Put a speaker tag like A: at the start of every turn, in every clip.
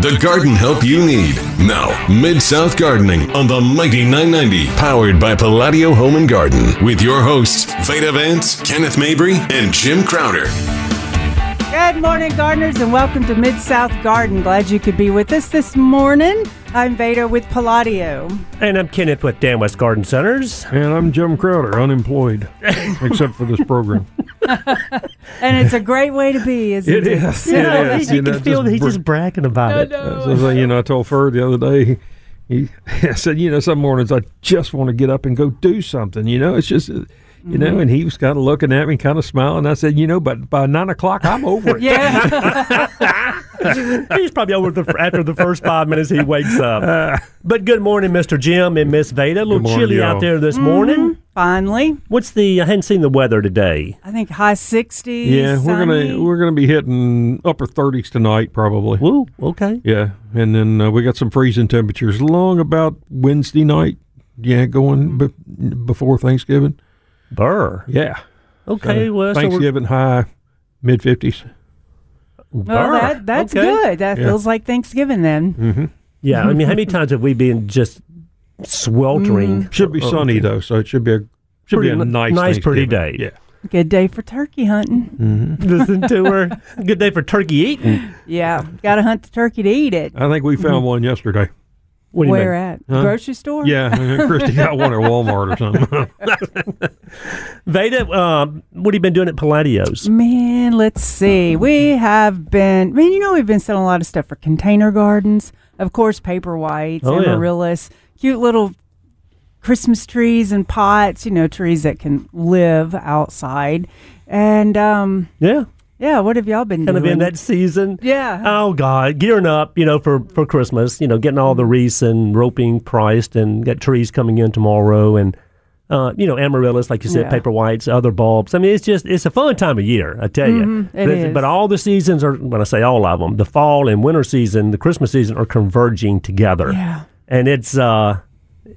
A: The garden help you need. Now, Mid South Gardening on the Mighty 990, powered by Palladio Home and Garden, with your hosts, Veda Vance, Kenneth Mabry, and Jim Crowder.
B: Good morning, gardeners, and welcome to Mid South Garden. Glad you could be with us this morning. I'm Veda with Palladio.
C: And I'm Kenneth with Dan West Garden Centers.
D: And I'm Jim Crowder, unemployed, except for this program.
B: And it's a great way to be, isn't it?
D: It is.
C: Yeah,
D: it is.
C: you,
D: You know,
C: can feel
D: just
C: he's
D: br-
C: just bragging about it.
D: So, so, you know, I told Ferd the other day, he, I said, you know, some mornings I just want to get up and go do something. You know, it's just, uh, you know, and he was kind of looking at me, kind of smiling. I said, you know, but by nine o'clock, I'm over it.
B: Yeah.
C: He's probably over the, after the first five minutes he wakes up. But good morning, Mr. Jim and Miss Veda. A little
D: morning,
C: chilly
D: y'all.
C: out there this morning.
B: Finally,
C: What's the? I hadn't seen the weather today.
B: I think high 60s.
D: Yeah, we're gonna we're gonna be hitting upper thirties tonight, probably.
C: Woo. Okay.
D: Yeah, and then uh, we got some freezing temperatures along about Wednesday night. Yeah, going be- before Thanksgiving.
C: Burr.
D: Yeah,
C: Okay.
D: So
C: well, so we're,
D: Thanksgiving high, mid fifties.
B: Well, that, that's
C: Okay.
B: good. That
D: Yeah.
B: feels like Thanksgiving then. Mm-hmm.
C: Yeah. I mean, how many times have we been just sweltering? Mm.
D: Should be
C: Oh,
D: sunny
C: okay.
D: though, so it should be a should
C: Pretty
D: be a
C: n-
D: nice,
C: nice, pretty day.
D: Yeah,
B: Good day for turkey hunting. Mm-hmm.
C: Listen to her. Good day for turkey eating.
B: Yeah, got to hunt the turkey to eat it.
D: I think we found mm-hmm. one yesterday.
C: What
B: Where at?
D: Huh?
B: Grocery store?
D: Yeah, Christy got one at Walmart or something.
C: Veda, um, what have you been doing at Palladio's?
B: Man, let's see. We have been, I man, you know, we've been selling a lot of stuff for container gardens. Of course, paper whites,
C: Oh, yeah.
B: amaryllis, cute little Christmas trees and pots, you know, trees that can live outside. And, um,
C: Yeah,
B: yeah, what have y'all been doing?
C: kind of
B: doing?
C: in that season.
B: yeah.
C: Oh God, gearing up, you know, for for Christmas. You know, getting all the wreaths and roping priced, and got trees coming in tomorrow, and uh, you know, amaryllis, like you said,
B: Yeah.
C: paper whites, other bulbs. I mean, it's just it's a fun time of year, I tell you.
B: Mhm, it
C: but,
B: is.
C: but all the seasons are when I say all of them, the fall and winter season, the Christmas season are converging together.
B: yeah.
C: and it's uh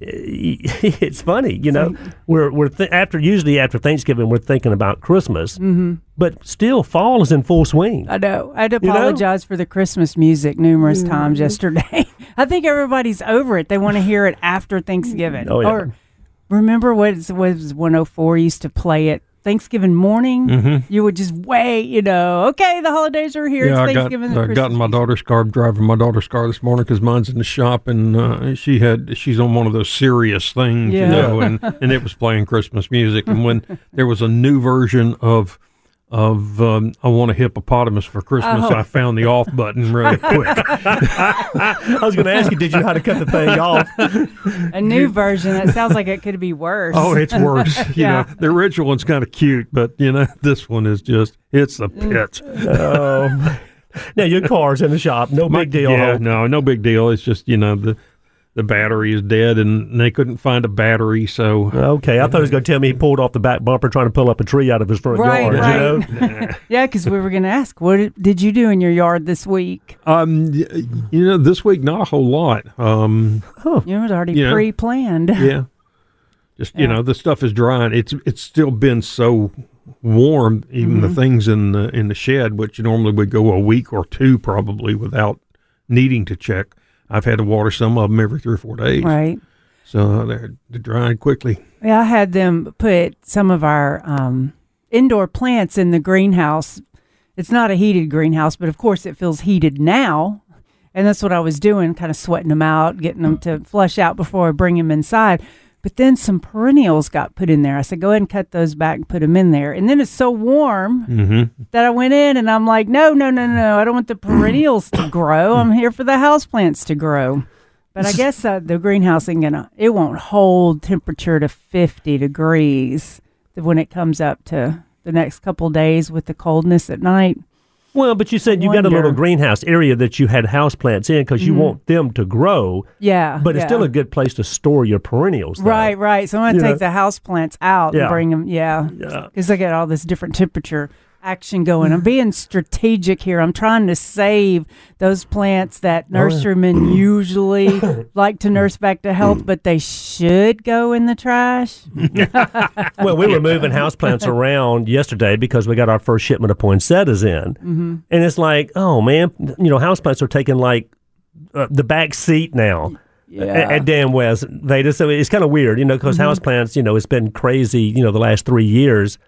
C: it's funny you know we're we're th- after usually after thanksgiving we're thinking about christmas mm-hmm. but still fall is in full swing
B: I know. I had to
C: You know?
B: apologize for the Christmas music numerous times yesterday. I think everybody's over it. They want to hear it after Thanksgiving.
C: Oh, yeah.
B: Or remember what is- was 104 used to play it Thanksgiving morning?
C: Mm-hmm.
B: You would just wait, you know, okay, the holidays are here.
D: yeah, I
B: it's
D: got
B: Thanksgiving.
D: uh,
B: the
D: gotten my daughter's car, driving my daughter's car this morning because mine's in the shop, and uh, she had she's on one of those Sirius things,
B: Yeah.
D: you know, and and it was playing Christmas music, and when there was a new version of. Of um, I want a hippopotamus for Christmas.
B: Oh.
D: I found the off button really quick.
C: i was going to ask you did you know how to cut the thing off
B: A new version. That sounds like it could be worse.
D: Oh, it's worse. You
B: Yeah.
D: know, the original one's kind of cute, but you know, this one is just it's the
B: Mm.
D: pits.
C: oh now your car's in the shop no big deal
D: Yeah, no, no big deal. It's just you know the the battery is dead, and they couldn't find a battery, so
C: okay i thought he was going to tell me he pulled off the back bumper trying to pull up a tree out of his front
B: Right,
C: yard
B: right.
C: you know
B: Yeah, because we were going to ask, what did- did you do in your yard this week?
D: um, you know, this week not a whole lot. Um,
B: You know, it was already
D: Yeah.
B: pre planned.
D: yeah, just you know, the stuff is drying. It's it's still been so warm, even
B: Mm-hmm.
D: the things in the in the shed, which normally would go a week or two probably without needing to check. I've had to water some of them every three or four days,
B: Right.
D: so they're, they're drying quickly.
B: Yeah, I had them put some of our um, indoor plants in the greenhouse. It's not a heated greenhouse, but of course it feels heated now. And that's what I was doing, kind of sweating them out, getting them to flush out before I bring them inside. But then some perennials got put in there. I said, go ahead and cut those back and put them in there. And then it's so warm
D: Mm-hmm.
B: that I went in and I'm like, no, no, no, no. I don't want the perennials to grow. I'm here for the houseplants to grow. But I guess uh, the greenhouse ain't gonna. It won't hold temperature to 50 degrees when it comes up to the next couple days with the coldness at night.
C: Well, but you said you got a little greenhouse area that you had houseplants in because you mm-hmm. want them to grow,
B: Yeah,
C: but it's
B: yeah.
C: still a good place to store your perennials. though.
B: right, right. So I'm gonna
C: know?
B: take the house plants out
C: Yeah.
B: and bring them. Yeah,
C: Yeah.
B: because I got all this different temperature action going. I'm being strategic here. I'm trying to save those plants that
C: Oh,
B: nurserymen usually like to nurse back to health, but they should go in the trash.
C: Well, we were moving houseplants around yesterday because we got our first shipment of poinsettias in. Mm-hmm. And it's like, oh man, you know, houseplants are taking like uh, the back seat now.
B: Yeah.
C: At, at Dan West Veda, so it's kind of weird, you know, because
B: Mm-hmm.
C: houseplants, you know, it's been crazy, you know, the last three years,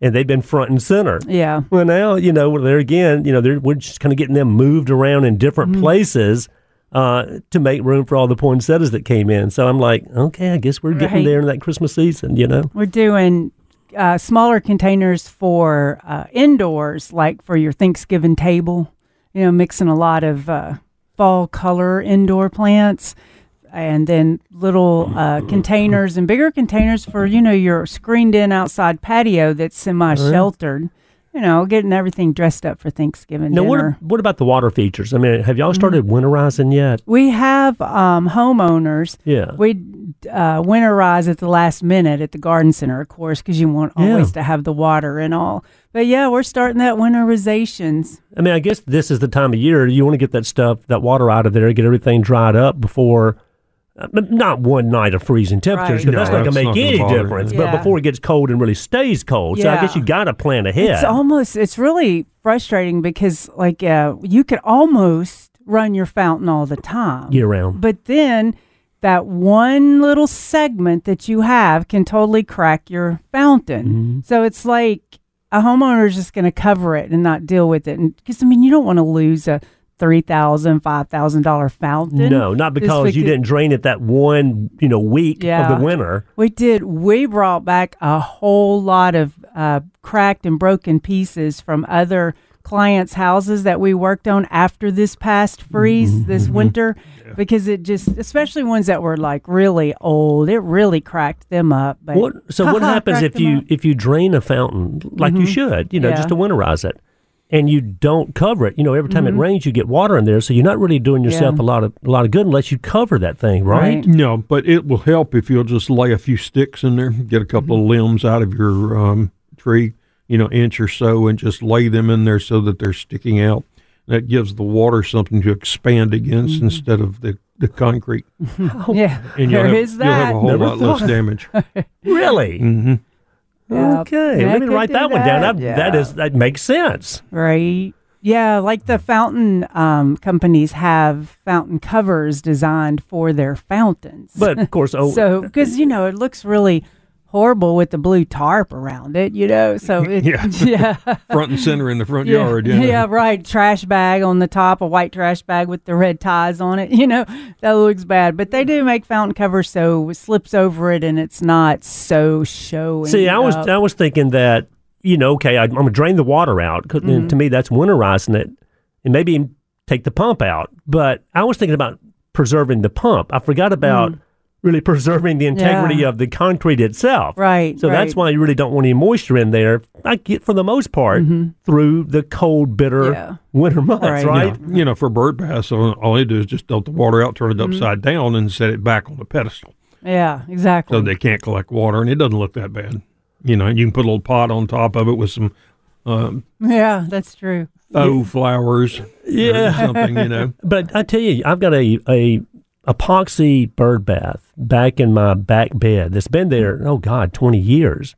C: and they've been front and center.
B: yeah.
C: Well, now you know they're again. You know, they're, we're just kind of getting them moved around in different
B: Mm-hmm.
C: places uh, to make room for all the poinsettias that came in. So I'm like, okay, I guess we're getting there in that Christmas season. You know,
B: We're doing uh, smaller containers for uh, indoors, like for your Thanksgiving table. You know, mixing a lot of uh, fall color indoor plants, and then little uh, containers and bigger containers for you know your screened in outside patio that's semi sheltered. You know, getting everything dressed up for Thanksgiving
C: now what
B: dinner.
C: what about the water features? I mean, have y'all started
B: Mm-hmm.
C: winterizing yet?
B: we have um, homeowners
C: Yeah,
B: We uh, winterize at the last minute at the garden center, of course, because you want
C: Yeah.
B: always to have the water and all. But yeah, we're starting that winterizations.
C: I mean, I guess this is the time of year you want to get that stuff, that water out of there, get everything dried up before. Uh, Not one night of freezing temperatures,
B: Right.
C: 'cause that's
D: No,
C: not going to
D: not
C: make
D: gonna
C: any difference.
B: you.
C: But before it gets cold and really stays cold, so I guess you got to plan ahead.
B: It's almost it's really frustrating because like uh, you could almost run your fountain all the time,
C: year round.
B: but then that one little segment that you have can totally crack your fountain.
C: Mm-hmm.
B: So it's like a homeowner is just going to cover it and not deal with it. And because I mean, you don't want to lose a three thousand, five thousand dollar fountain.
C: No, not because you didn't drain it that one, you know, week
B: Yeah.
C: of the winter.
B: We did. We brought back a whole lot of uh, cracked and broken pieces from other clients' houses that we worked on after this past freeze
C: Mm-hmm,
B: this winter because it just, especially ones that were like really old, it really cracked them up. But
C: What, so what happens if you
B: up.
C: if you drain a fountain like you should, you know, just to winterize it, and you don't cover it? You know, every time it rains, you get water in there, so you're not really doing yourself
B: Mm-hmm. Yeah.
C: a lot of a lot of good unless you cover that thing, right?
B: Right.
D: No, but it will help if you'll just lay a few sticks in there, get a couple of limbs out of your um, tree, you know, inch or so, and just lay them in there so that they're sticking out. That gives the water something to expand against instead of the, the concrete.
B: yeah,
D: And you'll
B: there
D: have,
B: is
D: you'll have a whole
C: Never
D: lot less damage.
C: Really?
B: Yep.
C: Okay,
B: Yeah,
C: let me write
B: do
C: that, one down.
B: that.
C: That, that
B: Yeah.
C: is that makes sense.
B: Right. Yeah, like the fountain um, companies have fountain covers designed for their fountains.
C: But of course, oh,
B: so because you know it looks really horrible with the blue tarp around it, you know. So it,
D: Yeah.
B: yeah,
D: Front and center in the front
B: yeah,
D: yard. Yeah.
B: yeah, right. Trash bag on the top, a white trash bag with the red ties on it. You know that looks bad, but they do make fountain covers so it slips over it and it's not so showing.
C: see, I was
B: up.
C: I was thinking that you know, okay, I, I'm gonna drain the water out. 'cause,
B: Mm-hmm.
C: To me, that's winterizing it, and maybe take the pump out. But I was thinking about preserving the pump. I forgot about really preserving the integrity.
B: Yeah.
C: of the concrete itself.
B: right.
C: So that's why you really don't want any moisture in there. I get for the most part through the cold, bitter
B: Mm-hmm. Yeah.
C: winter months,
B: Right.
C: right?
D: Now, you know, for bird baths, all all they do is just dump the water out, turn it upside down, and set it back on the pedestal.
B: Yeah, exactly.
D: so they can't collect water, and it doesn't look that bad. You know, you can put a little pot on top of it with some um,
B: yeah, that's true.
D: faux flowers, or
C: Yeah.
D: something. You know,
C: But I tell you, I've got a, a epoxy bird bath back in my back bed that's been there, mm-hmm. oh God, 20 years.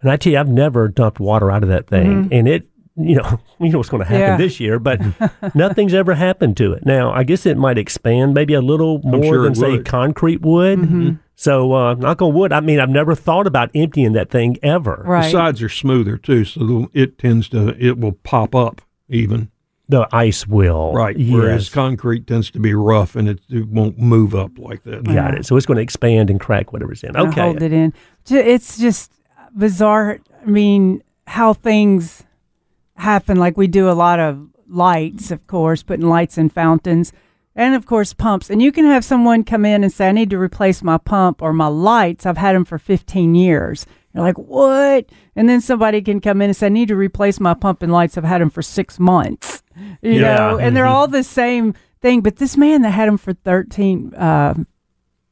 C: And I tell you, I've never dumped water out of that thing. Mm-hmm. And it, you know, you know what's going to happen
B: Yeah.
C: this year, but nothing's ever happened to it. Now, I guess it might expand maybe a little more
D: sure
C: than
D: it
C: say
D: would.
C: concrete would. Mm-hmm. So, uh, knock on wood. I mean, I've never thought about emptying that thing ever.
B: Right.
D: the sides are smoother too, so the, it tends to it will pop up even.
C: The ice will.
D: Right. Whereas
C: Yes.
D: concrete tends to be rough and it, it won't move up like that.
C: Got it. So it's going to expand and crack whatever's in.
B: and
C: Okay.
B: hold it in. It's just bizarre. I mean, how things happen. Like we do a lot of lights, of course, putting lights in fountains, and of course pumps. And you can have someone come in and say, "I need to replace my pump or my lights. I've had them for 15 years." You're like, "What?" And then somebody can come in and say, "I need to replace my pump and lights. I've had them for six months." You
C: Yeah.
B: know, and they're all the same thing. But this man that had them for 13. Uh,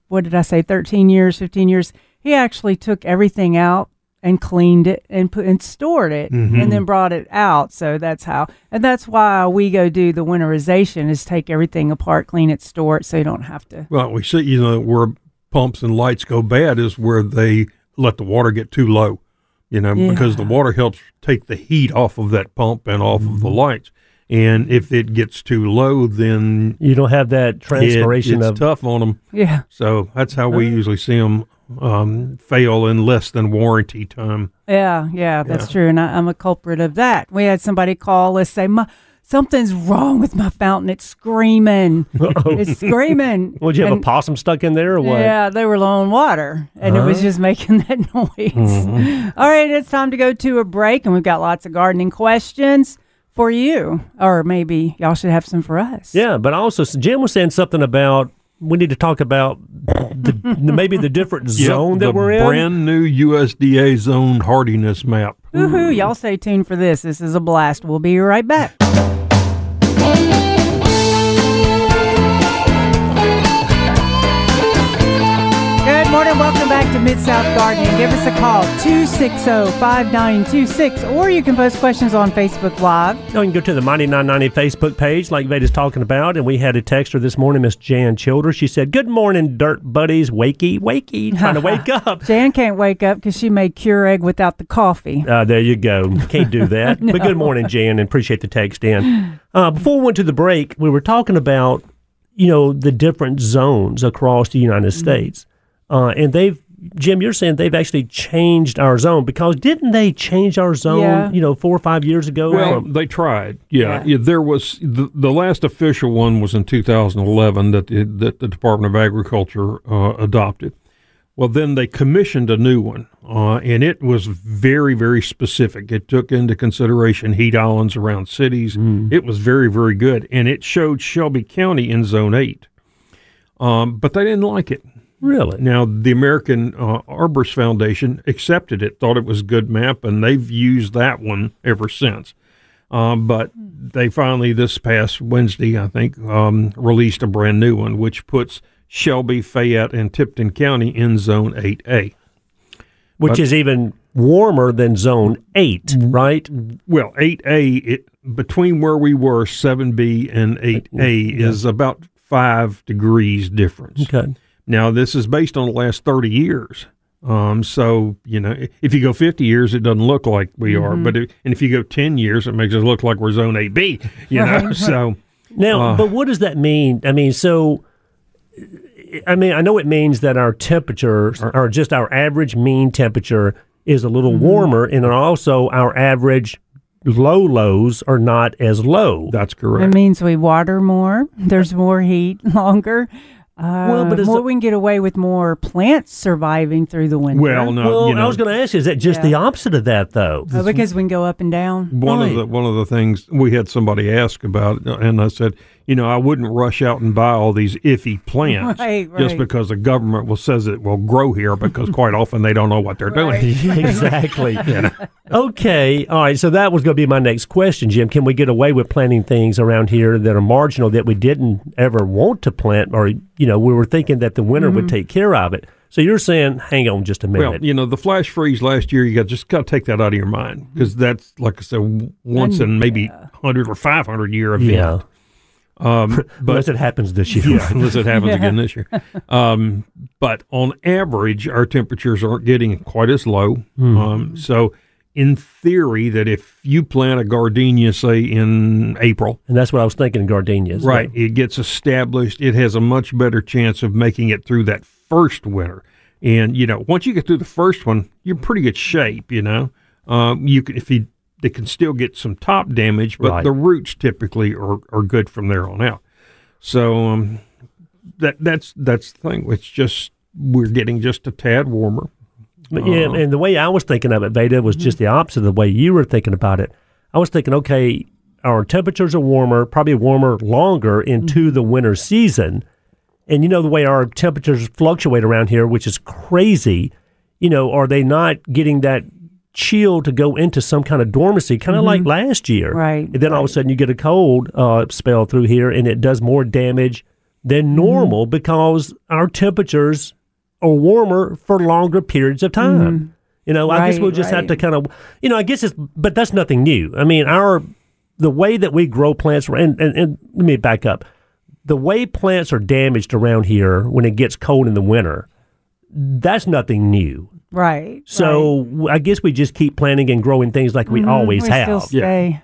B: what did I say, 13 years, 15 years, he actually took everything out and cleaned it and put and stored it and then brought it out. So that's how, and that's why we go do the winterization is take everything apart, clean it, store it, so you don't have to.
D: Well, we see, you know, where pumps and lights go bad is where they let the water get too low, you know, because the water helps take the heat off of that pump and off of the lights. and if it gets too low, then
C: You don't have that
D: it-
C: transpiration
D: it's
C: of
D: tough on them.
B: Yeah.
D: So that's how we usually see them um, fail in less than warranty time.
B: Yeah, yeah, that's true. And I, I'm a culprit of that. We had somebody call us say, my, something's wrong with my fountain. It's screaming. it's screaming.
C: Would you have
B: And-
C: a possum stuck in there or what?
B: Yeah, they were low on water, and it was just making that noise.
C: Mm-hmm.
B: All right, it's time to go to a break, and we've got lots of gardening questions for you, or maybe y'all should have some for us.
C: Yeah, but also Jim was saying something about we need to talk about the, maybe the different zone
D: Yep,
C: that
D: the
C: we're in.
D: brand new USDA zone hardiness map.
B: Woohoo! Y'all stay tuned for this. This is a blast. We'll be right back. Welcome back to Mid South Gardening. Give us a call 260 5926 or you can post questions on Facebook Live.
C: No, you can go to the Mighty 990 Facebook page, like Veda's talking about, and we had a texter this morning, Miss Jan Childers. She said, "Good morning, dirt buddies. Wakey, wakey, trying to wake up."
B: Jan can't wake up because she made Keurig without the coffee.
C: Uh, there you go. Can't do that. But good morning, Jan, and appreciate the text in. Uh, before we went to the break, we were talking about, you know, the different zones across the United States. Uh, and they've, Jim, you're saying they've actually changed our zone because didn't they change our zone,
B: Yeah.
C: you know, four or five years ago?
D: Well,
C: from-
D: they tried. Yeah,
B: Yeah.
D: yeah. there was the, the last official one was in 2011 that the, that the Department of Agriculture uh, adopted. Well, then they commissioned a new one, uh, and it was very, very specific. It took into consideration heat islands around cities. It was very, very good, and it showed Shelby County in Zone Eight. Um, but they didn't like it.
C: Really?
D: Now, the American uh, Arborist Foundation accepted it, thought it was a good map, and they've used that one ever since. Um, but they finally, this past Wednesday, I think, um, released a brand new one, which puts Shelby, Fayette, and Tipton County in Zone 8A.
C: Which is even warmer than zone 8, right?
D: Well, 8A, it, between where we were, 7B and 8A, is about five degrees difference.
C: Okay.
D: Now, this is based on the last 30 years. Um, so, you know, if you go 50 years, it doesn't look like we are. But if, and if you go 10 years, it makes us look like we're zone 8B, you know?
B: Right, right.
D: So,
C: Now,
D: Uh.
C: but what does that mean? I mean, so I mean, I know it means that our temperatures, or just our average mean temperature, is a little
B: Mm-hmm.
C: warmer, and also our average low lows are not as low.
D: that's correct.
B: It means we water more. There's more heat longer. Uh,
C: Well, but
B: more
C: the-
B: we can get away with more plants surviving through the winter.
D: Well, no,
C: well,
D: you know,
C: I was going to ask you, is that just
B: Yeah.
C: the opposite of that, though?
B: Uh, because we can go up and down.
D: one
C: Right.
D: of the one of the things we had somebody ask about, and I said, you know, I wouldn't rush out and buy all these iffy plants
B: Right,
D: just because the government will says it will grow here because quite often they don't know what they're doing.
C: exactly. Okay. All right. So that was going to be my next question, Jim. Can we get away with planting things around here that are marginal that we didn't ever want to plant, or you know, we were thinking that the winter would mm-hmm. take care of it? So you're saying, hang on just a minute.
D: Well,
C: minute.
D: you know, the flash freeze last year, you got just got to take that out of your mind because that's like I said, w- once in maybe hundred or five hundred year event.
C: yeah.
D: Um, but
C: Unless it happens this year.
D: yeah, unless it happens again this year. Um, but on average, our temperatures aren't getting quite as low.
C: Hmm.
D: Um, so, in theory, that if you plant a gardenia, say in April,
C: And that's what I was thinking, gardenias.
D: right, it gets established. It has a much better chance of making it through that first winter. And you know, once you get through the first one, you're in pretty good shape. You know, um, you can if you they can still get some top damage, but
C: Right.
D: the roots typically are, are good from there on out. So um, that that's that's the thing. It's just we're getting just a tad warmer.
C: But yeah,
D: Uh-huh.
C: and the way I was thinking of it, Veda, was just the opposite of the way you were thinking about it. I was thinking, okay, our temperatures are warmer, probably warmer longer into the winter season. And you know the way our temperatures fluctuate around here, which is crazy. You know, are they not getting that chill to go into some kind of dormancy, kind of mm-hmm. like last year?
B: Right,
C: And then all of a sudden you get a cold uh, spell through here, and it does more damage than mm-hmm. normal because our temperatures are warmer for longer periods of time. Mm-hmm. You know, I guess we'll just have to kind of, you know, I guess it's, but that's nothing new. I mean, our, the way that we grow plants, and, and, and let me back up. The way plants are damaged around here when it gets cold in the winter, that's nothing new.
B: Right.
C: So I guess we just keep planting and growing things like we mm-hmm, always
B: we
C: have.
B: still stay.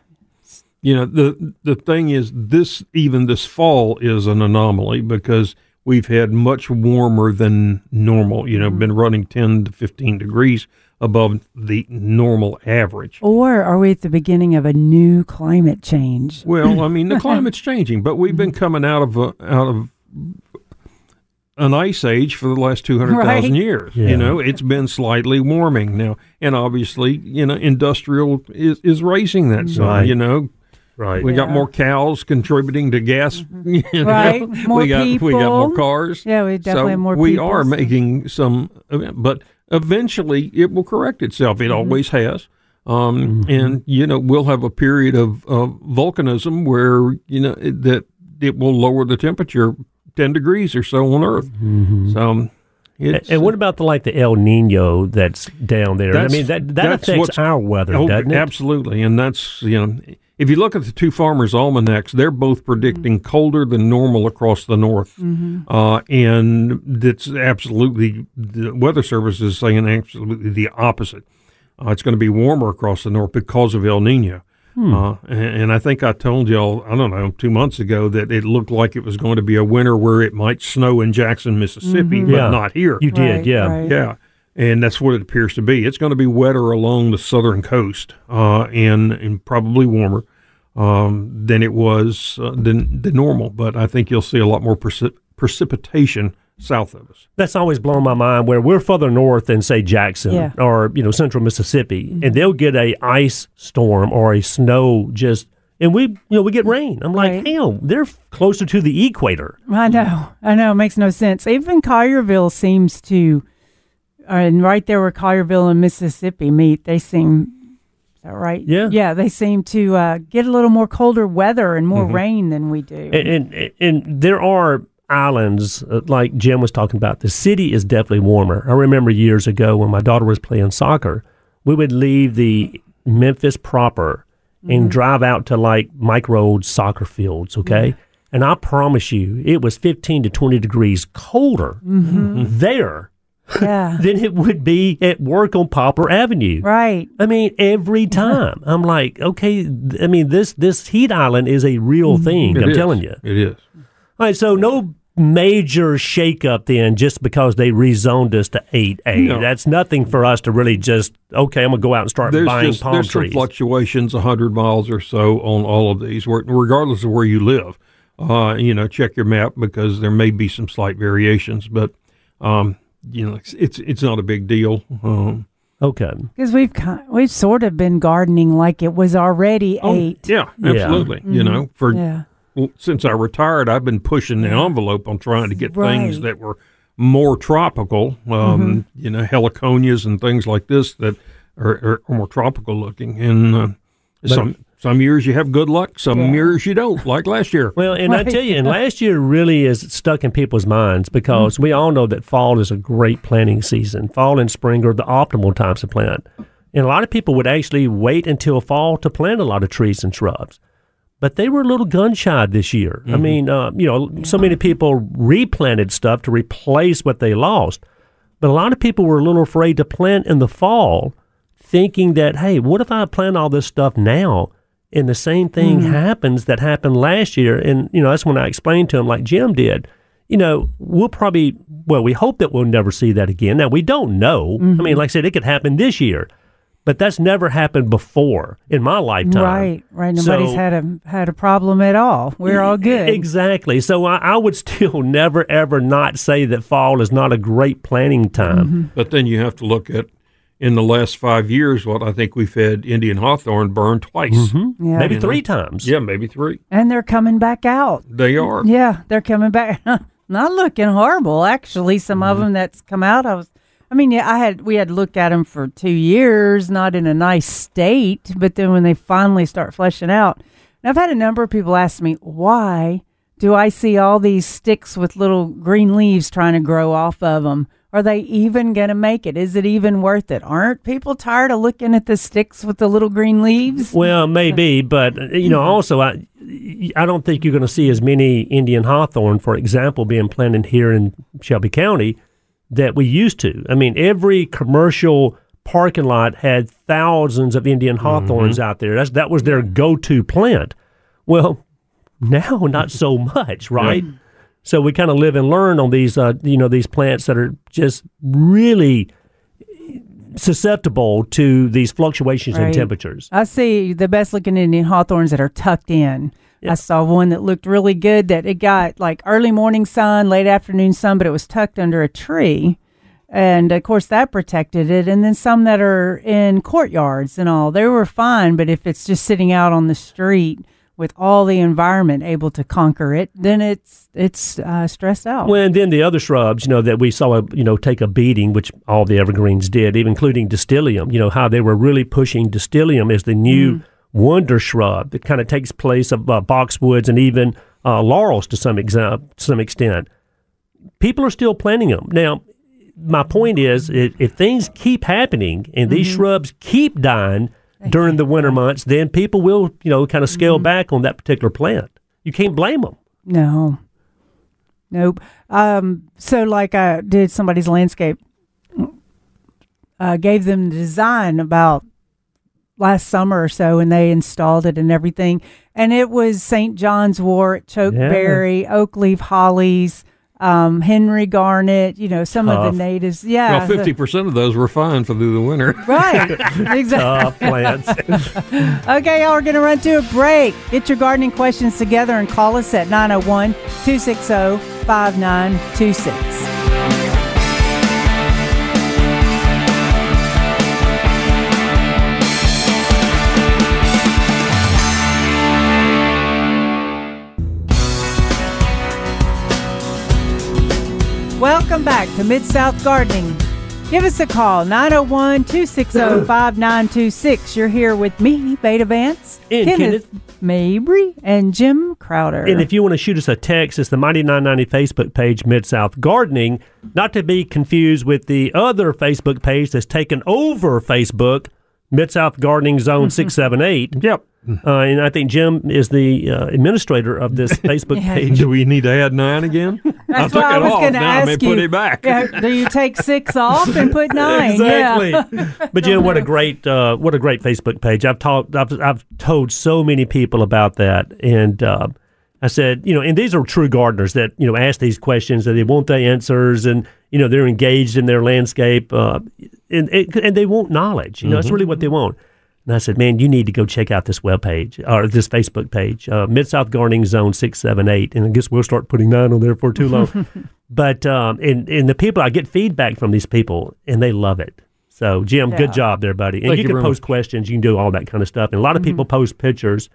D: you know the the thing is this even this fall is an anomaly because we've had much warmer than normal. You know, mm-hmm. been running ten to fifteen degrees above the normal average.
B: Or are we at the beginning of a new climate change?
D: Well, I mean the climate's changing, but we've been mm-hmm. coming out of a, out of an ice age for the last 200,000
B: Right.
D: years.
C: Yeah.
D: You know, it's been slightly warming now. And obviously, you know, industrial is, is raising that some,
C: Right.
D: you know.
C: Right.
D: We got more cows contributing to gas. You know?
B: Right. More
D: we got we got more cars.
B: Yeah, we definitely
D: so
B: have more
D: We
B: people,
D: are
B: so-
D: making some, but eventually it will correct itself.
B: Mm-hmm.
D: It always has. Um, And you know we'll have a period of, of volcanism where you know it, that it will lower the temperature ten degrees or so on Earth. So um,
C: And,
D: it's,
C: and what about the like the El Nino that's down there? I mean that that affects our weather,
D: Oh,
C: doesn't it?
D: Absolutely, and that's you know, if you look at the two farmers' almanacs, they're both predicting colder than normal across the north, uh, and that's absolutely the Weather Service is saying absolutely the opposite. Uh, it's going to be warmer across the north because of El Nino. Uh, and, and I think I told y'all, I don't know, two months ago that it looked like it was going to be a winter where it might snow in Jackson, Mississippi, but
C: Yeah.
D: not here.
C: You did,
B: Right,
C: yeah.
B: right.
D: Yeah, and that's what it appears to be. It's going to be wetter along the southern coast, uh, and and probably warmer um, than it was uh, than than normal. But I think you'll see a lot more precip- precipitation south of us.
C: That's always blown my mind. Where we're further north than say Jackson
B: Yeah.
C: or you know central Mississippi, and they'll get a ice storm or a snow just, and we you know we get rain. I'm like,
B: Right.
C: hell, they're closer to the equator.
B: I know. I know. It makes no sense. Even Collierville seems to, uh, and right there where Collierville and Mississippi meet, they seem, is that right?
C: Yeah.
B: Yeah, they seem to uh, get a little more colder weather and more rain than we do.
C: And and, and there are islands uh, like Jim was talking about. The city is definitely warmer. I remember years ago when my daughter was playing soccer, we would leave the Memphis proper and mm-hmm. drive out to like Mike Rose soccer fields. Okay. And I promise you, it was 15 to 20 degrees colder mm-hmm. Mm-hmm. there
B: yeah.
C: than it would be at work on Poplar Avenue.
B: Right.
C: I mean, every time I'm like, okay, I mean, this this heat island is a real thing.
D: It
C: I'm
D: is.
C: telling you.
D: it is.
C: All right, so no major shakeup then, just because they rezoned us to eight A.
D: No.
C: That's nothing for us to really just okay. I'm gonna go out and start
D: There's
C: buying
D: just
C: palm
D: there's some
C: trees.
D: fluctuations, hundred miles or so on all of these, regardless of where you live. Uh, you know, check your map because there may be some slight variations, but um, you know, it's it's, it's not a big deal. Um,
C: okay,
B: Because we've ki- we've sort of been gardening like it was already
D: Oh,
B: eight.
D: Yeah,
C: Yeah.
D: absolutely. You know, for
B: Yeah.
D: Well, since I retired, I've been pushing the envelope on trying to get things
B: Right. Mm-hmm.
D: that were more tropical. Um, You know, heliconias and things like this that are, are, are more tropical looking. And uh, some some years you have good luck, some
B: Yeah.
D: years you don't. Like last year.
C: well, and I tell you, and last year really is stuck in people's minds because we all know that fall is a great planting season. Fall and spring are the optimal times to plant, and a lot of people would actually wait until fall to plant a lot of trees and shrubs. But they were a little gun shy this year. I mm-hmm. mean, uh, you know, so many people replanted stuff to replace what they lost, but a lot of people were a little afraid to plant in the fall, thinking that, hey, what if I plant all this stuff now? And the same thing mm-hmm. happens that happened last year. And, you know, that's when I explained to him, like Jim did, you know, we'll probably, well, we hope that we'll never see that again. Now, we don't know. I mean, mm-hmm. like I said, it could happen this year, but that's never happened before in my lifetime.
B: Right, right. Nobody's
C: So-
B: had a had a problem at all. We're all good.
C: Exactly. So I, I would still never, ever not say that fall is not a great planting time. Mm-hmm.
D: But then you have to look at in the last five years what I think we've had Indian hawthorn burn twice. Mm-hmm.
B: Yeah.
C: Maybe three times.
D: Yeah, maybe three.
B: And they're coming back out.
D: They are.
B: Yeah, they're coming back. Not looking horrible, actually. Some of mm-hmm. them that's come out. I was, I mean, yeah, I had we had looked at them for two years, not in a nice state. But then when they finally start fleshing out, and I've had a number of people ask me why do I see all these sticks with little green leaves trying to grow off of them? Are they even going to make it? Is it even worth it? Aren't people tired of looking at the sticks with the little green leaves?
C: Well, maybe, but uh, you know, also I, I don't think you're going to see as many Indian hawthorn, for example, being planted here in Shelby County that we used to. I mean, every commercial parking lot had thousands of Indian hawthorns out there. That's, that was their go to plant. Well, now not so much, right? So we kind of live and learn on these, uh, you know, these plants that are just really susceptible to these fluctuations in temperatures.
B: I see the best looking Indian hawthorns that are tucked in. I saw one that looked really good that it got like early morning sun, late afternoon sun, but it was tucked under a tree. And of course, that protected it. And then some that are in courtyards and all, they were fine. But if it's just sitting out on the street with all the environment able to conquer it, then it's it's uh, stressed out.
C: Well, and then the other shrubs, you know, that we saw, you know, take a beating, which all the evergreens did, even including distylium. You know how they were really pushing distylium as the new wonder shrub that kind of takes place of uh, boxwoods and even uh, laurels to some some extent. People are still planting them now. My point is, if, if things keep happening and these shrubs keep dying during the winter months, then people will, you know, kind of scale back on that particular plant. You can't blame them.
B: No. Nope. Um, so, like, I did somebody's landscape, uh, gave them the design about last summer or so, and they installed it and everything. And it was St. John's wort, chokeberry, oak leaf hollies, um, Henry garnet, you know, some of the natives. Yeah.
D: Well, fifty percent of those were fine for through the winter.
B: Right. exactly.
C: Plants.
B: Okay, y'all, we're going to run to a break. Get your gardening questions together and call us at 901 260 5926. Welcome back to Mid South Gardening. Give us a call, 901 260 5926. You're here with me, Veda Vance,
C: And Kenneth.
B: Mabry, and Jim Crowder.
C: And if you want to shoot us a text, it's the Mighty 990 Facebook page, Mid South Gardening, not to be confused with the other Facebook page that's taken over Facebook, Mid South Gardening Zone 678.
D: Yep.
C: Uh, and I think Jim is the uh, administrator of this Facebook
B: Yeah.
C: page.
D: Do we need to add nine again?
B: That's
D: I took
B: what I
D: it
B: was
D: off.
B: gonna
D: Now I may
B: ask
D: put
B: you.
D: it back.
B: Yeah, do you take six off and put nine?
C: exactly.
B: Yeah.
C: but Jim, what a great uh, what a great Facebook page. I've talked I've I've told so many people about that, and uh, I said, you know, and these are true gardeners that you know ask these questions and they want the answers, and you know they're engaged in their landscape, uh, and and they want knowledge. You know, that's really what they want. And I said, man, you need to go check out this webpage or this Facebook page, uh, Mid South Gardening Zone six seven eight, and I guess we'll start putting nine on there for too long. but um, and and the people I get feedback from these people, and they love it. So Jim,
B: Yeah.
C: good job there, buddy. And
D: Thank
C: you, can post
D: much.
C: questions, you can do all that kind of stuff. And a lot of people post pictures.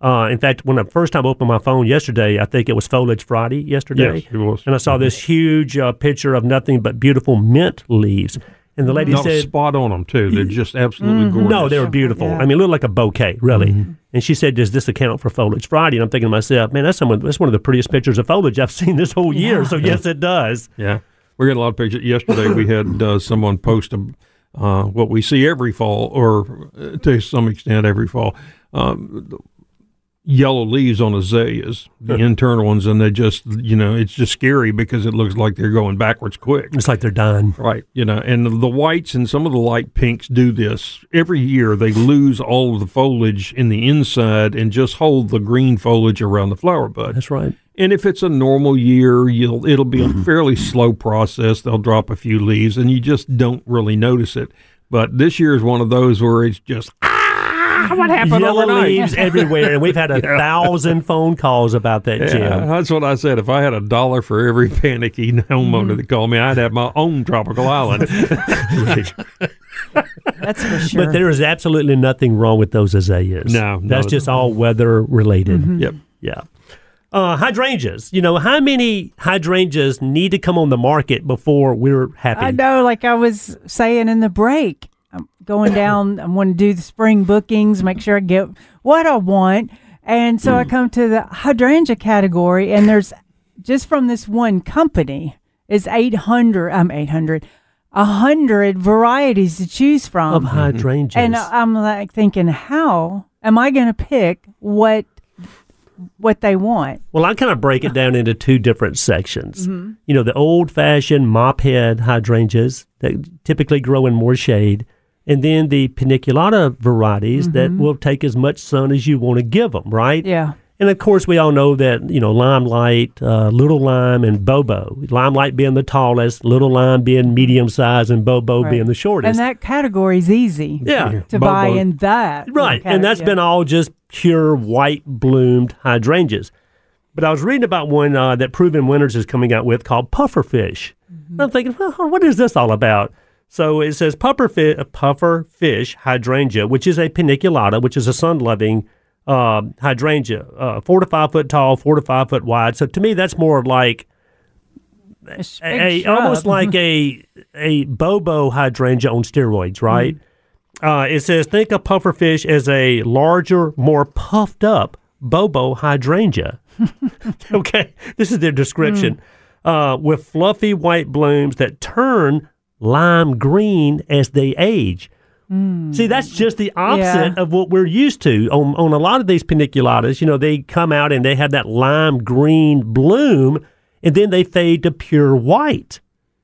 C: Uh, in fact, when I first time opened my phone yesterday, I think it was Foliage Friday yesterday.
D: Yes, it was.
C: And I saw this huge uh, picture of nothing but beautiful mint leaves. And the lady
D: No,
C: said,
D: spot on them too. They're just absolutely gorgeous.
C: no, they were beautiful.
B: Yeah.
C: I mean, it looked like a bouquet, really.
D: Mm-hmm.
C: And she said, "Does this account for Foliage Friday?" And I'm thinking to myself, "Man, that's someone. That's one of the prettiest pictures of foliage I've seen this whole year." So yes, it does.
D: Yeah, we got a lot of pictures. Yesterday, we had uh, someone post a, uh, what we see every fall, or uh, to some extent every fall. Um, the yellow leaves on azaleas, the internal ones, and they just, you know, it's just scary because it looks like they're going backwards quick.
C: It's like they're dying.
D: Right, you know, and the whites and some of the light pinks do this every year. They lose all of the foliage in the inside and just hold the green foliage around the flower bud.
C: That's right.
D: And if it's a normal year, you'll it'll be a fairly slow process. They'll drop a few leaves, and you just don't really notice it. But this year is one of those where it's just ah, what happened
C: Yellow
D: overnight?
C: leaves everywhere, and we've had a thousand phone calls about that,
D: Yeah,
C: Jim.
D: that's what I said. If I had a dollar for every panicky homeowner that called me, I'd have my own tropical island.
B: That's for sure.
C: But there is absolutely nothing wrong with those azaleas.
D: No, no,
C: that's just all weather related.
D: yep.
C: Yeah. Uh, hydrangeas. You know, how many hydrangeas need to come on the market before we're happy?
B: I know, like I was saying in the break, I'm going down, I want to do the spring bookings, make sure I get what I want. And so
C: Hmm.
B: I come to the hydrangea category, and there's just from this one company is 800, I'm 800, 100 varieties to choose from.
C: Of hydrangeas.
B: And I'm like thinking, how am I going to pick what what they want?
C: Well, I kind of break it down into two different sections.
B: Mm-hmm.
C: You know, the old fashioned mop head hydrangeas that typically grow in more shade. And then the paniculata varieties that will take as much sun as you want to give them, right?
B: Yeah.
C: And of course, we all know that you know limelight, uh, little lime, and bobo. Limelight being the tallest, little lime being medium size, and bobo
B: Right.
C: being the shortest.
B: And that category is easy
C: yeah,
B: to
D: Bobo.
B: buy in that.
C: right. And that's
B: yeah.
C: been all just pure white bloomed hydrangeas. But I was reading about one uh, that Proven Winners is coming out with called pufferfish.
B: Mm-hmm.
C: And I'm thinking, well, what is this all about? So it says pufferfish, puffer fish hydrangea, which is a paniculata, which is a sun loving uh, hydrangea, uh, four to five foot tall, four to five foot wide. So to me, that's more like
B: A
C: a,
B: big
C: a-
B: shrub.
C: almost like a a bobo hydrangea on steroids, right? Uh, it says think of pufferfish as a larger, more puffed up bobo hydrangea. okay, this is their description. Uh, with fluffy white blooms that turn lime green as they age. Hmm. See, that's just the opposite
B: Yeah.
C: of what we're used to. On, on a lot of these paniculatas, you know, they come out and they have that lime green bloom, and then they fade to pure white.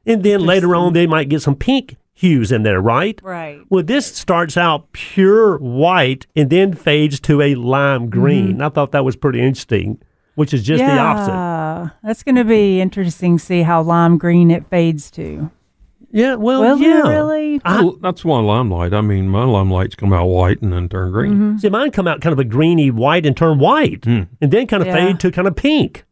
C: And then later on, they might get some pink hues in there, right?
B: Right.
C: Well, this starts out pure white and then fades to a lime green. Mm-hmm. I thought that was pretty interesting, which is just
B: yeah,
C: the opposite.
B: That's going to be interesting to see how lime green it fades to.
C: Yeah, well,
B: Will
C: yeah.
B: it really?
C: I-
D: Well, that's why limelight. I mean, my limelights come out white and then turn green.
B: Mm-hmm.
C: See, mine come out kind of a greeny white and turn white, and then kind of
B: Yeah.
C: fade to kind of pink.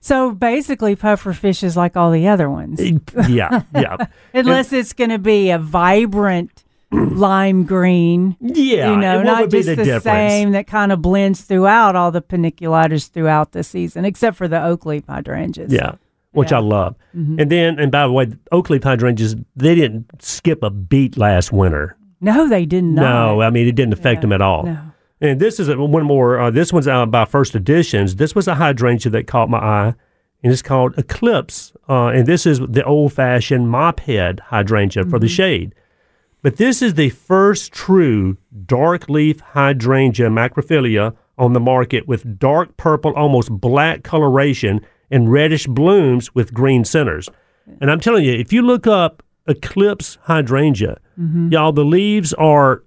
B: So basically, puffer fish is like all the other ones,
C: yeah, yeah,
B: unless it's going to be a vibrant lime green.
C: yeah.
B: you know,
C: what
B: not
C: would be
B: just
C: the,
B: the,
C: difference?
B: same that kind of blends throughout all the paniculatas throughout the season, except for the oak leaf hydrangeas.
C: Yeah, which I love.
B: Mm-hmm.
C: And then, and by the way, oak leaf hydrangeas they didn't skip a beat last winter.
B: No, they did not.
C: No, I mean it didn't affect
B: Yeah,
C: them at all.
B: no.
C: And this is a, one more. Uh, this one's uh, by First Editions. This was a hydrangea that caught my eye, and it's called Eclipse. Uh, and this is the old-fashioned mop head hydrangea for the
B: Mm-hmm.
C: shade. But this is the first true dark leaf hydrangea macrophylla on the market with dark purple, almost black coloration and reddish blooms with green centers. And I'm telling you, if you look up Eclipse hydrangea,
B: Mm-hmm.
C: y'all, the leaves are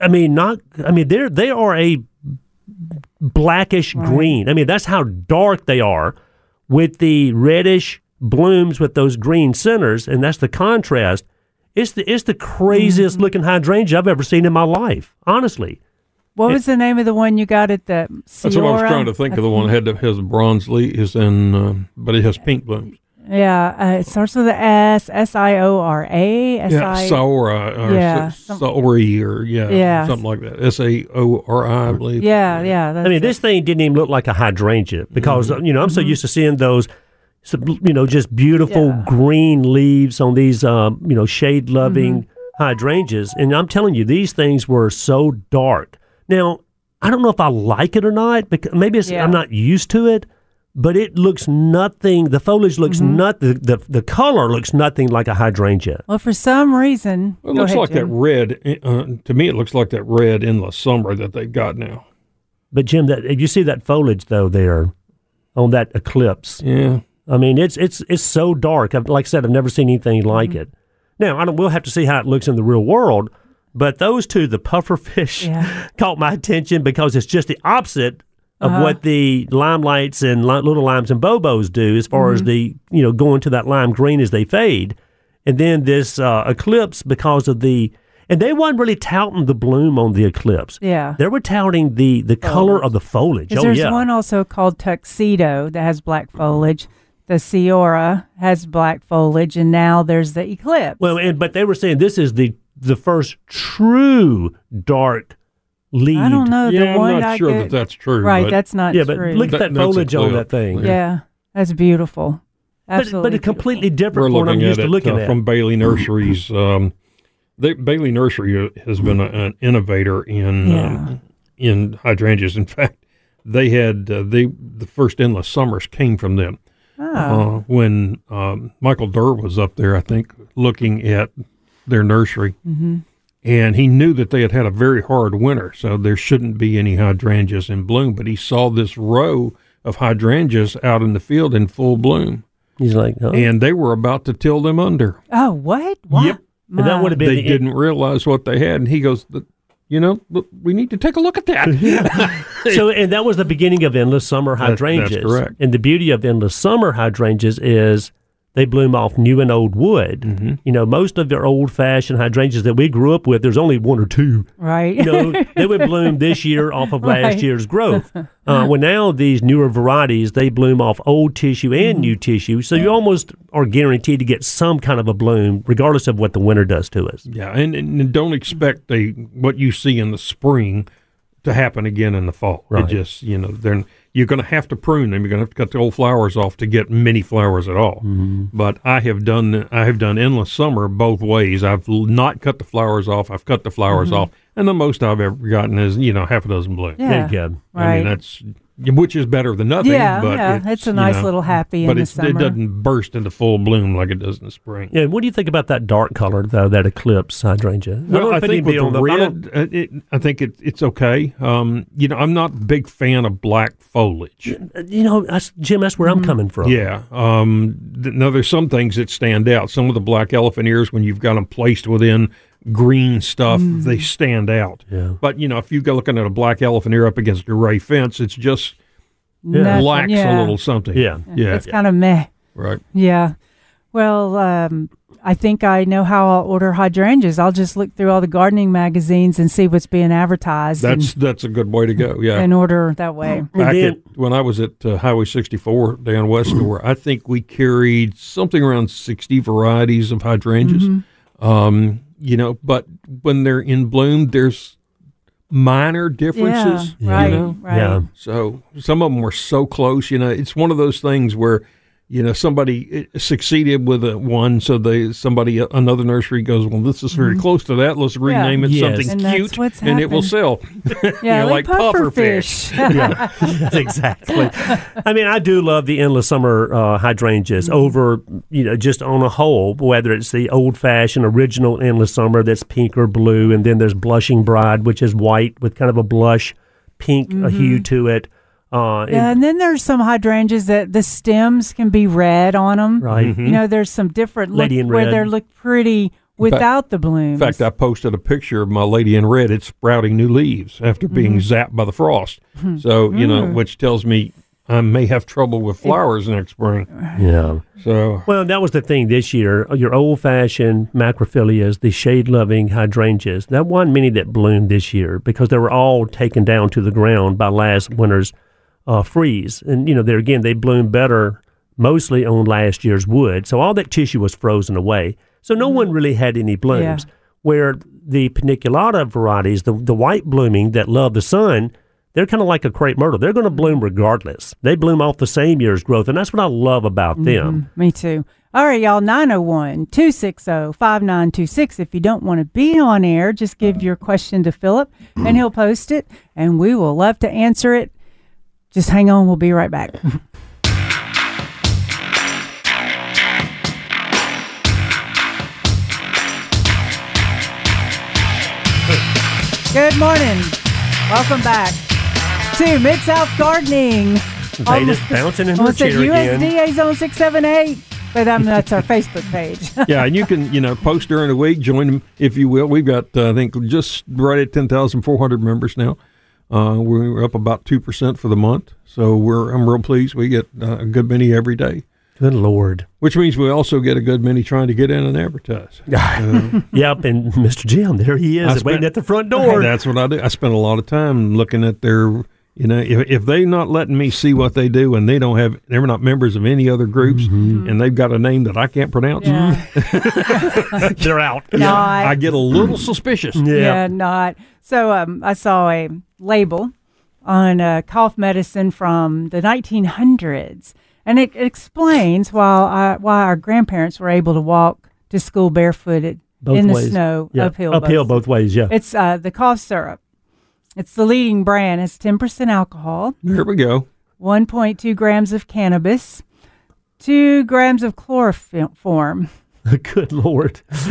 C: I mean, not. I mean, they're they are a blackish green. I mean, that's how dark they are, with the reddish blooms with those green centers, and that's the contrast. It's the it's the craziest
B: Mm-hmm.
C: looking hydrangea I've ever seen in my life. Honestly,
B: What was the name of the one you got at the
D: That's what I was trying to think of. The one that had the, has bronze leaves and um, but it has pink blooms.
B: Yeah, uh, it starts with a S, S I O R A, S
D: Yeah,
B: I.
D: Saura or
B: Yeah,
D: Sa-
B: some-
D: Sauri or yeah,
B: Yeah.
D: something like that. S A O R I, I believe.
B: Yeah, yeah. That's
C: I mean,
B: it.
C: this thing didn't even look like a hydrangea because
B: Mm-hmm.
C: you know I'm so used to seeing those, you know, just beautiful
B: Yeah.
C: green leaves on these, um, you know, shade loving
B: Mm-hmm.
C: hydrangeas, and I'm telling you, these things were so dark. Now, I don't know if I like it or not because maybe it's,
B: Yeah.
C: I'm not used to it, but it looks nothing. The foliage looks
B: Mm-hmm.
C: not the, the the color looks nothing like a hydrangea.
B: Well, for some reason,
D: it
B: go
D: looks
B: ahead,
D: like that red. Uh, to me, it looks like that red endless summer that they've got now.
C: But Jim, that you see that foliage though there on that eclipse.
D: Yeah.
C: I mean, it's it's it's so dark. I've, like I said, I've never seen anything like
B: Mm-hmm.
C: it. Now, I don't. We'll have to see how it looks in the real world. But those two, the puffer fish,
B: Yeah.
C: caught my attention because it's just the opposite of
B: Uh-huh.
C: what the limelights and li- little limes and bobos do, as far
B: Mm-hmm.
C: as the you know going to that lime green as they fade, and then this uh, eclipse because of the and they weren't really touting the bloom on the eclipse.
B: Yeah.
C: They were touting the the color of the foliage. Oh
B: there's
C: yeah.
B: one also called Tuxedo that has black foliage. The Sierra has black foliage, and now there's the Eclipse.
C: Well, and but they were saying this is the the first true dark lead.
B: I don't know.
D: yeah,
B: the one
D: I'm not
B: I
D: sure
B: get-
D: that that's true.
B: Right, that's not
C: Yeah,
B: true.
C: but look at
D: That-
C: that, foliage on that thing.
D: Yeah.
B: yeah, that's beautiful.
C: But,
B: Absolutely,
C: but it's completely different
D: we're
C: different from what I'm
D: looking
C: used
D: at
C: to
D: it
C: looking
D: uh,
C: at.
D: from Bailey Nurseries. Um, they, Bailey Nursery has been a, an innovator in
B: Yeah.
D: um, in hydrangeas. In fact, they had uh, they the first endless summers came from them.
B: Oh,
D: Uh, when um, Michael Dirr was up there, I think, looking at their nursery,
B: Mm-hmm.
D: and he knew that they had had a very hard winter, so there shouldn't be any hydrangeas in bloom. But he saw this row of hydrangeas out in the field in full bloom,
C: He's like, oh.
D: and they were about to till them under.
B: oh, what? Why?
D: Yep.
C: And that would have been
D: they
C: the,
D: didn't realize what they had, and he goes, "You know, we need to take a look at that."
C: so and that was the beginning of endless summer
D: That- that's
C: hydrangeas.
D: correct.
C: And the beauty of endless summer hydrangeas is they bloom off new and old wood.
D: Mm-hmm.
C: You know, most of your old fashioned hydrangeas that we grew up with, there's only one or two.
B: right.
C: You know, they would bloom this year off of last
B: Right.
C: year's growth. Uh, well, now these newer varieties, they bloom off old tissue and new tissue. So you almost are guaranteed to get some kind of a bloom, regardless of what the winter does to us.
D: yeah, and, and don't expect a what you see in the spring to happen again in the fall.
C: Right.
D: It just you know, they're you're going to have to prune them. You're going to have to cut the old flowers off to get many flowers at all.
C: Mm-hmm.
D: But I have done I have done endless summer both ways. I've not cut the flowers off. I've cut the flowers off, and the most I've ever gotten is you know half a dozen blooms.
B: Yeah.
C: There you go.
D: I mean that's which is better than nothing.
B: yeah,
D: but
B: yeah. It's, a
D: you
B: nice
D: know,
B: little happy
D: But
B: in the
D: it's,
B: summer.
D: it doesn't burst into full bloom like it does in the spring.
C: Yeah, what do you think about that dark color, though, that eclipse hydrangea?
D: Well, I
C: if it
D: think with
C: be
D: the
C: on the- I don't-
D: red, uh, it, I think it, it's okay. Um, you know, I'm not a big fan of black foliage.
C: you know, that's, Jim, that's where I'm coming from.
D: Yeah. Um, th- now, there's some things that stand out. Some of the black elephant ears, when you've got them placed within green stuff, they stand out.
C: Yeah.
D: But, you know, if you go looking at a black elephant ear up against a gray fence, it's just
B: Nothing,
D: lacks
B: yeah.
D: a little something.
C: Yeah.
D: Yeah.
B: It's kind of meh.
D: right.
B: Yeah. Well, um, I think I know how I'll order hydrangeas. I'll just look through all the gardening magazines and see what's being advertised
D: That's that's a good way to go. Yeah.
B: and, and order that way.
D: Back
C: then-
D: at, when I was at uh, Highway 64 down West Store, I think we carried something around 60 varieties of hydrangeas.
B: Mm-hmm.
D: Um, you know, but when they're in bloom, there's minor differences.
B: Yeah, right,
D: You know?
B: right.
C: Yeah.
D: So some of them were so close. You know, it's one of those things where. You know, somebody uh, succeeded with a one, so they somebody uh, another nursery goes, well, this is very close to that. Let's rename it
C: Yes.
D: something
B: Mm-hmm. And that's
D: cute,
B: what's
D: and it will sell.
B: Yeah,
D: You're
B: like,
D: like
B: puffer
D: pufferfish.
B: fish.
C: yeah, exactly. I mean, I do love the endless summer uh, hydrangeas over, you know, just on a whole, whether it's the old fashioned original endless summer that's pink or blue, and then there's blushing bride, which is white with kind of a blush pink uh, hue to it. Uh,
B: Yeah, and then there's some hydrangeas that the stems can be red on them.
C: Right.
D: Mm-hmm.
B: You know, there's some different look
C: Lady in
B: where
C: red.
B: they look pretty without the blooms.
D: In fact, I posted a picture of my lady in red. It's sprouting new leaves after being
B: Mm-hmm.
D: zapped by the frost. So you know,
B: Mm.
D: which tells me I may have trouble with flowers next spring.
C: yeah.
D: So
C: Well, that was the thing this year. Your old fashioned macrophyllas, the shade loving hydrangeas, that wasn't many that bloomed this year because they were all taken down to the ground by last winter's uh, freeze. And, you know, there again, they bloom better mostly on last year's wood. So all that tissue was frozen away. So no one mm-hmm. really had any blooms. Where the paniculata varieties, the, the white blooming that love the sun, they're kind of like a crepe myrtle. They're going to bloom mm-hmm. regardless. They bloom off the same year's growth. And that's what I love about mm-hmm. them.
B: Me too. All right, y'all, 901 260 5926. If you don't want to be on air, just give uh-huh. your question to Philip and he'll post it and we will love to answer it. Just hang on, we'll be right back. Good morning. Welcome back to Mid South Gardening.
C: Veda's bouncing in the
B: Almost said
C: chair again.
B: USDA Zone 678. But um, that's our Facebook page.
D: yeah, and you can you know post during the week, join them if you will. We've got uh, I think just right at ten thousand four hundred members now. Uh, we're up about two percent for the month, so we're I'm real pleased. We get uh, a good many every day,
C: Good Lord.
D: which means we also get a good many trying to get in and advertise.
C: Yep, and Mr. Jim, there he is,
D: I
C: waiting
D: spent-
C: at the front door.
D: That's what I do. I spend a lot of time looking at their, you know, if, if they're not letting me see what they do and they don't have, they're not members of any other groups and they've got a name that I can't pronounce,
B: Yeah.
C: They're out.
B: Not.
D: I get a little suspicious.
C: Yeah.
B: yeah, not. So um, I saw a label on uh, cough medicine from the 1900s, and it explains why I, why our grandparents were able to walk to school barefooted
C: Both
B: in the snow
C: Yeah,
B: uphill.
C: Uphill
B: both-
C: both ways, yeah.
B: It's uh, the cough syrup. It's the leading brand. It's 10% alcohol,
D: There we go.
B: 1.2 grams of cannabis, two grams of chloroform.
C: Good Lord.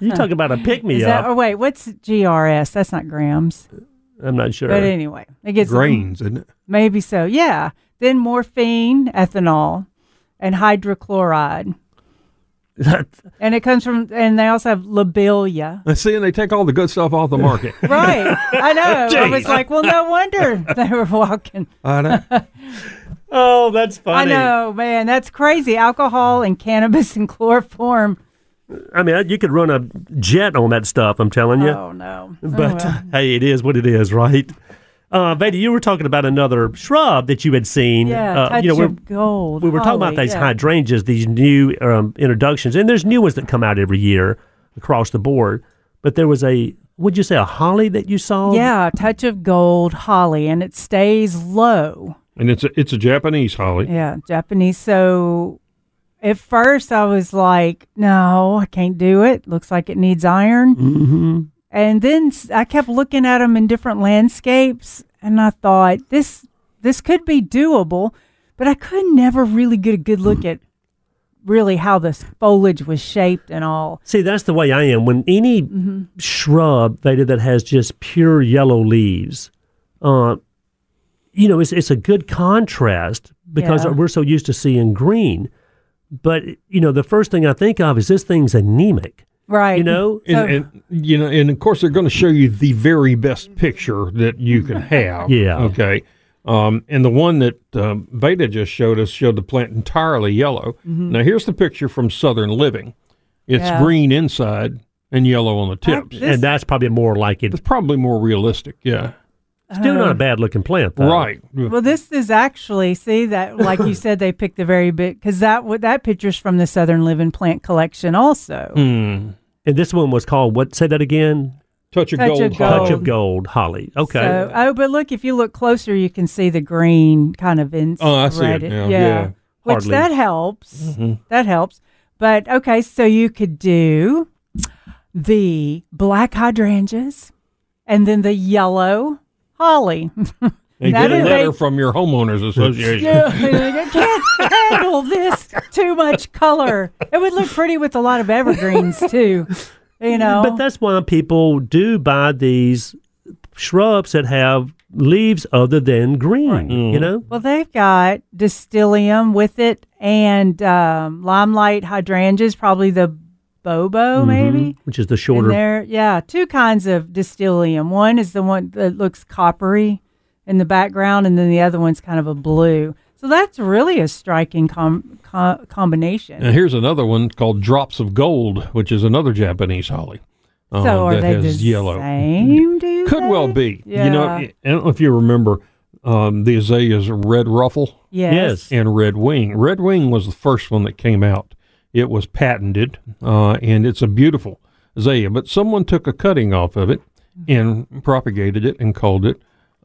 C: you talk about a pick me up.
B: Oh wait, what's GRS? That's not grams.
C: I'm not sure.
B: But anyway, it gets
D: Grains, isn't it?
B: Maybe so. Yeah. Then morphine, ethanol, and hydrochloride. and it comes from, and they also have lobelia.
D: And see, and they take all the good stuff off the market.
B: Right. I know. I was like, well, no wonder they were walking.
D: I know.
C: oh, that's funny.
B: I know, man. That's crazy. Alcohol and cannabis and chloroform.
C: I mean, you could run a jet on that stuff. I'm telling you.
B: Oh, no. Oh,
C: But
B: well.
C: hey, it is what it is, right? Uh, Veda, you were talking about another shrub that you had seen.
B: yeah,
C: uh,
B: touch
C: you know, we're,
B: of gold.
C: we were talking about these
B: yeah.
C: hydrangeas, these new um, introductions, and there's new ones that come out every year across the board. But there was a, would you say, a holly that you saw?
B: Yeah, touch of gold holly, and it stays low.
D: And it's a, it's a Japanese holly.
B: Yeah, Japanese. So at first I was like, no, I can't do it. Looks like it needs iron.
C: Mm-hmm.
B: And then I kept looking at them in different landscapes, and I thought this this could be doable, but I could never really get a good look at really how this foliage was shaped and all.
C: See, that's the way I am. When any
B: Mm-hmm.
C: shrub, Veda, that has just pure yellow leaves, uh, you know, it's, it's a good contrast because
B: Yeah.
C: we're so used to seeing green. But, you know, the first thing I think of is this thing's anemic,
B: Right.
C: you know?
B: So-
D: And, and you know, and of course, they're going to show you the very best picture that you can have.
C: Yeah.
D: Okay. Um, and the one that um, Veda just showed us showed the plant entirely yellow. Now, here's the picture from Southern Living. It's
B: Yeah.
D: green inside and yellow on the tips.
B: this-
C: and that's probably more like it.
D: it's probably more realistic. Yeah.
C: Still not a bad looking plant, though.
D: Right.
B: Well, this is actually see that like you said they picked the very big because that that picture's from the Southern Living Plant Collection also.
D: Hmm.
C: And this one was called, what? Say that again?
D: Touch of
B: Touch
D: gold.
B: of
D: holly.
C: Touch of
B: Gold.
C: Gold Holly. Okay.
B: So, oh, but look, if you look closer, you can see the green kind of in.
D: Oh, I see it now, yeah.
B: which
C: Hardly.
B: that helps.
D: Mm-hmm.
B: That helps. But okay, so you could do the black hydrangeas and then the yellow holly.
D: And
B: That
D: get a letter from your homeowners association.
B: I can't handle this too much color. It would look pretty with a lot of evergreens too. You know,
C: But that's why people do buy these shrubs that have leaves other than green, you know?
B: well, they've got distylium with it and um, limelight hydrangeas, probably the bobo, maybe.
C: Which is the shorter.
B: there, yeah, two kinds of distylium One is the one that looks coppery in the background, and then the other one's kind of a blue. So that's really a striking com- co- combination.
D: And here's another one called Drops of Gold, which is another Japanese holly. uh,
B: so are
D: that
B: they
D: has
B: the
D: yellow.
B: same? Do you
D: Could well
B: think?
D: be. You know, I don't know if you remember um, the azaleas Red Ruffle
B: Yes.
C: Yes.
D: and Red Wing. Red Wing was the first one that came out. It was patented, uh, and it's a beautiful azalea. But someone took a cutting off of it and propagated it and called it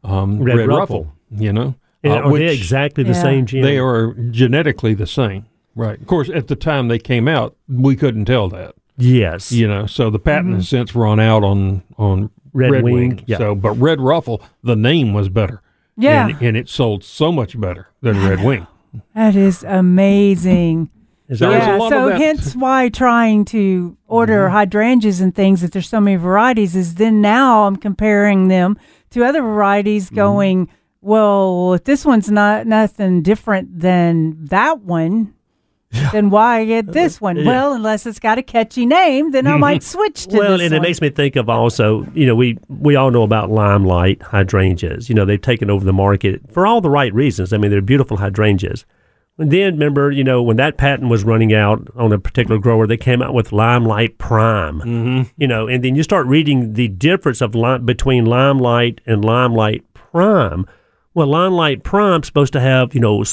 D: um,
C: Red
D: Red,
C: Ruffle.
D: Ruffle. You know,
C: And
D: uh,
C: are they exactly the
B: Yeah.
C: same gene?
D: they are genetically the same. Right. Of course, at the time they came out, we couldn't tell that.
C: Yes.
D: You know, so the patent
B: Mm-hmm.
D: has since run out on on
C: Red
D: Red,
C: Wing,
D: Wing.
C: yeah.
D: So, but Red Ruffle, the name was better.
B: Yeah.
D: and, and it sold so much better than Red Wing.
B: That is amazing.
C: Is that-
D: was a
B: yeah,
D: lot
B: so
D: of that.
B: hence why trying to order hydrangeas and things that there's so many varieties is then now I'm comparing them to other varieties mm-hmm. going, well, if this one's not nothing different than that one, then why get uh, this uh, one?
C: Yeah.
B: Well, unless it's got a catchy name, then I mm-hmm. might switch to
C: well,
B: this
C: and it makes me think of also, you know, we we all know about limelight hydrangeas. You know, they've taken over the market for all the right reasons. I mean, they're beautiful hydrangeas. And then remember, you know, when that patent was running out on a particular grower, they came out with Limelight Prime. Mm-hmm. You know, and then you start reading the difference of lime, between Limelight and Limelight Prime. Well, Limelight Prime's supposed to have, you know,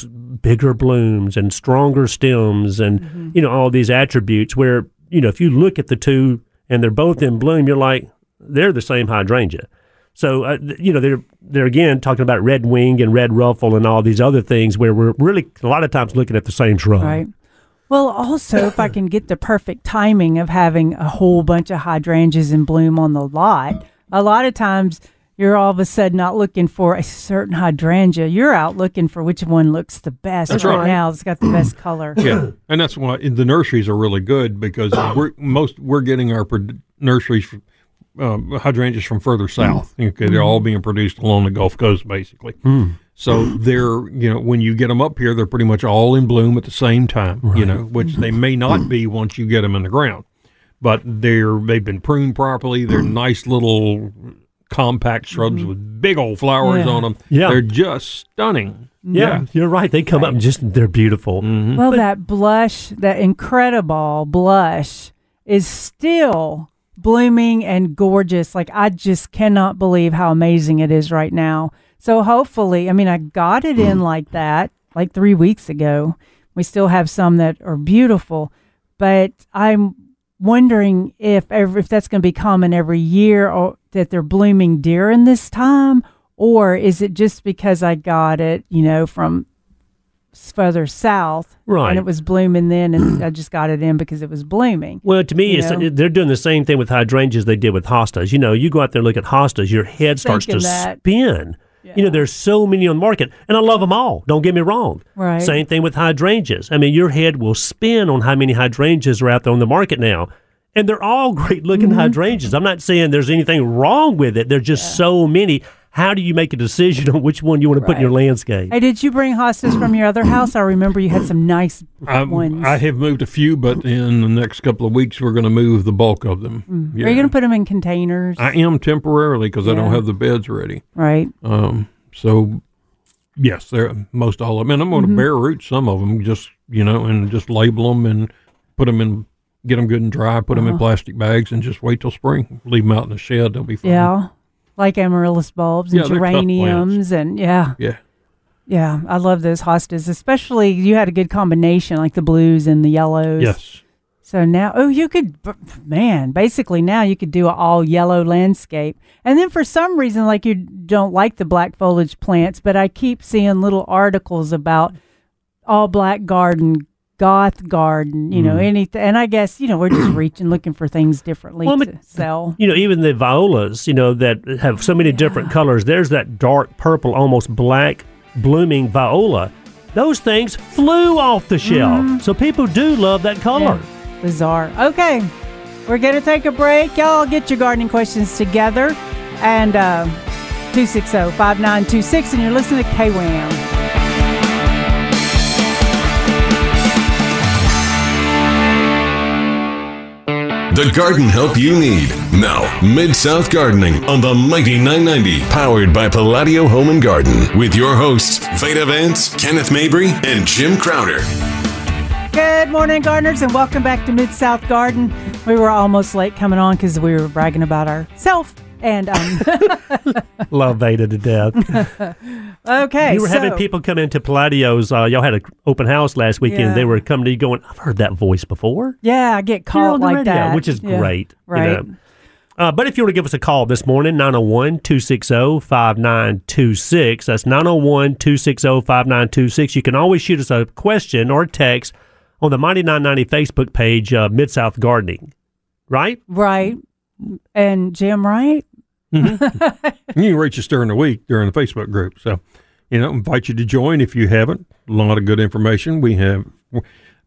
C: bigger blooms and stronger stems and, you know, all these attributes where, you know, if you look at the two and they're both in bloom, you're like, they're the same hydrangea. So, uh, you know, they're, they're again talking about red wing and red ruffle and all these other things where we're really a lot of times looking at the same shrub.
B: Right. Well, also, if I can get the perfect timing of having a whole bunch of hydrangeas in bloom on the lot, a lot of times you're all of a sudden not looking for a certain hydrangea. You're out looking for which one looks the best
D: That's
B: right,
D: right.
B: now. It's got the best color.
D: Yeah, and that's why the nurseries are really good because we're most we're getting our nurseries from, um, hydrangeas from further hmm. south. Okay, they're all being produced along the Gulf Coast, basically. Hmm. So they're you know when you get them up here, they're pretty much all in bloom at the same time. You know, which they may not be once you get them in the ground, but they're they've been pruned properly. They're hmm. nice little compact shrubs with big old flowers
B: Yeah.
D: on them.
C: Yeah.
D: they're just stunning.
C: Yeah, you're right. They come up and just they're beautiful. Mm-hmm.
B: Well, that blush, that incredible blush, is still blooming and gorgeous. Like, I just cannot believe how amazing it is right now. So, hopefully, I mean, I got it in mm. like that like three weeks ago. We still have some that are beautiful, but I'm wondering if ever, if that's going to be common every year or that they're blooming during this time or is it just because I got it, you know, from further south
C: Right.
B: and it was blooming then and I just got it in because it was blooming.
C: Well, to me, it's, they're doing the same thing with hydrangeas they did with hostas. You know, you go out there and look at hostas, your head starts to
B: that.
C: spin. You know, there's so many on the market, and I love them all. Don't get me wrong.
B: Right.
C: Same thing with hydrangeas. I mean, your head will spin on how many hydrangeas are out there on the market now. And they're all great looking
B: Mm-hmm.
C: hydrangeas. I'm not saying there's anything wrong with it. There's just so many. How do you make a decision on which one you want to put in your landscape?
B: Hey, did you bring hostas from your other house? I remember you had some nice
D: I,
B: ones.
D: I have moved a few, but in the next couple of weeks, we're going to move the bulk of them. Hmm.
B: Are you going to put them in containers?
D: I am temporarily because I don't have the beds ready.
B: right.
D: Um, so yes, they're most all of them. And I'm going to mm-hmm. bare root some of them, just you know, and just label them and put them in, get them good and dry, put them in uh-huh. plastic bags, and just wait till spring. Leave them out in the shed; they'll be fine.
B: Yeah. Like amaryllis bulbs and
D: Yeah, they're tough plants.
B: geraniums and yeah.
D: yeah.
B: Yeah, I love those hostas, especially you had a good combination like the blues and the yellows.
D: Yes.
B: So now, oh, you could, man, basically now you could do an all yellow landscape. And then for some reason, like you don't like the black foliage plants, but I keep seeing little articles about all black garden, goth garden, you know,
C: Mm.
B: anything. And I guess, you know, we're just reaching, looking for things differently
C: Well,
B: to sell.
C: you know, even the violas, you know, that have so many different colors. There's that dark purple, almost black blooming viola. Those things flew off the shelf. So people do love that color.
B: Yeah. Bizarre. Okay, we're going to take a break. Y'all get your gardening questions together. And uh, 260 5926, and you're listening to KWAM.
A: The garden help you need. Now, Mid South Gardening on the Mighty 990, powered by Palladio Home and Garden, with your hosts, Veda Vance, Kenneth Mabry, and Jim Crowder.
B: Good morning, gardeners, and welcome back to Mid South Garden. We were almost late coming on because we were bragging about ourselves. And um,
C: Love Veda to death.
B: okay,
C: you were having people come into Palladio's. Uh, y'all had an open house last weekend.
B: Yeah.
C: They were coming to you going, I've heard that voice before.
B: Yeah, I get
C: You're
B: caught
C: on the
B: like
C: radio,
B: that,
C: which is
B: Yeah,
C: great. you
B: Right.
C: know. Uh, but if you want to give us a call this morning, 901 260 5926. That's 901 260 5926. You can always shoot us a question or a text on the Mighty 990 Facebook page, uh, Mid South Gardening. Right?
B: Right. And Jim, right?
D: You can reach us during the week during the Facebook group. So, you know, invite you to join if you haven't. A lot of good information. We have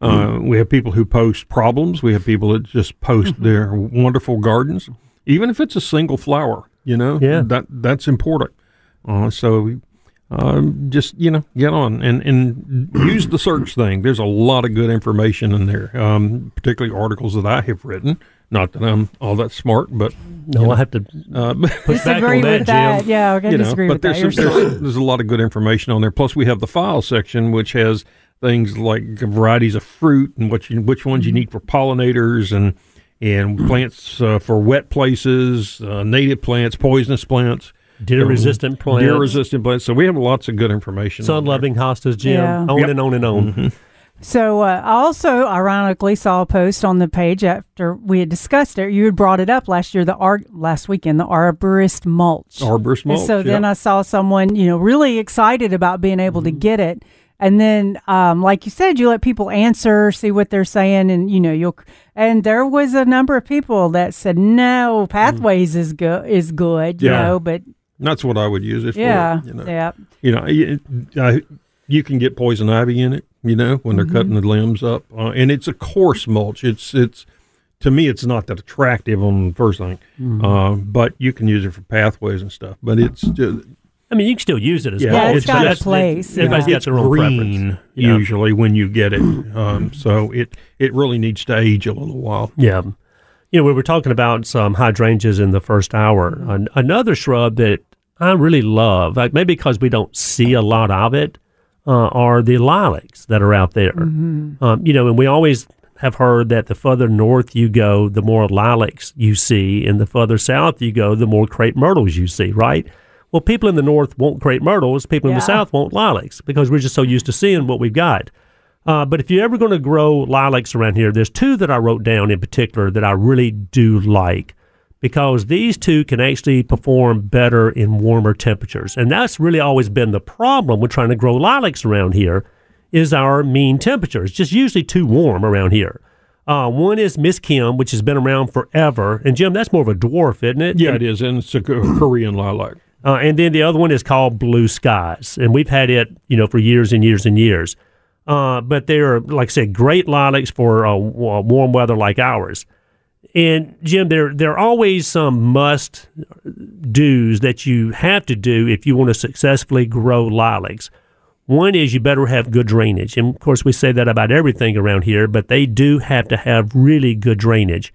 D: uh, we have people who post problems. We have people that just post their wonderful gardens, even if it's a single flower. You know,
C: Yeah.
D: that that's important. Uh, so. Um, just you know, get on and, and use the search thing. There's a lot of good information in there, um, particularly articles that I have written. Not that I'm all that smart, but
C: No, I have to
D: uh,
C: push back
B: Disagree
C: on that,
B: with that.
C: Jim.
B: Yeah, we're
D: you know,
B: disagree
D: but
B: with
D: there's,
B: You're
D: some, there's there's a lot of good information on there. Plus, we have the file section, which has things like varieties of fruit and what you, which ones you
B: Mm-hmm.
D: need for pollinators and and plants uh, for wet places, uh, native plants, poisonous plants,
C: Deer resistant plants.
D: deer resistant plants. So we have lots of good information.
C: Sun loving hostas, Jim.
B: Yeah.
C: On
D: Yep.
C: and on and on.
B: So uh, I also ironically saw a post on the page after we had discussed it. You had brought it up last year, the ar- last weekend, the arborist mulch.
D: Arborist mulch.
B: And so then. I saw someone, you know, really excited about being able
D: Mm-hmm.
B: to get it. And then, um, like you said, you let people answer, see what they're saying, and you know, you'll. And there was a number of people that said, "No, pathways is good, is good," you
D: Mm-hmm.
B: Know. But
D: That's what I would use it
B: yeah,
D: for. You know,
B: yeah,
D: you know, you, uh, you can get poison ivy in it. You know, when they're cutting the limbs up, uh, and it's a coarse mulch. It's it's to me, it's not that attractive on the first thing, uh, but you can use it for pathways and stuff. But it's just,
C: I mean, you can still use it as
D: Yeah,
C: well.
B: Yeah, it's got a
C: just-
B: place,
C: Everybody's
B: yeah.
C: got their own
D: green
C: preference. Yeah.
D: usually when you get it. Um, so it it really needs to age a little while.
C: Yeah. You know, we were talking about some hydrangeas in the first hour. An- another shrub that I really love, like maybe because we don't see a lot of it, uh, are the lilacs that are out there. Um, you know, and we always have heard that the further north you go, the more lilacs you see, and the further south you go, the more crepe myrtles you see, right? Well, people in the north want crepe myrtles, people in the
B: Yeah.
C: south want lilacs because we're just so used to seeing what we've got. Uh, but if you're ever going to grow lilacs around here, there's two that I wrote down in particular that I really do like because these two can actually perform better in warmer temperatures. And that's really always been the problem with trying to grow lilacs around here is our mean temperature. temperatures. Just usually too warm around here. Uh, one is Miss Kim, which has been around forever. And Jim, that's more of a dwarf, isn't it?
D: Yeah, it is, and it's a Korean lilac.
C: Uh, and then the other one is called Blue Skies, and we've had it, you know, for years and years and years. Uh, but they're, like I said, great lilacs for uh, wa- warm weather like ours. And Jim, there there are always some must do's that you have to do if you want to successfully grow lilacs. One is you better have good drainage, and of course we say that about everything around here, but they do have to have really good drainage.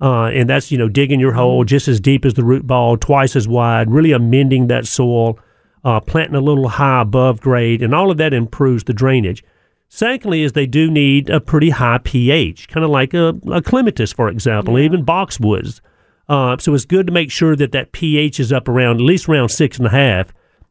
C: Uh, and that's you know digging your hole just as deep as the root ball, twice as wide, really amending that soil, uh, planting a little high above grade, and all of that improves the drainage. Secondly, is they do need a pretty high pH, kind of like a, a clematis, for example, even boxwoods. Uh, so it's good to make sure that that pH is up around at least around six and a half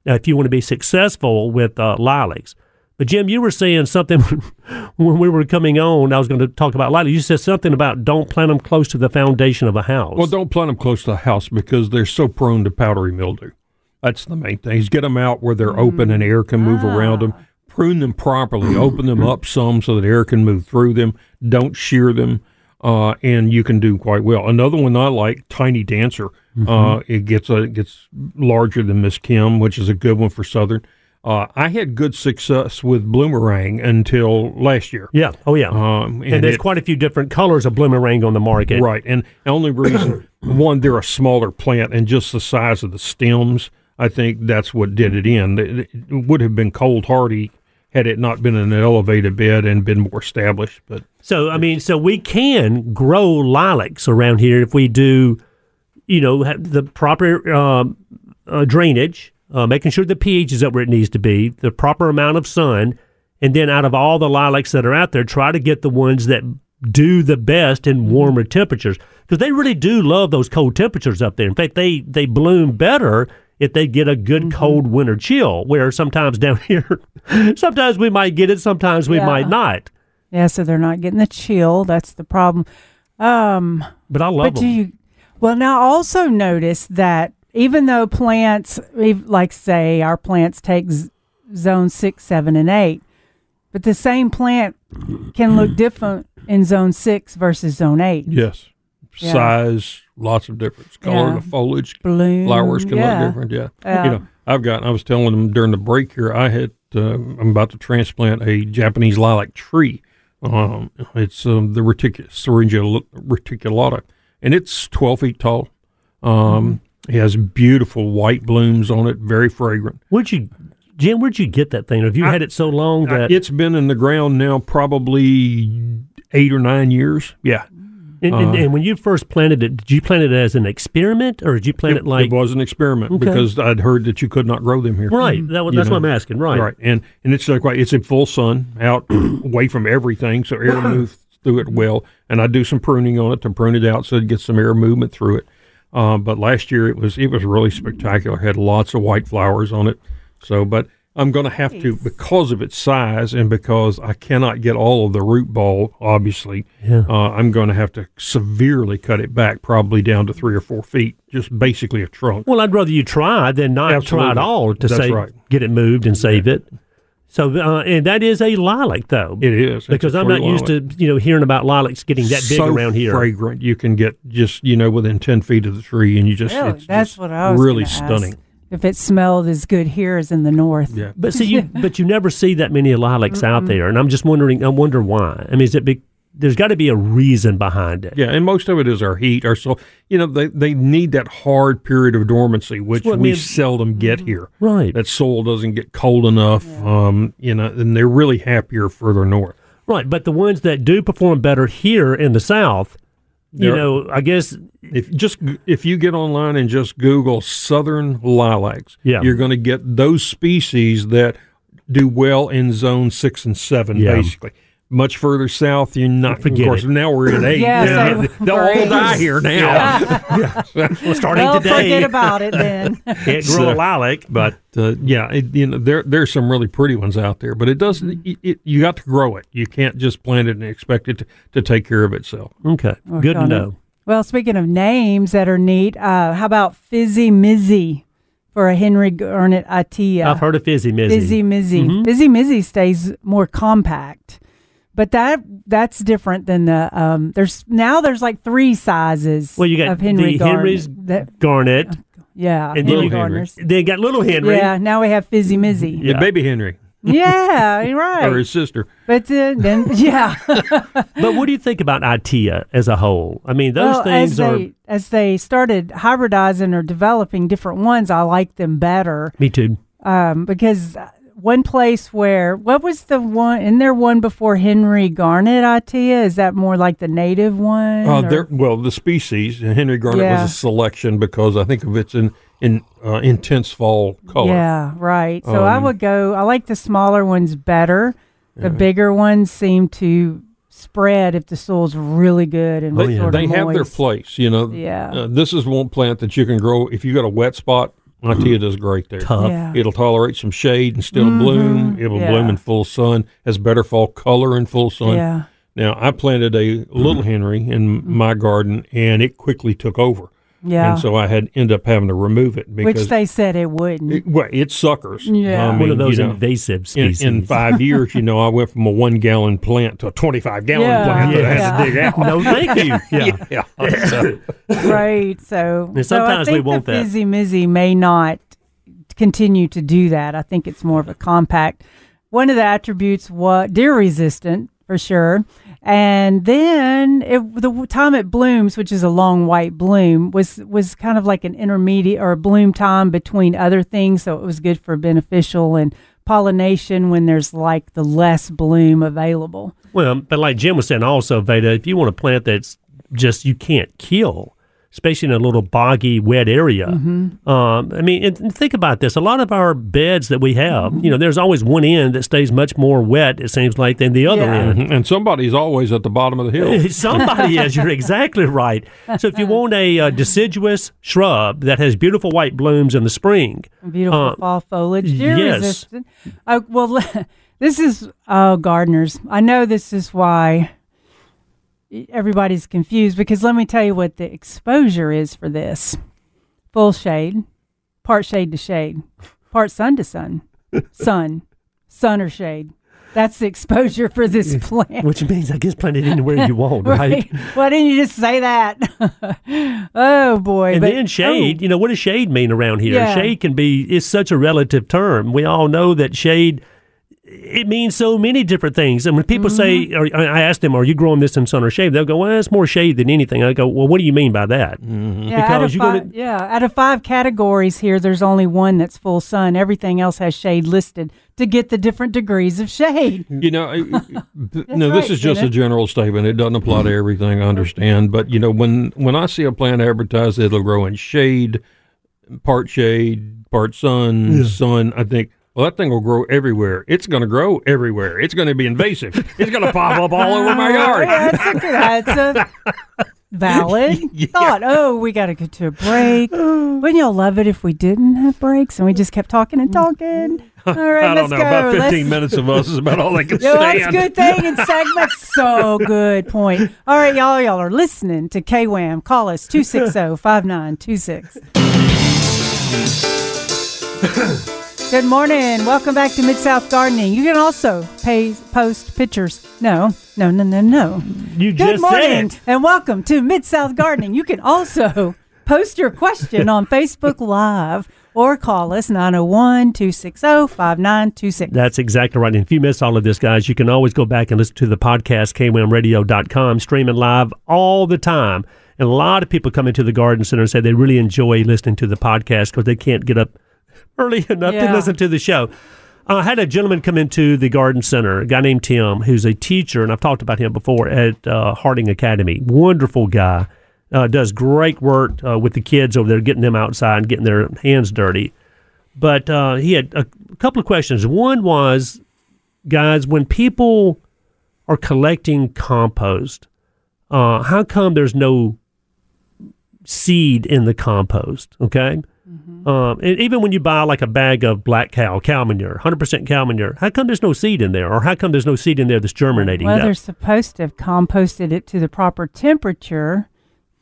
C: uh, if you want to be successful with uh, lilacs. But Jim, you were saying something when we were coming on. I was going to talk about lilacs. You said something about don't plant them close to the foundation of a house.
D: Well, don't plant them close to the house because they're so prone to powdery mildew. That's the main thing. Is get them out where they're open and air can move around them. Prune them properly. open them up some so that air can move through them. Don't shear them, uh, and you can do quite well. Another one I like, Tiny Dancer. Uh, it gets a it gets larger than Miss Kim, which is a good one for southern. Uh, I had good success with Bloomerang until last year.
C: yeah, oh yeah.
D: Um,
C: and, there's
D: it-
C: quite a few different colors of bloomerang on the market.
D: Right. And the only reason, one, they're a smaller plant and just the size of the stems, I think that's what did it in. It it would have been cold hardy had it not been an elevated bed and been more established. But
C: So I mean, so we can grow lilacs around here if we do, you know, have the proper um, uh, drainage, uh, making sure the pH is up where it needs to be, the proper amount of sun, and then out of all the lilacs that are out there, try to get the ones that do the best in warmer temperatures because they really do love those cold temperatures up there. In fact, they they bloom better if they get a good cold winter chill. Where sometimes down here, sometimes we might get it, sometimes we
B: Yeah.
C: might not.
B: Yeah, so they're not getting the chill. That's the problem. Um,
C: But I love
B: but
C: them.
B: do you? Well, now also notice that even though plants, like say our plants take z- zone six, seven, and eight, but the same plant can look different in zone six versus zone eight.
D: yes,
B: Yeah.
D: size, lots of difference. Color,
B: Yeah.
D: the foliage,
B: Bloom,
D: flowers can
B: yeah.
D: look different. Yeah.
B: Yeah.
D: You know, I've got, I was telling them during the break here, I had, uh, I'm about to transplant a Japanese lilac tree. Um, it's um, the reticul- syringa reticulata, and it's 12 feet tall. Um, it has beautiful white blooms on it, very fragrant.
C: Where'd you, Jim? Where'd you get that thing? Have you
D: I-
C: had it so long
D: Uh,
C: that
D: it's been in the ground now probably eight or nine years. Yeah.
C: And, and,
D: uh,
C: and when you first planted it, did you plant it as an experiment or did you plant it, like
D: it was an experiment
C: Okay.
D: because I'd heard that you could not grow them here.
C: right? That, was-
D: You
C: that's what
D: know.
C: I'm asking. Right.
D: Right, and and it's like right, it's in full sun, out away from everything, so air moves through it well. And I do some pruning on it to prune it out so it gets some air movement through it. Um, but last year it was it was really spectacular. Had lots of white flowers on it. So, but I'm going to have to because of its size and because I cannot get all of the root ball. Obviously,
C: Yeah.
D: uh, I'm going to have to severely cut it back, probably down to three or four feet, just basically a trunk.
C: Well, I'd rather you try than not try at all to
D: That's
C: say
D: right.
C: get it moved and save it. So, uh, and that is a lilac though,
D: It is
C: because I'm not
D: pretty
C: used to you know hearing about lilacs getting that big
D: so
C: around here.
D: Fragrant, you can get just you know within ten feet of the tree, and you just
B: Really?
D: it's
B: That's
D: just
B: what I was
D: really
B: gonna ask.
D: Stunning.
B: If it smelled as good here as in the north.
D: Yeah,
C: But see, you but you never see that many lilacs out there, and I'm just wondering. I wonder why. I mean, is it be, there's got to be a reason behind it.
D: Yeah, and most of it is our heat, our soil. You know, they, they need that hard period of dormancy, which we
C: mean.
D: seldom get here.
C: Right.
D: That soil doesn't get cold enough. Um, you know, and they're really happier further north.
C: Right, but the ones that do perform better here in the South, you know, I guess
D: If just if you get online and just Google southern lilacs,
C: Yeah.
D: you're going to get those species that do well in zone six and seven,
C: Yeah.
D: basically. Much further south, you're not.
C: Forget
D: of course,
C: it.
D: now we're in eight.
B: Yeah,
D: They'll-
B: so
D: they'll all
B: great.
D: die here now.
C: well, starting
B: well,
C: today,
B: forget about it then.
C: can't grow a lilac.
D: But uh, yeah, it, you know, there there's some really pretty ones out there, but it doesn't. It, it, you got to grow it. You can't just plant it and expect it to, to take care of itself.
C: Okay,
B: Work
C: good to
B: on it.
C: know.
B: Well, speaking of names that are neat, uh, how about Fizzy Mizzy for a Henry Garnet Itea?
C: I've heard of fizzy mizzy.
B: Fizzy Mizzy.
C: Mhm.
B: Fizzy Mizzy stays more compact. But that that's different than the um there's now there's like three sizes
C: Well, you got
B: of Henry
C: the
B: Garnet.
C: Henry's
B: that,
C: Garnet,
B: yeah,
C: and then
B: Henry
C: you
B: Garners.
C: they got little Henry.
B: Yeah, now we have Fizzy Mizzy.
C: Yeah.
D: Yeah, baby Henry
B: yeah, you're right.
D: or
B: right.
D: his sister.
B: But uh, then yeah.
C: But what do you think about ITEA as a whole? I mean, those
B: well,
C: things
B: as
C: are.
B: they as they started hybridizing or developing different ones, I like them better.
C: Me too.
B: um, because one place where what was the one? In there one before Henry Garnet? Itea is that more like the native one?
D: Uh, there, well, the species Henry Garnet
B: Yeah.
D: was a selection because I think of its in in uh, intense fall color.
B: Yeah, right. So I
D: Um,
B: would go. I like the smaller ones better. The bigger ones seem to spread if the soil's really good and
C: Oh,
B: sort
C: yeah.
B: of
D: They have their place, you know.
B: Yeah.
D: Uh, this is one plant that you can grow if you got a wet spot. Itea does great there.
C: Tough.
B: Yeah.
D: It'll tolerate some shade and still mm-hmm. bloom. It will
B: yeah.
D: bloom in full sun. Has better fall color in full sun.
B: Yeah.
D: Now I planted a little mm-hmm. Henry in mm-hmm. my garden, and it quickly took over.
B: Yeah.
D: And so I had end up having to remove it because
B: Which they said it wouldn't.
D: it, well, it suckers.
B: Yeah.
D: I
C: One of those
D: you know,
C: invasive
D: in,
C: species.
D: in five years, you know, I went from a one gallon plant to a 25 gallon
B: Yeah.
D: plant that I had
B: Yeah.
D: to dig out.
C: no, thank you. Yeah.
D: Yeah. So,
B: right. So,
C: And
B: so I
C: sometimes we
B: think
C: want
B: the
C: that.
B: Fizzy Mizzy may not continue to do that. I think it's more of a compact. One of the attributes was deer resistant for sure. And then it, the time it blooms, which is a long white bloom, was was kind of like an intermediate or bloom time between other things. So it was good for beneficial and pollination when there's like the less bloom available.
C: Well, but like Jim was saying also, Veda, if you want a plant that's just you can't kill, especially in a little boggy, wet area.
B: Mm-hmm.
C: Um, I mean, and, and think about this. A lot of our beds that we have, you know, there's always one end that stays much more wet, it seems like, than the other
B: Yeah.
C: end.
D: and somebody's always at the bottom of the hill.
C: Somebody is. You're exactly right. So if you want a uh, deciduous shrub that has beautiful white blooms in the spring,
B: Beautiful
C: Uh,
B: fall foliage. Deer
C: yes.
B: resistant. Uh, well, this is oh gardeners. I know this is why everybody's confused because let me tell you what the exposure is for this: full shade, part shade to shade, part sun to sun, sun, sun or shade. That's the exposure for this plant.
C: which means I guess plant it anywhere you want, right?
B: Why didn't you just say that? oh boy!
C: And
B: but-
C: then oh. shade, you know, what does shade mean around here?
B: Yeah.
C: Shade can be it's such a relative term. We all know that shade it means so many different things. And when people
B: Mm-hmm.
C: say, or I ask them, "Are you growing this in sun or shade?" They'll go, "Well, it's more shade than anything." I go, "Well, what do you mean by that?"
B: Yeah, out
C: Because
B: of
C: you're
B: five,
C: gonna-
B: yeah, out of five categories here, there's only one that's full sun. Everything else has shade listed to get the different degrees of shade.
D: You know, I- I- th- no,
B: right,
D: this is just a general statement. It doesn't apply to everything. I understand, but you know, when when I see a plant advertised, it'll grow in shade, part shade, part sun, sun. I think. Well, that thing will grow everywhere. It's going to grow everywhere. It's going to be invasive. It's going to pop up all over my yard.
B: That's a, that's a valid thought. Oh, we got to get to a break. Wouldn't y'all love it if we didn't have breaks and we just kept talking and talking? All right,
D: I don't
B: let's
D: know.
B: go.
D: About 15
B: Let's-
D: minutes of us is about all they can
B: Yeah, that's a good thing in segments. so good point. All right, y'all, y'all are listening to KWAM. Call us 260-5926. Good morning. Welcome back to Mid South Gardening. You can also pay, post pictures. No, no, no, no, no.
C: You
B: Good
C: just
B: morning
C: said it.
B: and welcome to Mid South Gardening. You can also post your question on Facebook Live or call us 901 260 5926.
C: That's exactly right. And if you miss all of this, guys, you can always go back and listen to the podcast, kwmradio.com, streaming live all the time. And a lot of people come into the Garden Center and say they really enjoy listening to the podcast because they can't get up early enough to listen to the show. Uh, I had a gentleman come into the Garden Center, a guy named Tim, who's a teacher, and I've talked about him before at uh, Harding Academy. Wonderful guy. Uh, does great work uh, with the kids over there, getting them outside and getting their hands dirty. But uh, he had a couple of questions. One was, guys, when people are collecting compost, uh, how come there's no seed in the compost? Okay. Um, and even when you buy like a bag of black cow, cow manure, 100% cow manure, how come there's no seed in there? Or how come there's no seed in there that's germinating?
B: Well,
C: That-
B: they're supposed to have composted it to the proper temperature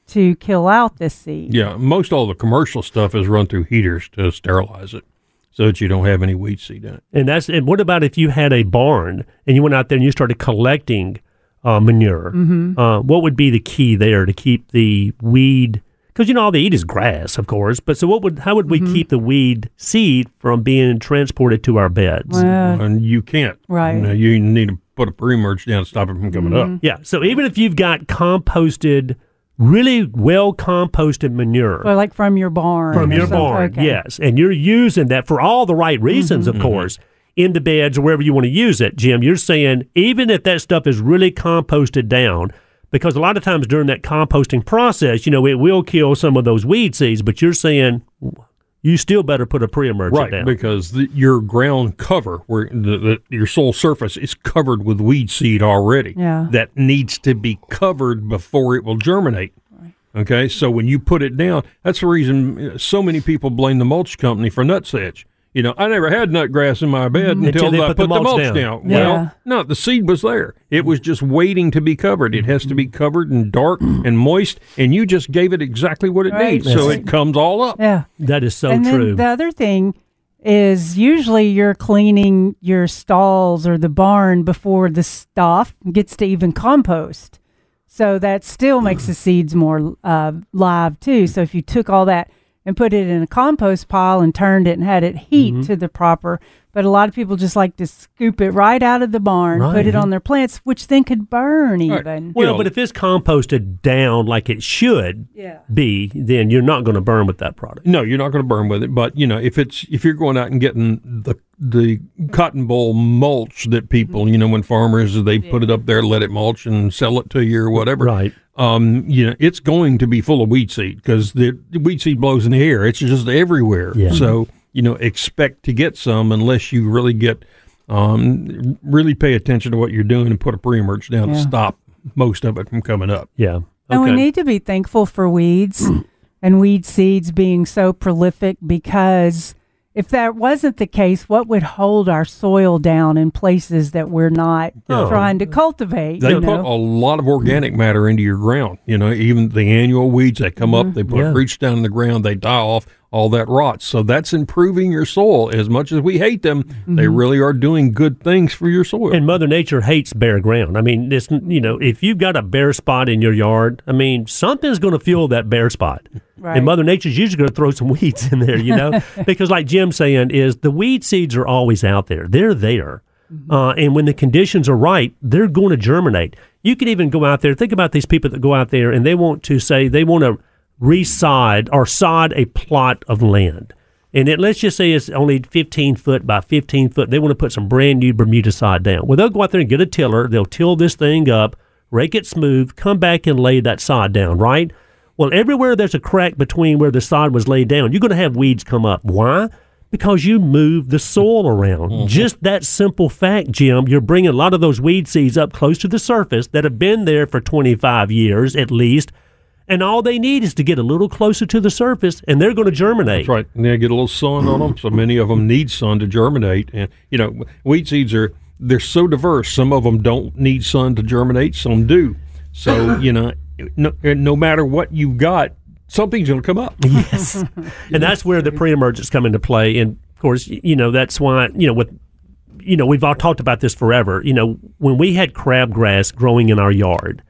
B: to kill out the seed.
D: Yeah, most all the commercial stuff is run through heaters to sterilize it, so that you don't have any weed seed in it.
C: And that's and what about if you had a barn and you went out there and you started collecting uh, manure?
B: Mm-hmm.
C: Uh, what would be the key there to keep the weed? Because you know all they eat is grass, of course. But so what would how would we
B: Mm-hmm.
C: keep the weed seed from being transported to our beds?
B: Well,
D: and you can't.
B: right.
D: You, know, you need to put a pre-merge down to stop it from coming
B: Mm-hmm.
D: up.
C: yeah. So even if you've got composted, really well composted manure.
B: well, like from your barn.
C: from your barn,
B: Okay.
C: yes, and you're using that for all the right reasons,
B: Mm-hmm.
C: of course, in the beds or wherever you want to use it, Jim. You're saying even if that stuff is really composted down, because a lot of times during that composting process, you know, it will kill some of those weed seeds, but you're saying you still better put a pre-emergent
D: Right,
C: down.
D: because the, your ground cover, where the, the, your soil surface is covered with weed seed already.
B: Yeah.
D: That needs to be covered before it will germinate. Okay, so when you put it down, that's the reason so many people blame the mulch company for nutsedge. You know, I never had nut grass in my bed
C: Until
D: until, I
C: put
D: put,
C: the
D: the
C: mulch
D: mulch
C: down.
D: down.
B: Yeah.
D: Well, no, the seed was there. It was just waiting to be covered. It has to be covered and dark and moist, and you just gave it exactly what it
B: Right.
D: needs, so it comes all up.
B: Yeah.
C: that is so
B: and
C: true.
B: then the other thing is usually you're cleaning your stalls or the barn before the stuff gets to even compost. So that still makes the seeds more uh, live too. So if you took all that and put it in a compost pile and turned it and had it heat
C: Mm-hmm.
B: to the proper, but a lot of people just like to scoop it right out of the barn, put it on their plants, which then could burn
D: Right.
B: even.
C: well,
D: you know-
C: but if it's composted down like it should
B: Yeah.
C: be, then you're not going to burn with that product.
D: No, you're not going to burn with it. But you know, if it's if you're going out and getting the the cotton boll mulch that people, you know, when farmers they put it up there, let it mulch and sell it to you or whatever.
C: Right.
D: Um, you know, it's going to be full of weed seed because the, the weed seed blows in the air. It's just everywhere.
C: Yeah.
D: So you know, expect to get some unless you really get um really pay attention to what you're doing and put a pre-emerge down to stop most of it from coming up.
C: Yeah.
B: And we need to be thankful for weeds and weed seeds being so prolific because if that wasn't the case, what would hold our soil down in places that we're not trying to cultivate?
D: They
B: you
D: put
B: know?
D: a lot of organic matter into your ground. You know, even the annual weeds that come up, mm-hmm. they put
C: Yeah.
D: roots down in the ground, they die off, all that rots. So that's improving your soil. As much as we hate them, they really are doing good things for your soil.
C: And Mother Nature hates bare ground. I mean, this you know, if you've got a bare spot in your yard, I mean, something's going to fuel that bare spot.
B: Right.
C: And Mother Nature's usually going to throw some weeds in there, you know, because like Jim's saying, is the weed seeds are always out there. They're there, uh, and when the conditions are right, they're going to germinate. You can even go out there. Think about these people that go out there and they want to say they want to resod or sod a plot of land. And it, let's just say it's only 15 foot by 15 foot. They want to put some brand new Bermuda sod down. Well, they'll go out there and get a tiller. They'll till this thing up, rake it smooth, come back and lay that sod down, right? Well, everywhere there's a crack between where the sod was laid down, you're going to have weeds come up. Why? Because you move the soil around. Mm-hmm. Just that simple fact, Jim, you're bringing a lot of those weed seeds up close to the surface that have been there for 25 years at least. And all they need is to get a little closer to the surface and they're going to germinate.
D: That's right. And they get a little sun on them. So many of them need sun to germinate. And, you know, weed seeds are, they're so diverse. Some of them don't need sun to germinate, some do. So, you know, no, no matter what you've got, something's going to come up.
C: Yes. and that's where the pre-emergence come into play. And of course, you know, that's why, you know, with, you know, we've all talked about this forever. You know, when we had crabgrass growing in our yard,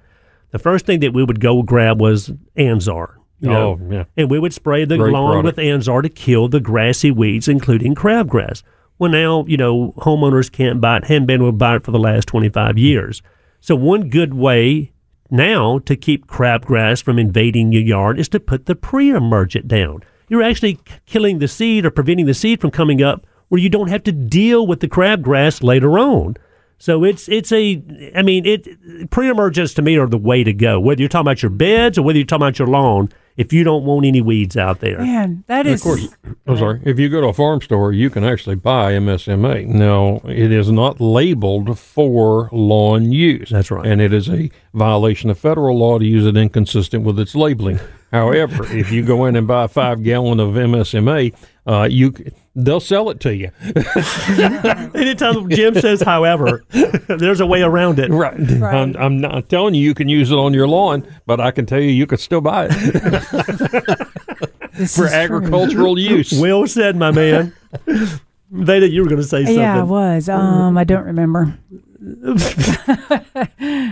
C: the first thing that we would go grab was Ansar. You know?
D: Oh, yeah.
C: And we would spray the
D: Great
C: lawn
D: product.
C: with Ansar to kill the grassy weeds, including crabgrass. Well, now, you know, homeowners can't buy it, hadn't been able to buy it for the last 25 years. So, one good way now to keep crabgrass from invading your yard is to put the pre emergent down. You're actually killing the seed or preventing the seed from coming up where you don't have to deal with the crabgrass later on. So it's it's a I mean it pre-emergents to me are the way to go. Whether you're talking about your beds or whether you're talking about your lawn, if you don't want any weeds out there.
B: Man, that is.
D: Of course, I'm sorry. If you go to a farm store, you can actually buy MSMA. Now, it is not labeled for lawn use.
C: That's right.
D: And it is a violation of federal law to use it inconsistent with its labeling. However, if you go in and buy a five gallon of MSMA, uh, you they'll sell it to you.
C: Anytime Jim says, however, there's a way around it.
D: Right. I'm, I'm not telling you you can use it on your lawn, but I can tell you you could still buy it for
B: is true.
D: agricultural use.
C: Well said, my man. Veda, you were going to say something.
B: Yeah, I was. Um, I don't remember.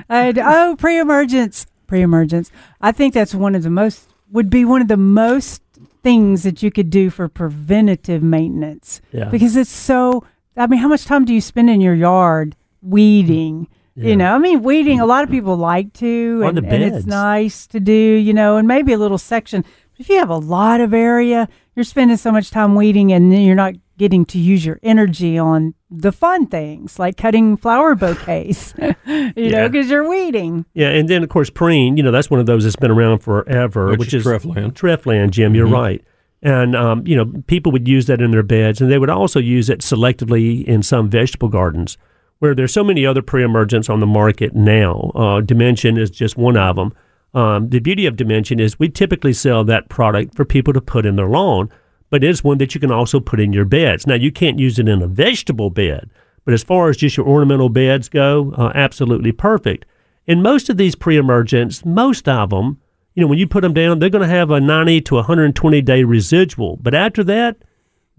B: I, oh, pre-emergence, pre-emergence. I think that's one of the most would be one of the most things that you could do for preventative maintenance
C: Yeah.
B: because it's so. I mean, how much time do you spend in your yard weeding?
C: Yeah.
B: You know, I mean, weeding. A mm. lot of people like to,
C: On
B: and,
C: the
B: and it's nice to do. You know, and maybe a little section. If you have a lot of area, you're spending so much time weeding, and then you're not getting to use your energy on the fun things like cutting flower bouquets. you know, because you're weeding.
C: Yeah, and then of course preen, you know, that's one of those that's been around forever,
D: Which
C: which,
D: is Treflan.
C: Treflan, Jim, you're right. And um, you know, people would use that in their beds, and they would also use it selectively in some vegetable gardens, where there's so many other pre-emergents on the market now. Uh, Dimension is just one of them. Um, the beauty of Dimension is we typically sell that product for people to put in their lawn, but it is one that you can also put in your beds. Now you can't use it in a vegetable bed, but as far as just your ornamental beds go, uh, absolutely perfect. And most of these pre-emergents, most of them, you know, when you put them down, they're going to have a 90 to 120 day residual. But after that,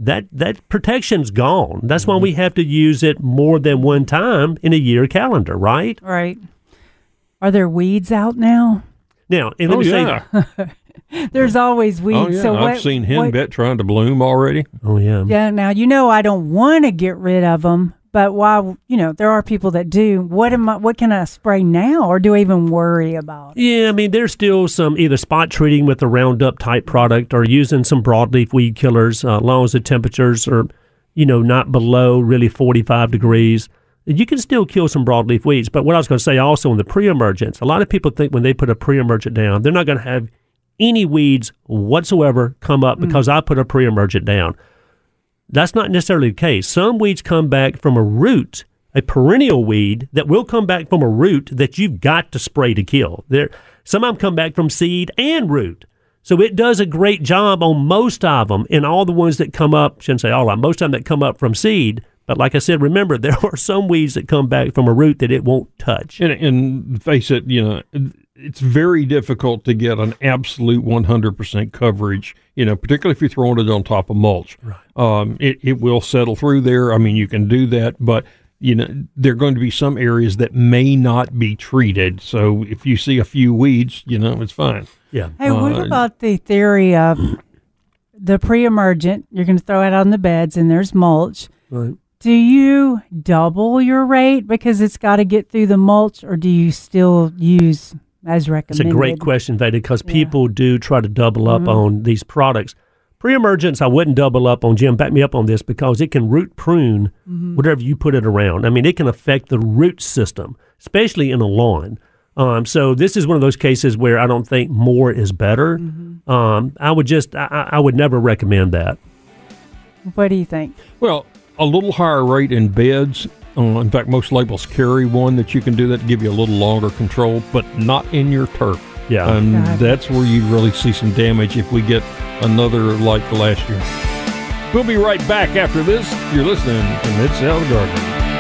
C: that that protection's gone. That's why we have to use it more than one time in a year calendar, right?
B: Right. Are there weeds out now?
C: Now, and let
D: Oh
C: me
D: yeah,
C: say,
B: There's always weeds.
D: oh yeah.
B: So
D: I've
B: what,
D: seen
B: what-
D: henbit trying to bloom already.
C: oh yeah,
B: Yeah. Now you know I don't want to get rid of them, but while you know there are people that do. What am I? What can I spray now, or do I even worry about?
C: Yeah, I mean, there's still some either spot treating with a Roundup type product or using some broadleaf weed killers, uh, as long as the temperatures are, you know, not below really 45 degrees. You can still kill some broadleaf weeds. But what I was going to say also in the pre emergence, a lot of people think when they put a pre emergent down, they're not going to have any weeds whatsoever come up mm. because I put a pre emergent down. That's not necessarily the case. Some weeds come back from a root, a perennial weed that will come back from a root that you've got to spray to kill. There, some of them come back from seed and root. So it does a great job on most of them, and all the ones that come up, shouldn't say all of them, most of them that come up from seed. But like I said, remember there are some weeds that come back from a root that it won't touch.
D: And, and face it, you know, it's very difficult to get an absolute 100% coverage, you know, particularly if you're throwing it on top of mulch. Right. Um, it, it will settle through there. I mean, you can do that, but, you know, there are going to be some areas that may not be treated. So if you see a few weeds, you know, it's fine.
C: Yeah.
B: Hey, what
D: Uh,
B: about the theory of the pre-emergent? You're going to throw it on the beds, and there's mulch.
C: Right.
B: Do you double your rate because it's got to get through the mulch, or do you still use as
C: It's a great question, Veda, because
B: Yeah.
C: people do try to double up
B: Mhm.
C: on these products. Pre-emergence, I wouldn't double up on. Jim, back me up on this because it can root prune
B: Mm-hmm.
C: whatever you put it around. I mean, it can affect the root system, especially in a lawn. Um, so this is one of those cases where I don't think more is better.
B: Mm-hmm.
C: Um, I would just, I, I I would never recommend that.
B: What do you think?
D: Well, a little higher rate in beds. Uh, in fact, most labels carry one that you can do that to give you a little longer control, but not in your turf.
C: Yeah.
D: And
B: Got
D: that's where you really see some damage if we get another like last year. We'll be right back after this. You're listening to Mid South Gardening.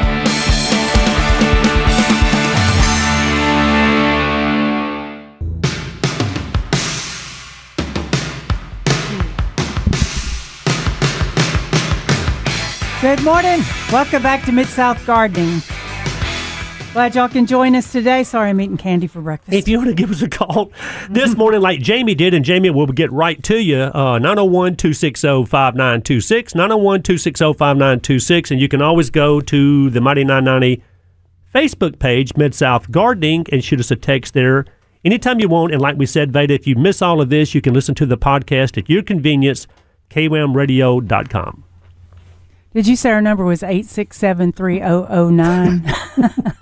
B: Good morning. Welcome back to Mid South Gardening. Glad y'all can join us today. Sorry, I'm eating candy for breakfast.
C: If you want to give us a call this morning, like Jamie did, and Jamie will get right to you, uh, 901 260 5926, 901 260 5926. And you can always go to the Mighty 990 Facebook page, Mid South Gardening, and shoot us a text there anytime you want. And like we said, Veda, if you miss all of this, you can listen to the podcast at your convenience, kwamradio.com.
B: Did you say our number was 8673009?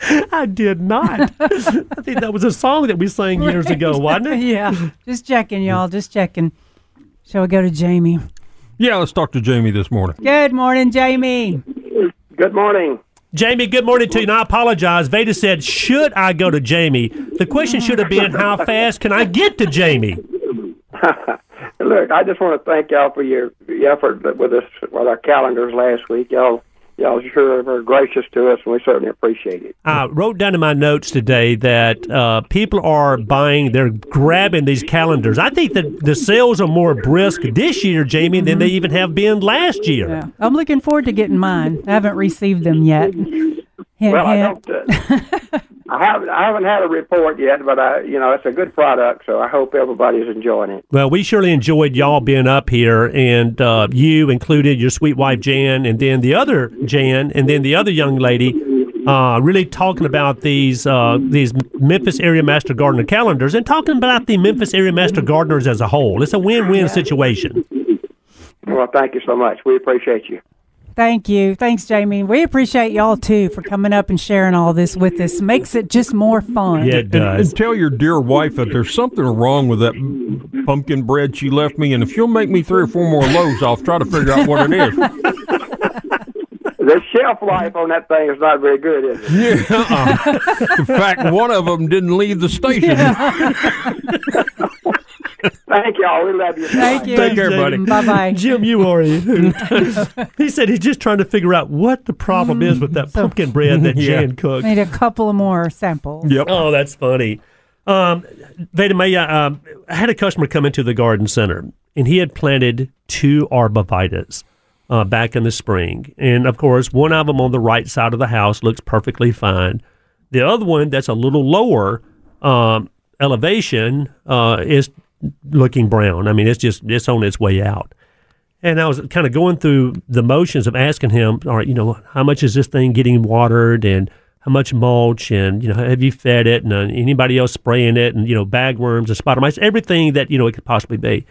C: I did not. I think that was a song that we sang years ago, wasn't it?
B: yeah. Just checking, y'all. Just checking. Shall we go to Jamie?
D: Yeah, let's talk to Jamie this morning.
B: Good morning, Jamie.
E: Good morning.
C: Jamie, good morning to you. And I apologize. Veda said, Should I go to Jamie? The question should have been, How fast can I get to Jamie?
E: Look, I just want to thank y'all for your, your effort with us with our calendars last week. Y'all, y'all sure were gracious to us, and we certainly appreciate it.
C: I wrote down in my notes today that uh, people are buying, they're grabbing these calendars. I think that the sales are more brisk this year, Jamie, than they even have been last year.
B: Yeah. I'm looking forward to getting mine. I haven't received them yet. Hint,
E: Well, I
B: hint.
E: don't. Uh, I haven't. I haven't had a report yet, but I, you know, it's a good product, so I hope everybody's enjoying it.
C: Well, we surely enjoyed y'all being up here, and uh, you included your sweet wife Jan, and then the other Jan, and then the other young lady, uh, really talking about these uh, these Memphis area master gardener calendars, and talking about the Memphis area master gardeners as a whole. It's a win-win situation.
E: Well, thank you so much. We appreciate you.
B: Thank you. Thanks, Jamie. We appreciate y'all too for coming up and sharing all this with us. Makes it just more fun.
C: Yeah, it does.
D: and tell your dear wife that there's something wrong with that pumpkin bread she left me, and if you'll make me three or four more loaves, I'll try to figure out what it is.
E: The shelf life on that thing is not very good, is it?
D: Yeah, uh-uh. in fact, one of them didn't leave the station.
E: Thank y'all. We love you.
B: Thank you.
D: Take care, buddy.
B: Bye bye.
C: Jim, you are. he said he's just trying to figure out what the problem is with that pumpkin bread that
D: Yeah.
C: Jan cooked.
B: Need a couple of more samples.
D: Yep.
C: Oh, that's funny. Um, Veda Maya, um, I had a customer come into the garden center, and he had planted two arborvitaes uh, back in the spring. And of course, one of them on the right side of the house looks perfectly fine. The other one, that's a little lower um, elevation, uh, is looking brown. I mean, it's just it's on its way out. And I was kind of going through the motions of asking him, all right, you know, how much is this thing getting watered and how much mulch and, you know, have you fed it and uh, anybody else spraying it and, you know, bagworms and spider mites, everything that, you know, it could possibly be.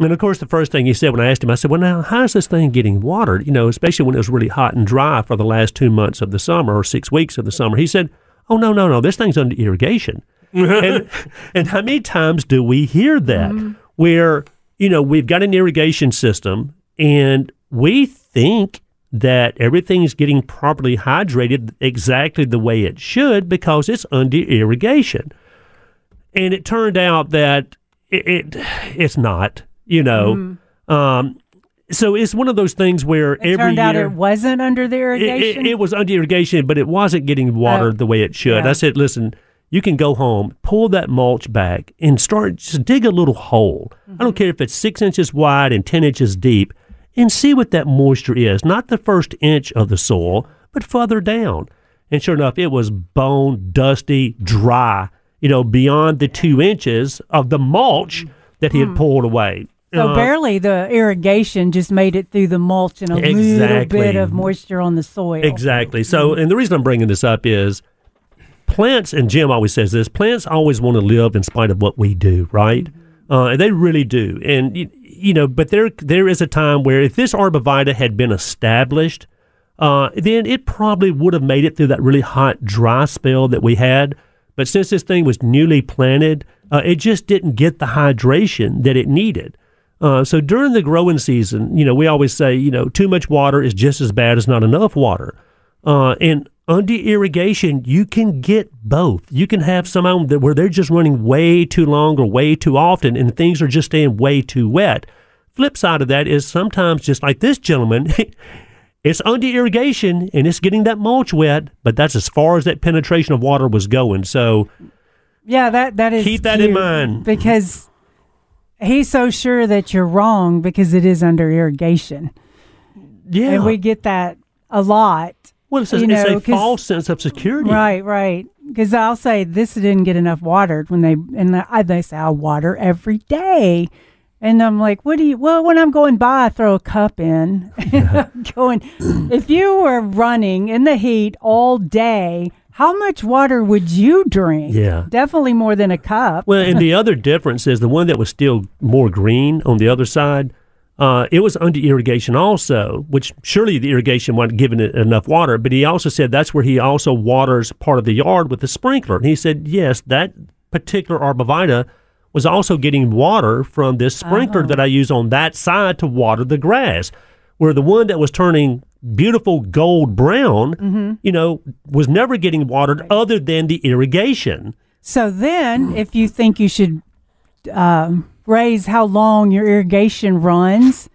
C: And of course, the first thing he said when I asked him, I said, well, now, how's this thing getting watered? You know, especially when it was really hot and dry for the last two months of the summer or six weeks of the summer. He said, oh, no, no, no, this thing's under irrigation. And, and how many times do we hear that where, you know, we've got an irrigation system and we think that everything's getting properly hydrated exactly the way it should because it's under irrigation. And it turned out that it, it it's not, you know. Um, so it's one of those things where
B: Mm-hmm. It
C: every
B: turned out
C: year
B: it wasn't under the
C: it,
B: irrigation.
C: it, it was under irrigation, but it wasn't getting watered
B: Oh,
C: the way it should.
B: yeah.
C: I said, listen, you can go home, pull that mulch back, and start just dig a little hole. I
B: Mm-hmm.
C: don't care if it's six inches wide and ten inches deep, and see what that moisture is. Not the first inch of the soil, but further down. And sure enough, it was bone, dusty, dry. You know, beyond the two inches of the mulch that he had pulled away.
B: so
C: Uh,
B: barely the irrigation just made it through the mulch and a little bit of moisture on the soil.
C: Exactly. So, and the reason I'm bringing this up is plants, and Jim always says this plants always want to live in spite of what we do, right? Uh, they really do. And, you, know, but there there is a time where if this arborvitae had been established, uh, then it probably would have made it through that really hot, dry spell that we had. But since this thing was newly planted, uh, it just didn't get the hydration that it needed. Uh, so during the growing season, you know, we always say, you know, too much water is just as bad as not enough water. Uh, and under irrigation, you can get both. You can have some of them that where they're just running way too long or way too often, and things are just staying way too wet. Flip side of that is sometimes just like this gentleman, it's under irrigation and it's getting that mulch wet, but that's as far as that penetration of water was going. So
B: Yeah, that that is
C: Keep that in mind.
B: because he's so sure that you're wrong because it is under irrigation,
C: yeah,
B: and we get that a lot.
C: Well, it's a,
B: You
C: it's
B: know,
C: a
B: 'cause-
C: false sense of security.
B: Right, right. Because I'll say this didn't get enough watered when they and I, they say I water every day, and I'm like, what do you? Well, when I'm going by, I throw a cup in. going, if you were running in the heat all day, how much water would you drink?
C: Yeah.
B: definitely more than a cup.
C: Well, and the other difference is the one that was still more green on the other side. Uh, it was under irrigation also, which surely the irrigation wasn't giving it enough water. But he also said that's where he also waters part of the yard with the sprinkler. And he said, yes, that particular arborvitae was also getting water from this sprinkler that I use on that side to water the grass. Where the one that was turning beautiful gold brown, you know, was never getting watered other than the irrigation.
B: So then, if you think you should um, raise how long your irrigation runs,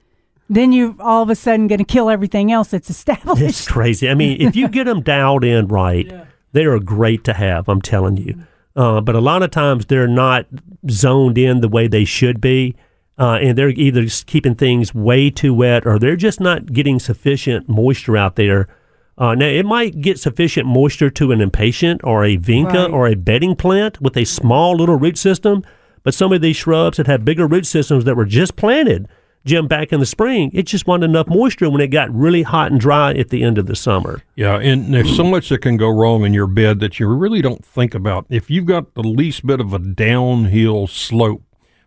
B: then you're all of a sudden going to kill everything else that's established.
C: It's crazy. I mean, if you get them dialed in right, they are great to have. I'm telling you. Uh, but a lot of times they're not zoned in the way they should be, uh, and they're either just keeping things way too wet or they're just not getting sufficient moisture out there. Uh, now it might get sufficient moisture to an impatient or a vinca
B: Right.
C: or a bedding plant with a small little root system, but some of these shrubs that have bigger root systems that were just planted, Jim, back in the spring, it just wasn't enough moisture when it got really hot and dry at the end of the summer.
D: Yeah, and there's so much that can go wrong in your bed that you really don't think about. If you've got the least bit of a downhill slope,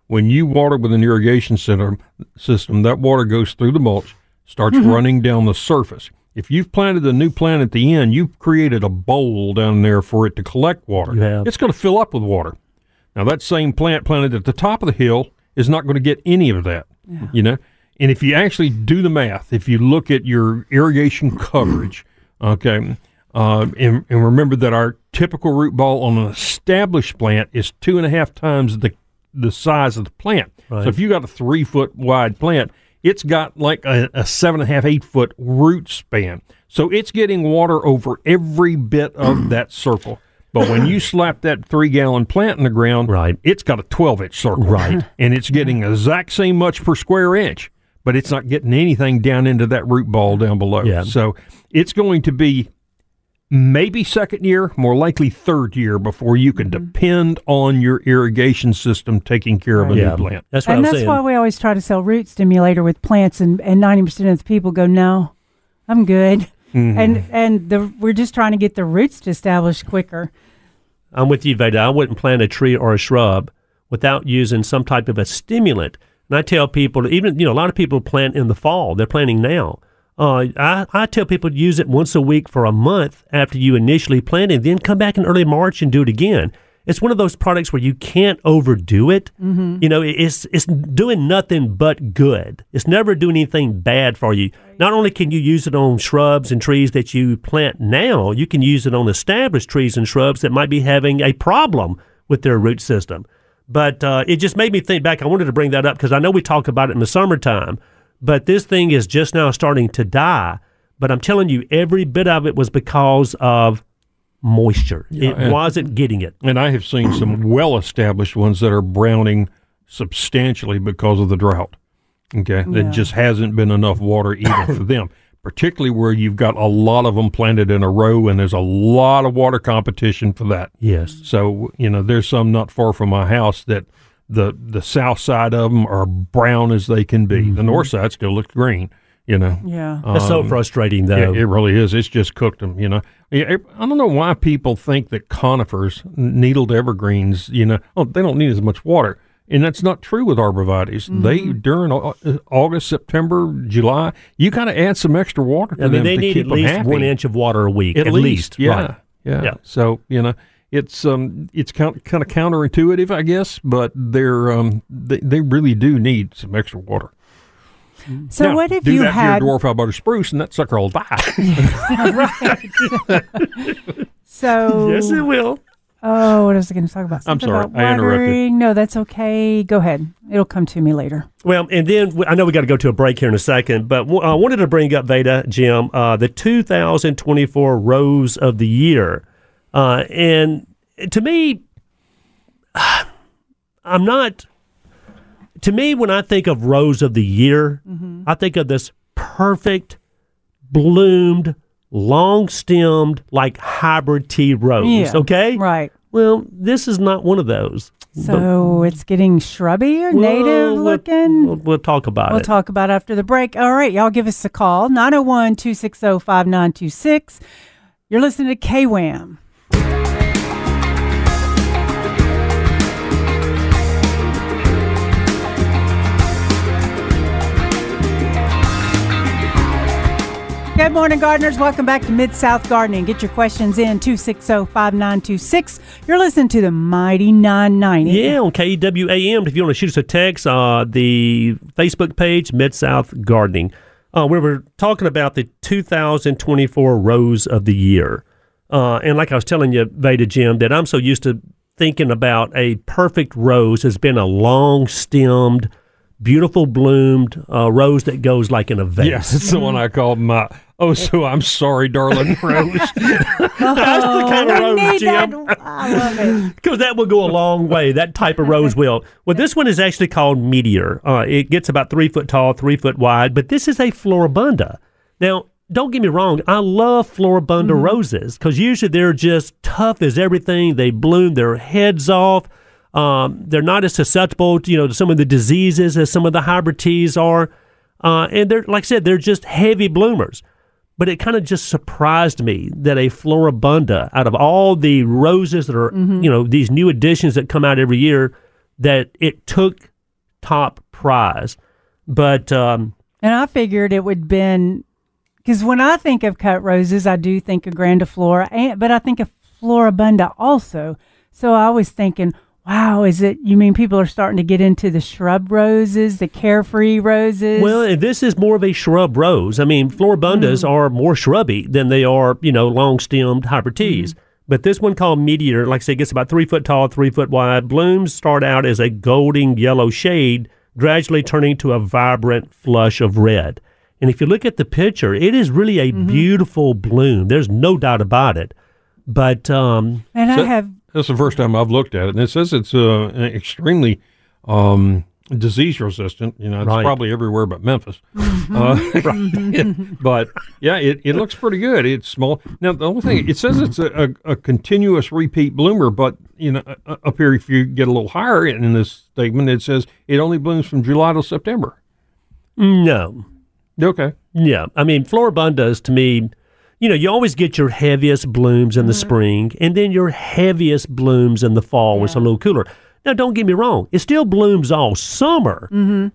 D: when you water with an irrigation center, system, that water goes through the mulch, starts mm-hmm. running down the surface. If you've planted a new plant at the end, you've created a bowl down there for it to collect water.
C: You have.
D: It's going to fill up with water. Now, that same plant planted at the top of the hill is not going to get any of that, you know? And if you actually do the math, if you look at your irrigation coverage, okay, uh, and, and remember that our typical root ball on an established plant is two and a half times the the size of the plant.
C: Right.
D: So if you got a three foot wide plant, it's got like a, a seven and a half, eight foot root span. So it's getting water over every bit of that circle. But when you slap that three gallon plant in the ground,
C: Right.
D: it's got a 12 inch circle.
C: Right.
D: And it's getting exact same much per square inch, but it's not getting anything down into that root ball down below.
C: Yeah.
D: So it's going to be maybe second year, more likely third year before you can mm-hmm. depend on your irrigation system taking care of a
C: Yeah,
D: new plant.
C: that's what
B: and
C: I'm
B: that's
C: saying.
B: why we always try to sell root stimulator with plants, and and ninety percent of the people go, "No, I'm good,"
C: Mm-hmm.
B: and and the we're just trying to get the roots to establish quicker.
C: I'm with you, Veda. I wouldn't plant a tree or a shrub without using some type of a stimulant. And I tell people, even you know, a lot of people plant in the fall. They're planting now. Uh, I, I tell people to use it once a week for a month after you initially plant, planted, then come back in early March and do it again. It's one of those products where you can't overdo it. Mm-hmm. You know, it's it's doing nothing but good. It's never doing anything bad for you. Not only can you use it on shrubs and trees that you plant now, you can use it on established trees and shrubs that might be having a problem with their root system. But uh, it just made me think back. I wanted to bring that up because I know we talk about it in the summertime, but this thing is just now starting to die. But I'm telling you, every bit of it was because of moisture. it
D: and-
C: wasn't getting it.
D: And I have seen some well established ones that are browning substantially because of the drought. Okay. There
B: Yeah.
D: just hasn't been enough water even for them, particularly where you've got a lot of them planted in a row and there's a lot of water competition for that.
C: Yes.
D: So, you know, there's some not far from my house that the the south side of them are brown as they can be. The mm-hmm. north side still looks green, you know.
B: Yeah.
C: That's so um, frustrating, though.
D: Yeah, it really is. It's just cooked them, you know. Yeah, I don't know why people think that conifers, needled evergreens, you know, oh, they don't need as much water. And that's not true with arborvitaes. They during uh, August, September, July, you got to add some extra water to
C: I mean, they need at least
D: happy.
C: one inch of water a week.
D: at,
C: At,
D: least, yeah,
C: Right.
D: yeah,
C: Yeah.
D: So you know, it's um, it's kind kind of counterintuitive, I guess, but they're um, they they really do need some extra water.
B: So
D: Now,
B: what if you had
D: dwarf Alberta spruce, and that sucker will die. Right.
B: so?
C: Yes, it will.
B: Oh, what was I going to talk about?
D: I'm sorry, I interrupted.
B: No, that's okay. Go ahead. It'll come to me later.
C: Well, and then I know we got to go to a break here in a second, but w- I wanted to bring up Veda, Jim, uh, the 2024 Rose of the Year. Uh, and to me, I'm not. To me, when I think of Rose of the Year, mm-hmm. I think of this perfect, bloomed, long stemmed, like hybrid tea rose.
B: Yeah,
C: okay?
B: Right.
C: Well, this is not one of those.
B: So it's getting shrubby or
C: Well,
B: native
C: we'll-
B: looking.
C: We'll, we'll talk about it.
B: We'll talk about it after the break. All right, y'all give us a call 901 260 5926. You're listening to KWAM. Good morning, gardeners. Welcome back to Mid South Gardening. Get your questions in 260 5926. You're listening to the Mighty 990.
C: Yeah, on KWAM. If you want to shoot us a text, uh, the Facebook page, Mid South Gardening. Uh, we were talking about the 2024 Rose of the Year. Uh, and like I was telling you, Veda Jim, that I'm so used to thinking about a perfect rose has been a long stemmed, beautiful bloomed uh, rose that goes like in a vase.
D: Yeah, it's the one I called my oh so I'm sorry, darling rose.
C: That's the kind of rose, Jim.
B: that. I love it.
C: because that will go a long way. That type of rose will. Well, this one is actually called Meteor. Uh, it gets about three foot tall, three foot wide, but this is a Floribunda. Now, don't get me wrong. I love Floribunda roses because usually they're just tough as everything. They bloom their heads off. Um, they're not as susceptible, to, you know, to some of the diseases as some of the hybrid teas are. Uh, and they're, like I said, they're just heavy bloomers. But it kind of just surprised me that a Floribunda, out of all the roses that are, you know, these new additions that come out every year, that it took top prize. But um,
B: And I figured it would been because when I think of cut roses, I do think of grandiflora, and but I think of floribunda also. So I was thinking, wow, is it? You mean people are starting to get into the shrub roses, the carefree roses?
C: Well, this is more of a shrub rose. I mean, floribundas mm. are more shrubby than they are, you know, long stemmed hybrid teas. Mm-hmm. But this one called Meteor, like I say, gets about three foot tall, three foot wide. Blooms start out as a golden yellow shade, gradually turning to a vibrant flush of red. And if you look at the picture, it is really a mm-hmm. beautiful bloom. There's no doubt about it. But um,
B: and I have
D: That's the first time I've looked at it, and it says it's uh, extremely um, disease resistant. You know, it's
C: Right.
D: probably everywhere but Memphis. Uh, but yeah, it, it looks pretty good. It's small. Now the only thing it says it's a, a, a continuous repeat bloomer, but you know, uh, up here if you get a little higher in this statement, it says it only blooms from July to September.
C: no,
D: Okay.
C: Yeah, I mean, floribundas to me, you know, you always get your heaviest blooms in the spring, and then your heaviest blooms in the fall when it's a little cooler. Now, don't get me wrong; it still blooms all summer,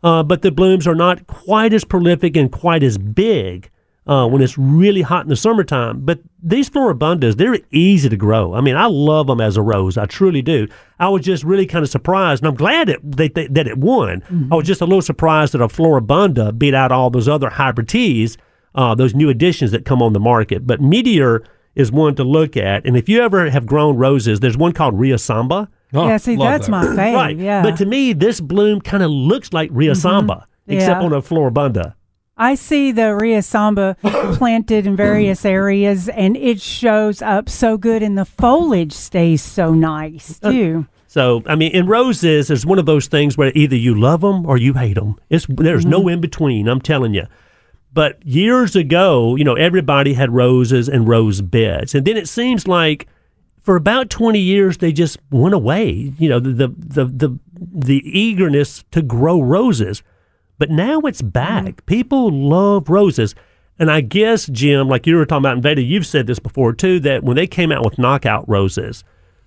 C: uh, but the blooms are not quite as prolific and quite as big uh, when it's really hot in the summertime. But these floribundas, they're easy to grow. I mean, I love them as a rose. I truly do. I was just really kind of surprised, and I'm glad it, that, that, that it won. I was just a little surprised that a floribunda beat out all those other hybrid teas, uh, those new additions that come on the market. But Meteor is one to look at. And if you ever have grown roses, there's one called Rio Samba.
D: Oh,
B: yeah. See, that's
D: that.
B: my favorite.
C: Right.
B: Yeah.
C: But to me, this bloom kind of looks like Rio mm-hmm. Samba, except
B: Yeah.
C: on a floribunda.
B: I see the Rio Samba planted in various areas, and it shows up so good, and the foliage stays so nice uh, too.
C: So, I mean, in roses, it's one of those things where either you love them or you hate them. It's there's no mm-hmm. in between. I'm telling you. But years ago, you know, everybody had roses and rose beds, and then it seems like for about 20 years they just went away. You know, the the the the, eagerness to grow roses, but now it's back. Mm-hmm. People love roses. And I guess, Jim, like you were talking about in Veda, you've said this before too, that when they came out with knockout roses,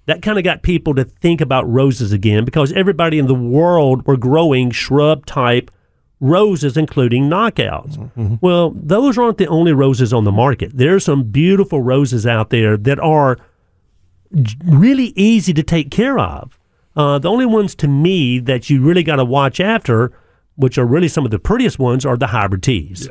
C: that kind of got people to think about roses again because everybody in the world were growing shrub type roses, including knockouts. Well, those aren't the only roses on the market. There are some beautiful roses out there that are really easy to take care of. Uh, the only ones to me that you really got to watch after, which are really some of the prettiest ones, are the hybrid teas.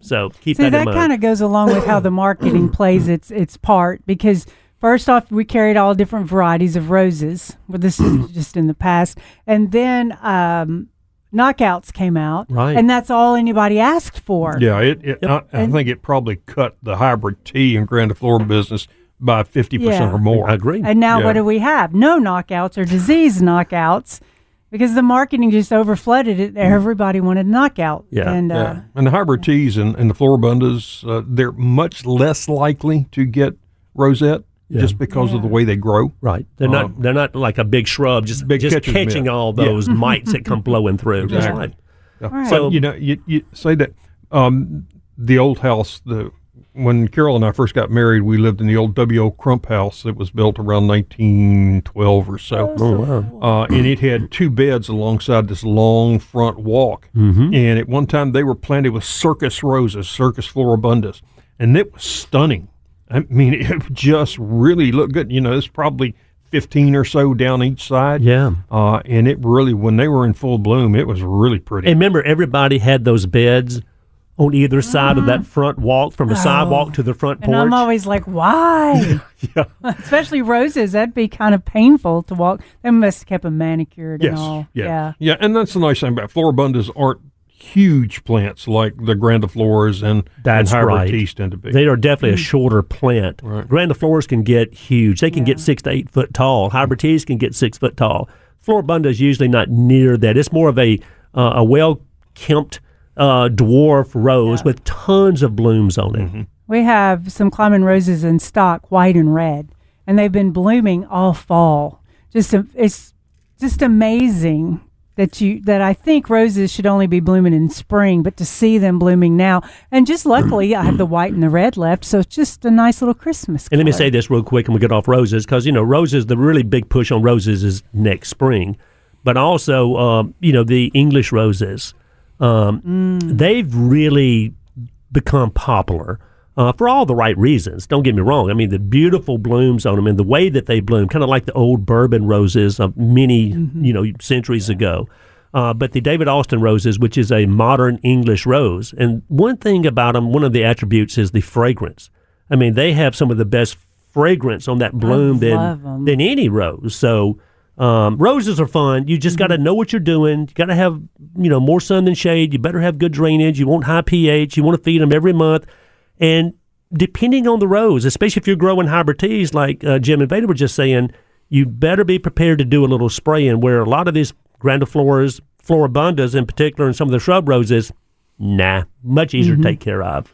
C: So keep
B: See,
C: that, in
B: that
C: mind.
B: kind of goes along with how the marketing plays its its part because first off, we carried all different varieties of roses. Well, this is just in the past, and then um, knockouts came out,
C: Right.
B: And that's all anybody asked for.
D: Yeah, it. it I, I
B: And-
D: think it probably cut the hybrid tea and grandiflora business by fifty percent
B: Yeah.
D: or more.
C: I agree.
B: And now
D: Yeah.
B: what do we have? No knockouts or disease knockouts. because the marketing just overflooded it. Everybody wanted knockout.
C: Yeah,
B: and uh,
D: And the hybrid teas and, and the floribundas, uh, they're much less likely to get rosette just because of the way they grow.
C: Right. They're
D: Um,
C: not. They're not like a big shrub, just
D: Big
C: just catching
D: mitt.
C: all
D: Yeah.
C: those mites that come blowing through.
D: Exactly.
C: right.
D: Yeah.
B: Right.
C: So-
D: But, you know, you, you say that um, the old house, the when Carol and I first got married, we lived in the old W.O. Crump house that was built around 1912 or so.
C: Oh wow.
D: Uh, and it had two beds alongside this long front walk. Mm-hmm. And at one time, they were planted with circus roses, circus floribundas, and it was stunning. I mean, it just really looked good. You know, it's probably 15 or so down each side.
C: Yeah.
D: Uh, and it really, when they were in full bloom, it was really pretty.
C: And remember, everybody had those beds on either side of that front walk, from the sidewalk to the front
B: Mm-hmm. and
C: porch.
B: I'm always like, why?
C: yeah.
B: Especially roses. That'd be kind of painful to walk. They must have kept them manicured and all.
D: Yeah.
B: yeah.
D: yeah. And that's the nice thing about floribundas aren't huge plants like the grandifloras and,
C: That's
D: and hybrid
C: right.
D: teas tend to be.
C: They are definitely a shorter plant.
D: Right.
C: Grandifloras can get huge. They can get six to eight foot tall. Hybrid teas can get six foot tall. Floribunda is usually not near that. It's more of a uh, a well kempt uh, dwarf rose with tons of blooms on it.
B: We have some climbing roses in stock, white and red, and they've been blooming all fall. Just a, it's just amazing that you that I think roses should only be blooming in spring, but to see them blooming now, and just luckily I have the white and the red left, so it's just a nice little Christmas.
C: And let me say this real quick, and we get off roses because you know roses. The really big push on roses is next spring, but also um, you know the English roses. Um, They've really become popular uh, for all the right reasons. Don't get me wrong. I mean the beautiful blooms on them and the way that they bloom, kind of like the old bourbon roses of many you know centuries ago. Uh, but the David Austin roses, which is a modern English rose, and one thing about them, one of the attributes is the fragrance. I mean, they have some of the best fragrance on that bloom than than any rose. So um, roses are fun. You just got to know what you're doing. You got to have you know more sun than shade. You better have good drainage. You want high pH. You want to feed them every month, and depending on the rose, especially if you're growing hybrid teas like uh, Jim and Veda were just saying, you better be prepared to do a little spraying. Where a lot of these grandifloras, floribundas in particular, and some of the shrub roses, nah, much easier to take care of.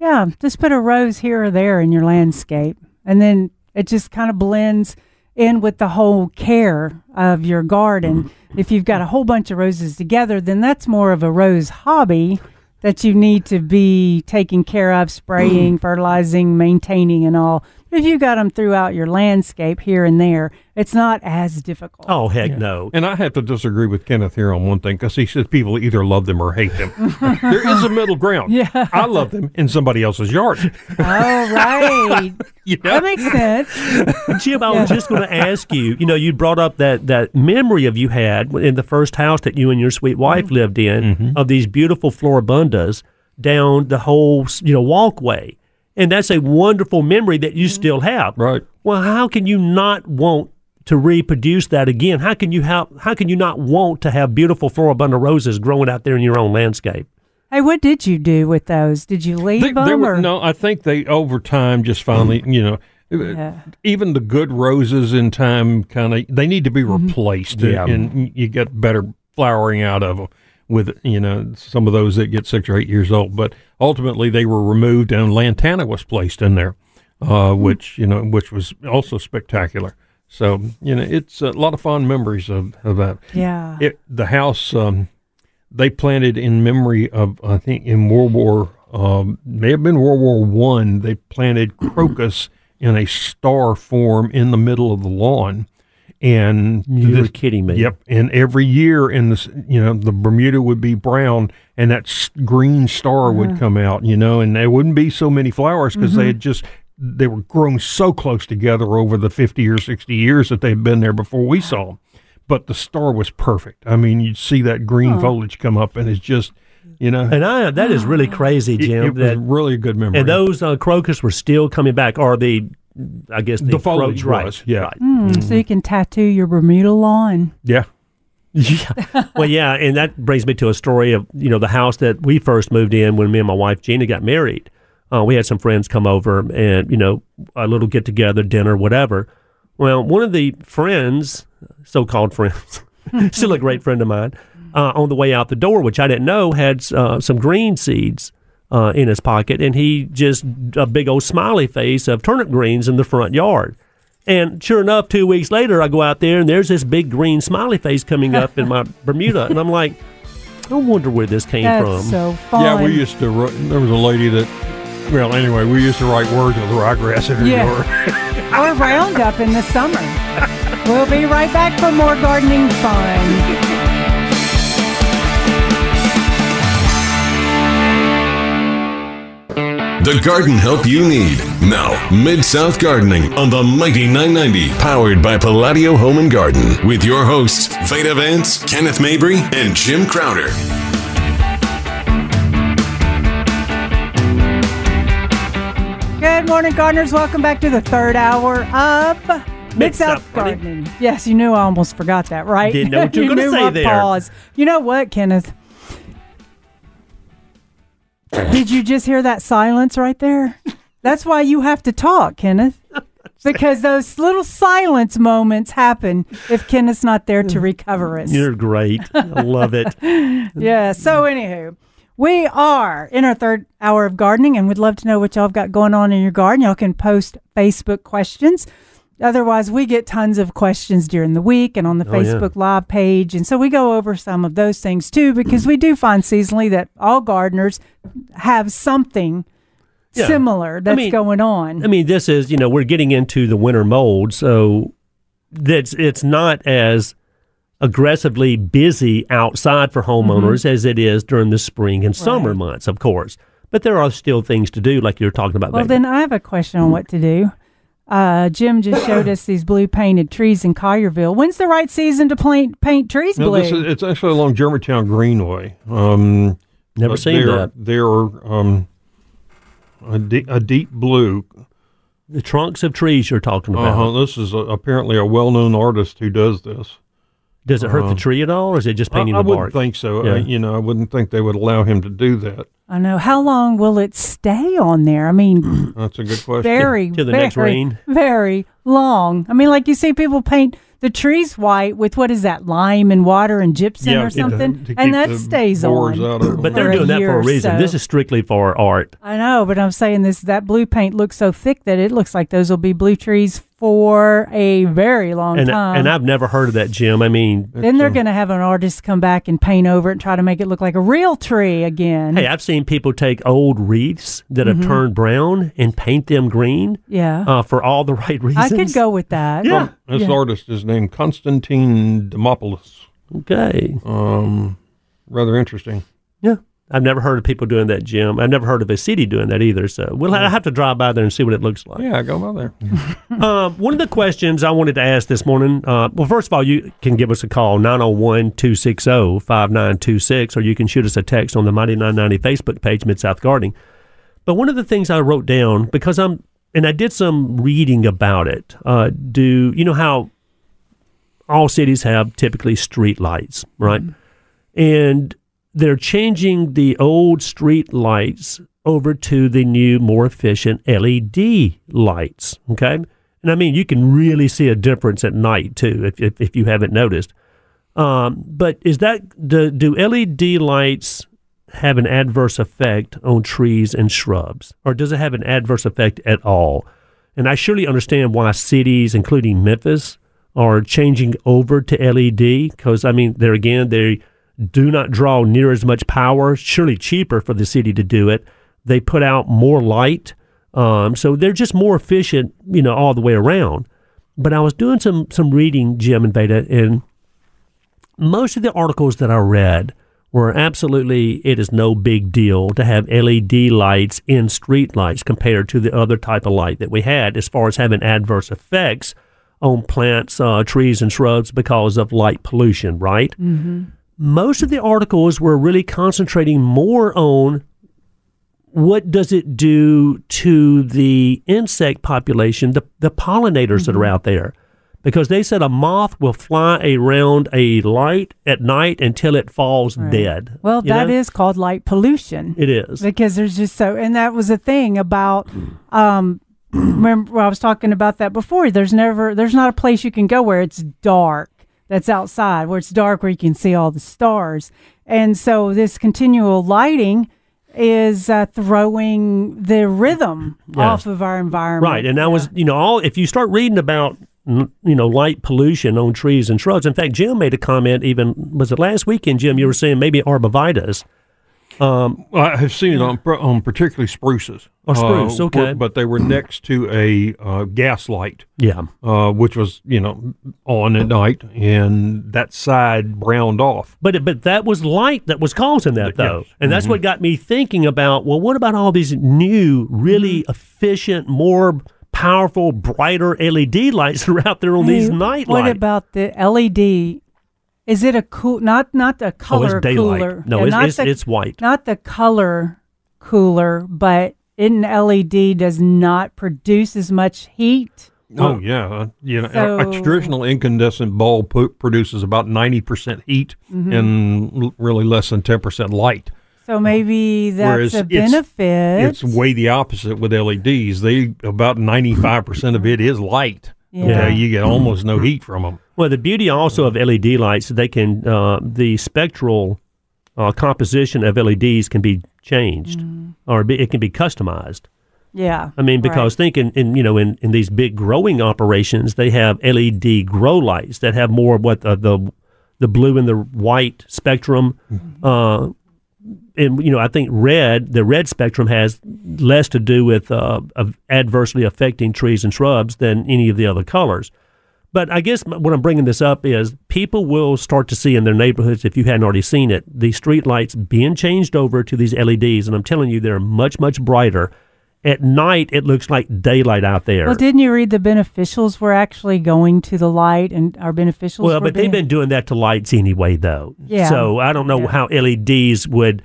B: Yeah, just put a rose here or there in your landscape, and then it just kind of blends in with the whole care of your garden. If you've got a whole bunch of roses together, then that's more of a rose hobby that you need to be taking care of, spraying, mm. fertilizing, maintaining, and all. But if you got them throughout your landscape here and there, it's not as difficult.
C: Oh heck no!
D: And I have to disagree with Kenneth here on one thing because he says people either love them or hate them. there is a middle ground.
B: Yeah.
D: I love them in somebody else's yard.
B: Oh, right.
D: You know?
B: that makes sense.
C: Jim, I was just going to ask you. You know, you brought up that that memory of you had in the first house that you and your sweet wife
D: Mm-hmm.
C: lived in of these beautiful floribundas down the whole you know walkway, and that's a wonderful memory that you mm-hmm. still have.
D: Right.
C: Well, how can you not want to reproduce that again? How can you how how can you not want to have beautiful floribunda roses growing out there in your own landscape?
B: Hey, what did you do with those? Did you leave
D: They-
B: them?
D: they were-
B: or?
D: no, I think they over time just finally, mm-hmm. you know,
B: Yeah.
D: even the good roses in time kind of they need to be mm-hmm. replaced,
C: Yeah.
D: and you get better flowering out of them with you know some of those that get six or eight years old. But ultimately, they were removed, and lantana was placed in there, uh, which you know, which was also spectacular. So you know, it's a lot of fond memories of, of that.
B: Yeah.
D: It, the house um, they planted in memory of I think in World War um, may have been World War One. They planted crocus in a star form in the middle of the lawn, and
C: You're
D: this-
C: kidding me.
D: Yep, and every year in this, you know, the Bermuda would be brown, and that s- green star would come out, you know, and there wouldn't be so many flowers because they had just they were grown so close together over the fifty or sixty years that they'd been there before we saw them. But the star was perfect. I mean, you'd see that green foliage come up, and it's just, you know,
C: And I that is really crazy,
D: it,
C: Jim.
D: it was
C: that
D: really a good memory.
C: And those uh, crocus were still coming back, or the, I guess the,
D: The foliage
C: cro- right,
D: was, yeah.
C: right.
B: Mm, So you can tattoo your Bermuda lawn.
D: yeah,
C: yeah. Well, yeah, and that brings me to a story of you know the house that we first moved in when me and my wife Gina got married. Uh, we had some friends come over and you know a little get together, dinner, whatever. Well, one of the friends, so-called friends, still a great friend of mine. Uh, on the way out the door, which I didn't know had uh, some green seeds uh, in his pocket, and he just a big old smiley face of turnip greens in the front yard. And sure enough, two weeks later, I go out there and there's this big green smiley face coming up in my Bermuda, and I'm like, I wonder where this came
B: That's
C: from.
B: so fun.
D: Yeah, we used to. There was a lady that. Well, anyway, we used to write words with ryegrass in her
B: Yeah.
D: yard.
B: or Roundup in the summer. we'll be right back for more gardening fun.
A: The garden help you need. Now, Mid South Gardening on the Mighty 990, powered by Palladio Home and Garden, with your hosts, Veda Vance, Kenneth Mabry, and Jim Crowder.
B: Good morning, gardeners. Welcome back to the third hour of Mid South
C: Gardening.
B: Gardening. Yes, you knew I almost forgot that, right?
C: Didn't know what you were gonna
B: knew
C: say there.
B: Pause. You know what, Kenneth? Did you just hear that silence right there? That's why you have to talk, Kenneth. Because those little silence moments happen if Kenneth's not there to recover us.
C: You're great. I love it.
B: Yeah. So, anywho, we are in our third hour of gardening, and we'd love to know what y'all have got going on in your garden. Y'all can post Facebook questions. Otherwise, we get tons of questions during the week and on the
C: Oh, yeah.
B: Facebook Live page. And so we go over some of those things too, because we do find seasonally that all gardeners have something
C: Yeah.
B: similar that's
C: mean-
B: going on.
C: I mean, this is you know we're getting into the winter mold, so that's it's not as aggressively busy outside for homeowners as it is during the spring and summer
B: Mm-hmm.
C: Months, of course. But there are still things to do, like you're talking about.
B: Well,
C: Veda.
B: then I have a question on what to do. Uh, Jim just showed us these blue painted trees in Collierville. When's the right season to paint paint trees
D: No,
B: blue?
D: this is, it's actually along Germantown Greenway. Um,
C: Never seen
D: they're,
C: that.
D: They're um, a, de- a deep blue.
C: The trunks of trees you're talking about.
D: Uh-huh. This is a, apparently a well-known artist who does this.
C: Does it hurt the
D: Um,
C: tree at all, or is it just painting
D: I
C: the
D: wouldn't think so.
C: Yeah.
D: I, you know, I wouldn't think they would allow him to do that.
B: I know. How long will it stay on there? I mean,
D: That's a good question.
B: very,
C: till the
B: very,
C: next rain.
B: very long. I mean, like you see people paint the trees white with what is that, lime and water and gypsum
D: Yeah,
B: or
D: to-
B: something,
D: to
B: and that
D: the
B: stays
D: borers
B: on.
D: out of them.
C: but they're
B: for a
C: doing that
B: year
C: for a
B: or
C: reason.
B: so.
C: This is strictly for art.
B: I know, but I'm saying this that blue paint looks so thick that it looks like those will be blue trees for a very long
C: And
B: time.
C: and I've never heard of that, Jim. I mean,
B: then they're going to have an artist come back and paint over it and try to make it look like a real tree again.
C: hey, I've seen people take old wreaths that
B: Mm-hmm.
C: have turned brown and paint them green
B: yeah.
C: uh, for all the right reasons.
B: I could go with that.
C: Yeah.
D: This
B: Yeah.
D: artist is named Konstantin Dimopoulos.
C: Okay.
D: Um, rather interesting.
C: Yeah. I've never heard of people doing that, Jim. I've never heard of a city doing that either. So we'll I have to drive by there and see what it looks like.
D: Yeah, go by there.
C: Um, one of the questions I wanted to ask this morning, uh, well, first of all, you can give us a call, 901 260 5926, or you can shoot us a text on the Mighty 990 Facebook page, Mid South Gardening. But one of the things I wrote down, because I'm, and I did some reading about it, uh, do you know how all cities have typically street lights, right? And they're changing the old street lights over to the new, more efficient LED lights. Okay. And I mean, you can really see a difference at night too, if, if, if you haven't noticed. Um, but is that, do, do LED lights have an adverse effect on trees and shrubs? Or does it have an adverse effect at all? And I surely understand why cities, including Memphis, are changing over to LED because, I mean, there again, they do not draw near as much power, surely cheaper for the city to do it. They put out more light. Um, so they're just more efficient, you know, all the way around. But I was doing some some reading, Jim and Veda, and most of the articles that I read were absolutely it is no big deal to have LED lights in street lights compared to the other type of light that we had as far as having adverse effects on plants, uh, trees, and shrubs because of light pollution, right? Mm-hmm. Most of the articles were really concentrating more on what does it do to the insect population, the, the pollinators that are out there. Because they said a moth will fly around a light at night until it falls dead.
B: Well, that is
C: know?
B: called light pollution.
C: It is.
B: because there's just so and that was a thing about um remember I was talking about that before there's never there's not a place you can go where it's dark that's outside where it's dark where you can see all the stars. And so this continual lighting is uh, throwing the rhythm
C: Yeah.
B: off of our environment.
C: Right, and that was you know all. If you start reading about you know light pollution on trees and shrubs. In fact, Jim made a comment. Even was it last weekend, Jim? You were saying maybe arborvitae. Um,
D: I have seen it on, on particularly spruces.
C: Oh, spruce,
D: uh,
C: okay.
D: were- But they were next to a uh, gas light,
C: yeah,
D: uh, which was you know on at night, and that side browned off.
C: but it, but that was light that was causing that though,
D: Yes.
C: and that's what got me thinking about. Well, what about all these new, really efficient, more powerful, brighter LED lights that are out there on these night
B: What
C: lights?
B: What about the LED? Is it a cool? Not not the
C: oh,
B: color
C: it's daylight.
B: cooler.
C: No,
B: Yeah,
C: it's
B: not
C: it's,
B: the,
C: it's white.
B: not the color cooler, but an LED does not produce as much heat.
D: Oh yeah, uh, you know, a- a traditional incandescent bulb pu- produces about ninety percent heat
B: Mm-hmm.
D: and l- really less than ten percent light.
B: So maybe that's
D: Whereas
B: a
D: it's-
B: benefit.
D: It's way the opposite with LEDs. They about ninety five percent of it is light.
B: Yeah.
D: Okay, you get almost no heat from them.
C: Well, the beauty also of LED lights, they can uh, the spectral uh, composition of LEDs can be changed, or be, it can be customized.
B: yeah.
C: I mean, because think in, in you know in, in these big growing operations, they have LED grow lights that have more of what the the, the blue and the white spectrum. Uh, and you know, I think red, the red spectrum has less to do with uh, adversely affecting trees and shrubs than any of the other colors. But I guess what I'm bringing this up is people will start to see in their neighborhoods, if you hadn't already seen it, these street lights being changed over to these LEDs, and I'm telling you, they're much much brighter. At night, it looks like daylight out there.
B: Well, didn't you read the beneficials were actually going to the light and our beneficials?
C: Well, but they've been doing that to lights anyway, though.
B: Yeah.
C: So I don't know
B: Yeah.
C: how LEDs would,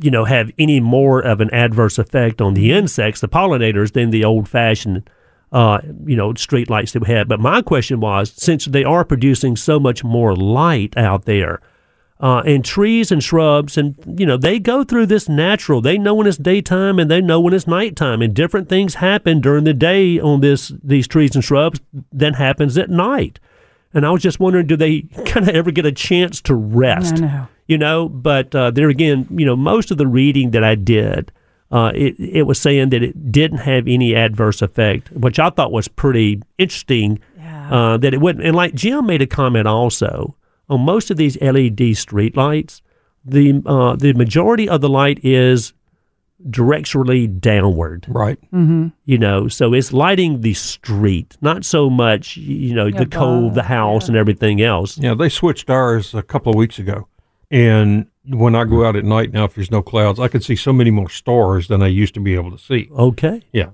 C: you know, have any more of an adverse effect on the insects, the pollinators, than the old-fashioned, uh, you know, street lights that we had. But my question was, since they are producing so much more light out there, uh, and trees and shrubs, and you know, they go through this natural. They know when it's daytime and they know when it's nighttime, and different things happen during the day on this these trees and shrubs than happens at night. And I was just wondering, do they kind of ever get a chance to rest?
B: I know.
C: You know, but uh, there again, you know, most of the reading that I did, uh, it it was saying that it didn't have any adverse effect, which I thought was pretty interesting.
B: Yeah.
C: Uh, that it wouldn't, and like Jim made a comment also on most of these LED street lights, the uh, the majority of the light is directionally downward
D: Right.
C: you know so it's lighting the street not so much you know the
B: Yeah,
C: cove the
B: but-
C: house and everything else
D: Yeah, they switched ours a couple of weeks ago, and when I go out at night now, if there's no clouds, I can see so many more stars than I used to be able to see.
C: okay
D: Yeah.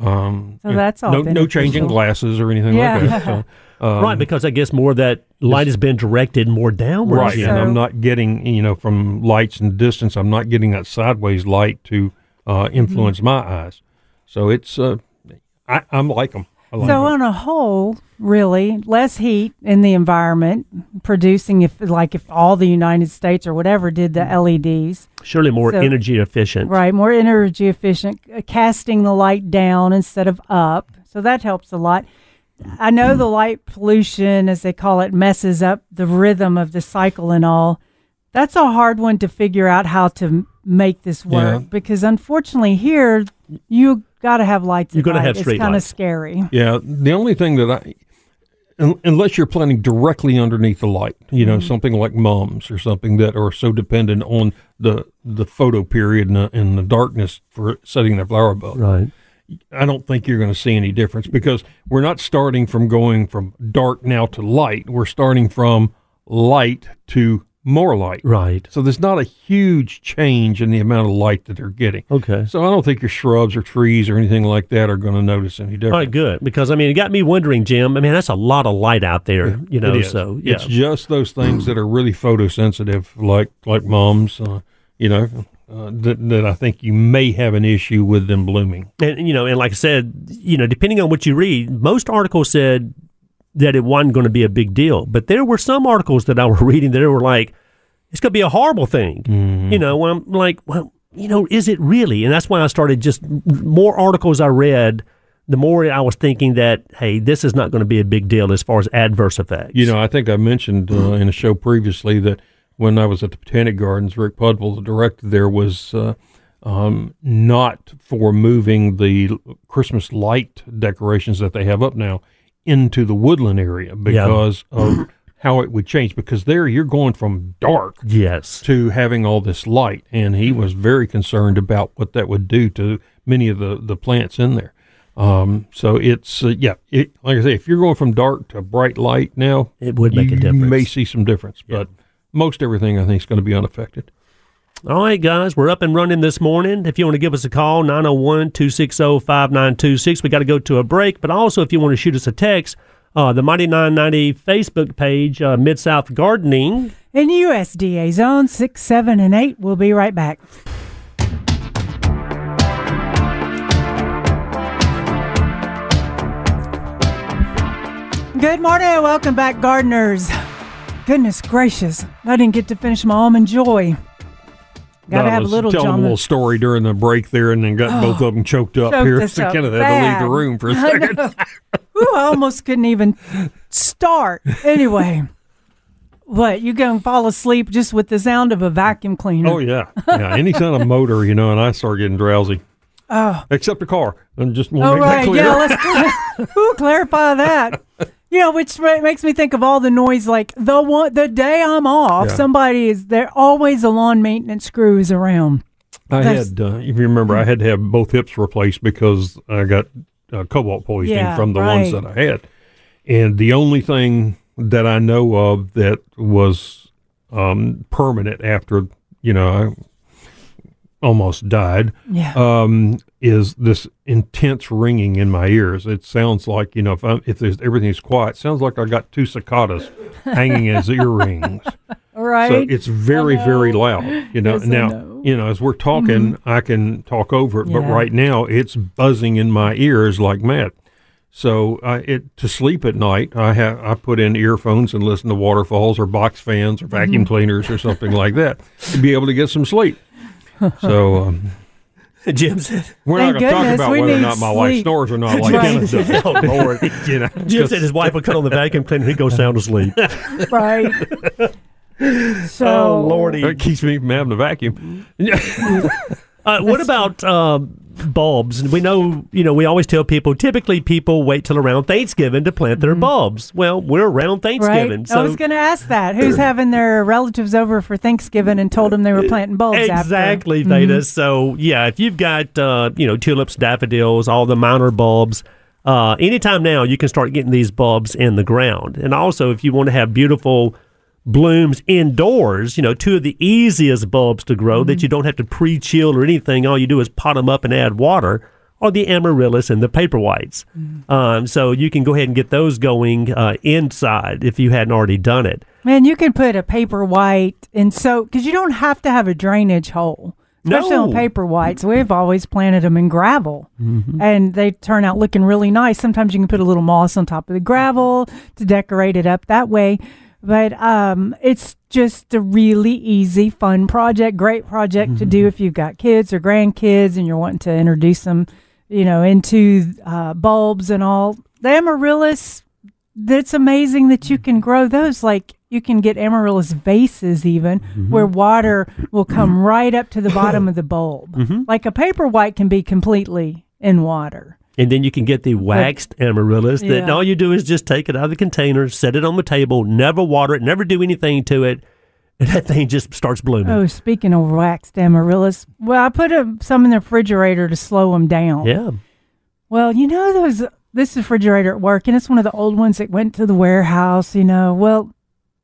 D: Um,
B: So that's all
D: no, no changing glasses or anything
B: Yeah.
D: like that. So, um,
C: right because i guess more of that light has been directed more downward
D: right,
C: you
D: and? I'm not getting you know from lights and distance. I'm not getting that sideways light to uh, influence
B: Mm-hmm.
D: my eyes. So it's uh, I, I'm like them.
B: So on a whole, really less heat in the environment, producing if like if all the United States or whatever did the LEDs,
C: surely more
B: So-
C: energy efficient
B: right? More energy efficient, uh, casting the light down instead of up. So that helps a lot. I know the light pollution, as they call it, messes up the rhythm of the cycle and all. That's a hard one to figure out how to make this work
D: Yeah.
B: because unfortunately here you got to have lights.
C: You're
B: at
C: gonna have street
B: It's kind of
C: lights.
B: scary.
D: Yeah, the only thing that I, un- unless you're planting directly underneath the light, you know, mm-hmm. something like mums or something that are so dependent on the the photo period and the, and the darkness for setting their flower bud.
C: right
D: I don't think you're going to see any difference because we're not starting from going from dark now to light. We're starting from light to more light.
C: right
D: So there's not a huge change in the amount of light that they're getting.
C: okay
D: So I don't think your shrubs or trees or anything like that are going to notice any difference.
C: all right good because i mean it got me wondering jim i mean that's a lot of light out there you know so yeah
D: it's just those things that are really photosensitive, like like mums, uh, you know, uh, that that I think you may have an issue with them blooming.
C: and you know, and like I said, you know, depending on what you read, most articles said that it wasn't going to be a big deal, but there were some articles that I were reading that were like, it's going to be a horrible thing. You know, I'm like, well, you know, is it really? And that's why I started just more articles I read the more I was thinking that, hey, this is not going to be a big deal as far as adverse effects.
D: You know, I think I mentioned uh, in a show previously that when I was at the Botanic Gardens, Rick Pudwell, the director there, was uh, um, not for moving the Christmas light decorations that they have up now into the woodland area because of how it would change. Because there you're going from dark
C: yes.
D: to having all this light, and he was very concerned about what that would do to many of the, the plants in there. Um, so it's uh, yeah, it, like I say, if you're going from dark to bright light now,
C: It would make a difference.
D: you may see some difference, but most everything I think is going to be unaffected.
C: All right, guys, we're up and running this morning. If you want to give us a call, 901 260 5926. We got to go to a break, but also if you want to shoot us a text, uh, the Mighty 990 Facebook page, uh, Mid South Gardening.
B: In USDA zone six, seven, and eight. We'll be right back. Good morning welcome back, gardeners. Goodness gracious, I didn't get to finish my almond joy. Got to
D: I
B: have a little
D: telling them a little story during the break there, and then got oh, both of them choked up
B: Choked
D: here. So kind of had to leave the room for a
B: I
D: second.
B: know. Ooh, I almost couldn't even start. Anyway, what you gonna fall asleep just with the sound of a vacuum cleaner?
D: Oh yeah, yeah. Any kind of motor, you know, and I start getting drowsy. Oh, except the car. I'm just want to
B: Oh,
D: make that
B: right.
D: clear.
B: Yeah, let's cl- Ooh, clarify that. You know, which makes me think of all the noise. Like the one, the day I'm off,
D: Yeah.
B: somebody is there. Always a lawn maintenance crew is around.
D: I
B: That's-
D: had, uh, if you remember, I had to have both hips replaced because I got uh, cobalt poisoning
B: Yeah,
D: from the ones that I had. And the only thing that I know of that was um, permanent after, you know, I almost died
B: Yeah.
D: um, is this intense ringing in my ears. It sounds like, you know, if, I'm, if there's, everything's quiet, it sounds like I got two cicadas hanging as earrings.
B: right.
D: So it's very, very loud. You know,
B: Yes,
D: now,
B: know.
D: you know, as we're talking, I can talk over it, but right now it's buzzing in my ears like mad. So I, it to sleep at night, I have I put in earphones and listen to waterfalls or box fans or vacuum
B: Mm-hmm.
D: cleaners or something like that to be able to get some sleep. So um,
C: Jim said,
D: we're
B: Thank
D: not going to talk
B: goodness,
D: about
B: we
D: whether or
B: need
D: not my wife
B: sleep.
D: snores or not, like
B: Right.
D: Kenneth does.
C: oh, Lord.
D: You know,
C: Jim said his wife would cut on the vacuum cleaner. He'd go sound asleep.
B: right. So,
C: oh, Lordy.
D: that keeps me from having a vacuum.
C: Uh, what about um, bulbs? We know, you know, we always tell people. Typically, people wait till around Thanksgiving to plant their bulbs. Well, we're around Thanksgiving,
B: Mm-hmm. Right. I was going to ask that. Who's having their relatives over for Thanksgiving and told them they were planting bulbs
C: exactly,
B: after?
C: Veda. So yeah, if you've got uh, you know tulips, daffodils, all the minor bulbs. Uh, anytime now, you can start getting these bulbs in the ground. And also, if you want to have beautiful blooms indoors, you know, two of the easiest bulbs to grow that you don't have to pre-chill or anything. All you do is pot them up and add water. Are the amaryllis and the paper whites. Um, so you can go ahead and get those going uh, inside if you hadn't already done it.
B: Man, you can put a paper white and so because you don't have to have a drainage hole. Especially on
C: No.
B: paper whites, we've always planted them in gravel, and they turn out looking really nice. Sometimes you can put a little moss on top of the gravel to decorate it up that way. But um, it's just a really easy, fun project. Great project to do if you've got kids or grandkids and you're wanting to introduce them, you know, into uh, bulbs and all. The amaryllis that's amazing that you can grow those. Like you can get amaryllis vases even where water will come right up to the bottom of the bulb. Like a paper white can be completely in water.
C: And then you can get the waxed amaryllis that
B: Yeah.
C: all you do is just take it out of the container, set it on the table, never water it, never do anything to it, and that thing just starts blooming.
B: Oh, speaking of waxed amaryllis, well, I put a, some in the refrigerator to slow them down.
C: Yeah.
B: Well, you know those this refrigerator at work, and it's one of the old ones that went to the warehouse. You know, well,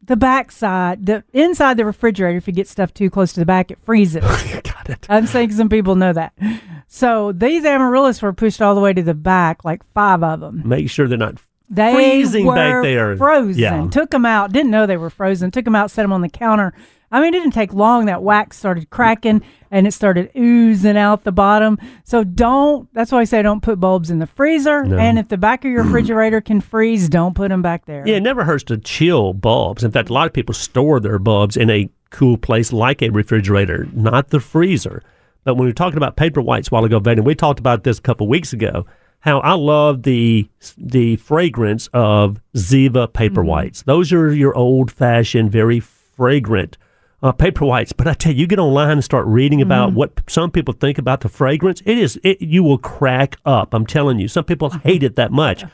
B: the back side, the inside the refrigerator, if you get stuff too close to the back, it freezes.
C: Got it.
B: I'm saying some people know that. So these amaryllis were pushed all the way to the back, like five of them.
C: Make sure they're not.
B: They
C: Freezing
B: were
C: back there.
B: frozen.
C: Yeah.
B: Took them out. Didn't know they were frozen. Took them out, set them on the counter. I mean, it didn't take long. That wax started cracking and it started oozing out the bottom. So don't. That's why I say don't put bulbs in the freezer.
C: No.
B: And if the back of your refrigerator can freeze, don't put them back there.
C: Yeah, it never hurts to chill bulbs. In fact, a lot of people store their bulbs in a cool place like a refrigerator, not the freezer. But when we were talking about paper whites a while ago, Vaden, we talked about this a couple weeks ago. how I love the the fragrance of Ziva paper mm-hmm. whites. Those are your old fashioned, very fragrant uh, paper whites. But I tell you, you get online and start reading about what some people think about the fragrance. It is it, you will crack up. I'm telling you, some people hate it that much.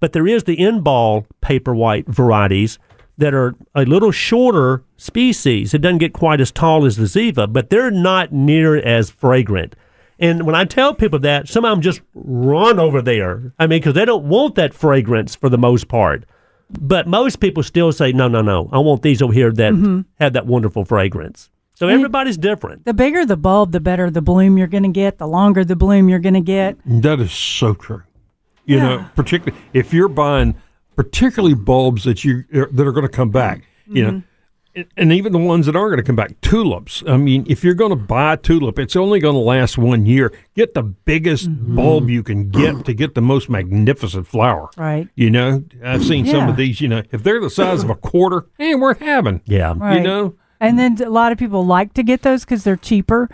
C: But there is the Inbal paper white varieties that are a little shorter species. It doesn't get quite as tall as the Ziva, but they're not near as fragrant. And when I tell people that, some of them just run over there. I mean, because they don't want that fragrance for the most part. But most people still say, no, no, no. I want these over here that mm-hmm. have that wonderful fragrance. So everybody's different.
B: The bigger the bulb, the better the bloom you're going to get. The longer the bloom you're going to get.
D: That is so true. You know, particularly if you're buying particularly bulbs that you that are going to come back. You know. Mm-hmm. And- And even the ones that aren't going to come back, tulips. I mean, if you're going to buy a tulip, it's only going to last one year. Get the biggest bulb you can get to get the most magnificent flower.
B: Right.
D: You know, I've seen some of these. You know, if they're the size of a quarter, ain't worth having.
C: Yeah.
B: Right.
D: You know,
B: And then a lot of people like to get those because they're cheaper,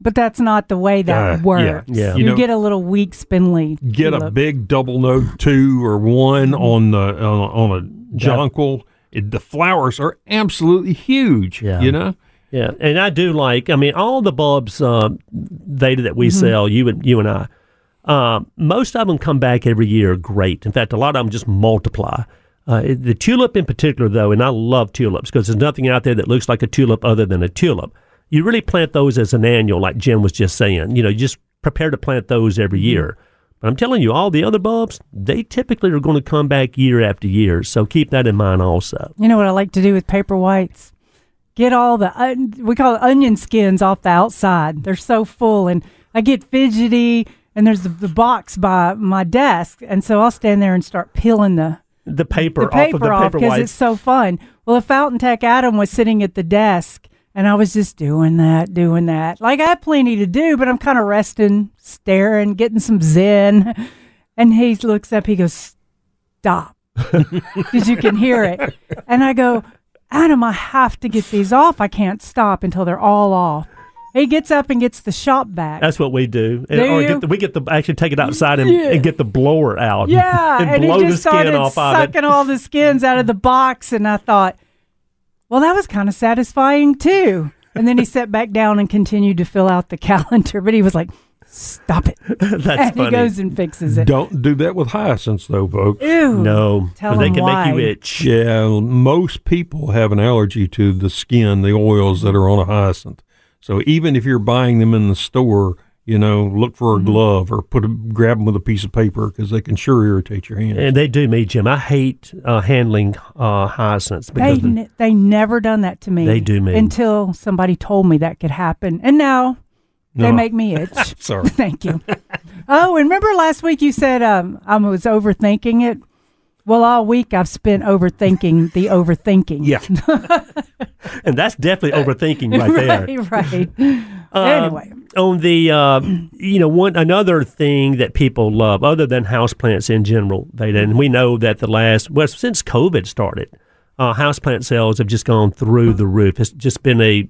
B: but that's not the way that
D: Uh, yeah,
B: works.
C: yeah.
B: You,
D: You know-
B: get a little weak, spindly.
D: get a big double nose two or one on the on, on a jonquil. It, the flowers are absolutely huge.
C: Yeah.
D: You know,
C: Yeah, and I do like. I mean, all the bulbs, um, Veda that we sell, you and you and I, um, most of them come back every year. Great. In fact, a lot of them just multiply. Uh, the tulip in particular, though, and I love tulips because there's nothing out there that looks like a tulip other than a tulip. You really plant those as an annual, like Jim was just saying. You know, you just prepare to plant those every year. But I'm telling you, all the other bulbs, they typically are going to come back year after year. So keep that in mind also.
B: You know what I like to do with paper whites? Get all the we call it onion skins off the outside. They're so full, and I get fidgety. And there's the, the box by my desk, and so I'll stand there and start peeling the
C: The paper,
B: the paper
C: off of the paper
B: because it's so fun. Well, if Fountain Tech Adam was sitting at the desk and I was just doing that, doing that, like I had plenty to do, but I'm kind of resting, staring, getting some zen. And he looks up, he goes, Stop. Because you can hear it. And I go, Adam, I have to get these off. I can't stop until they're all off. He gets up and gets the shop back.
C: That's what we do.
B: Do
C: or get the, we get the actually take it outside and,
B: Yeah.
C: and get the blower out.
B: Yeah,
C: and,
B: and,
C: blow
B: he
C: the
B: just
C: skin
B: started
C: off of it.
B: sucking all the skins out of the box, and I thought, well, that was kind of satisfying too. And then he sat back down and continued to fill out the calendar, but he was like, "Stop it!"
C: That's
B: and
C: funny.
B: he goes and fixes it.
D: don't do that with hyacinths, though, folks.
B: Ew.
C: no,
B: Tell
C: 'cause they
B: him
C: can make you itch.
D: Yeah, most people have an allergy to the skin, the oils that are on a hyacinth. So even if you're buying them in the store, you know, look for a
B: Mm-hmm.
D: glove or put a, grab them with a piece of paper because they can sure irritate your hands.
C: And they do me, Jim. I hate uh, handling uh, hyacinths
B: They
C: because the-
B: ne- they never done that to me.
C: They do me.
B: until somebody told me that could happen, and now they
D: No.
B: make me itch.
D: Sorry.
B: Thank you. oh, and remember last week you said um, I was overthinking it. Well, all week I've spent overthinking the overthinking.
D: Yeah.
C: and that's definitely overthinking right there.
B: right, right.
C: Um,
B: anyway,
C: on the uh, you know one another thing that people love other than houseplants in general Veda, and we know that the last well since covid started uh, houseplant sales have just gone through the roof it's just been a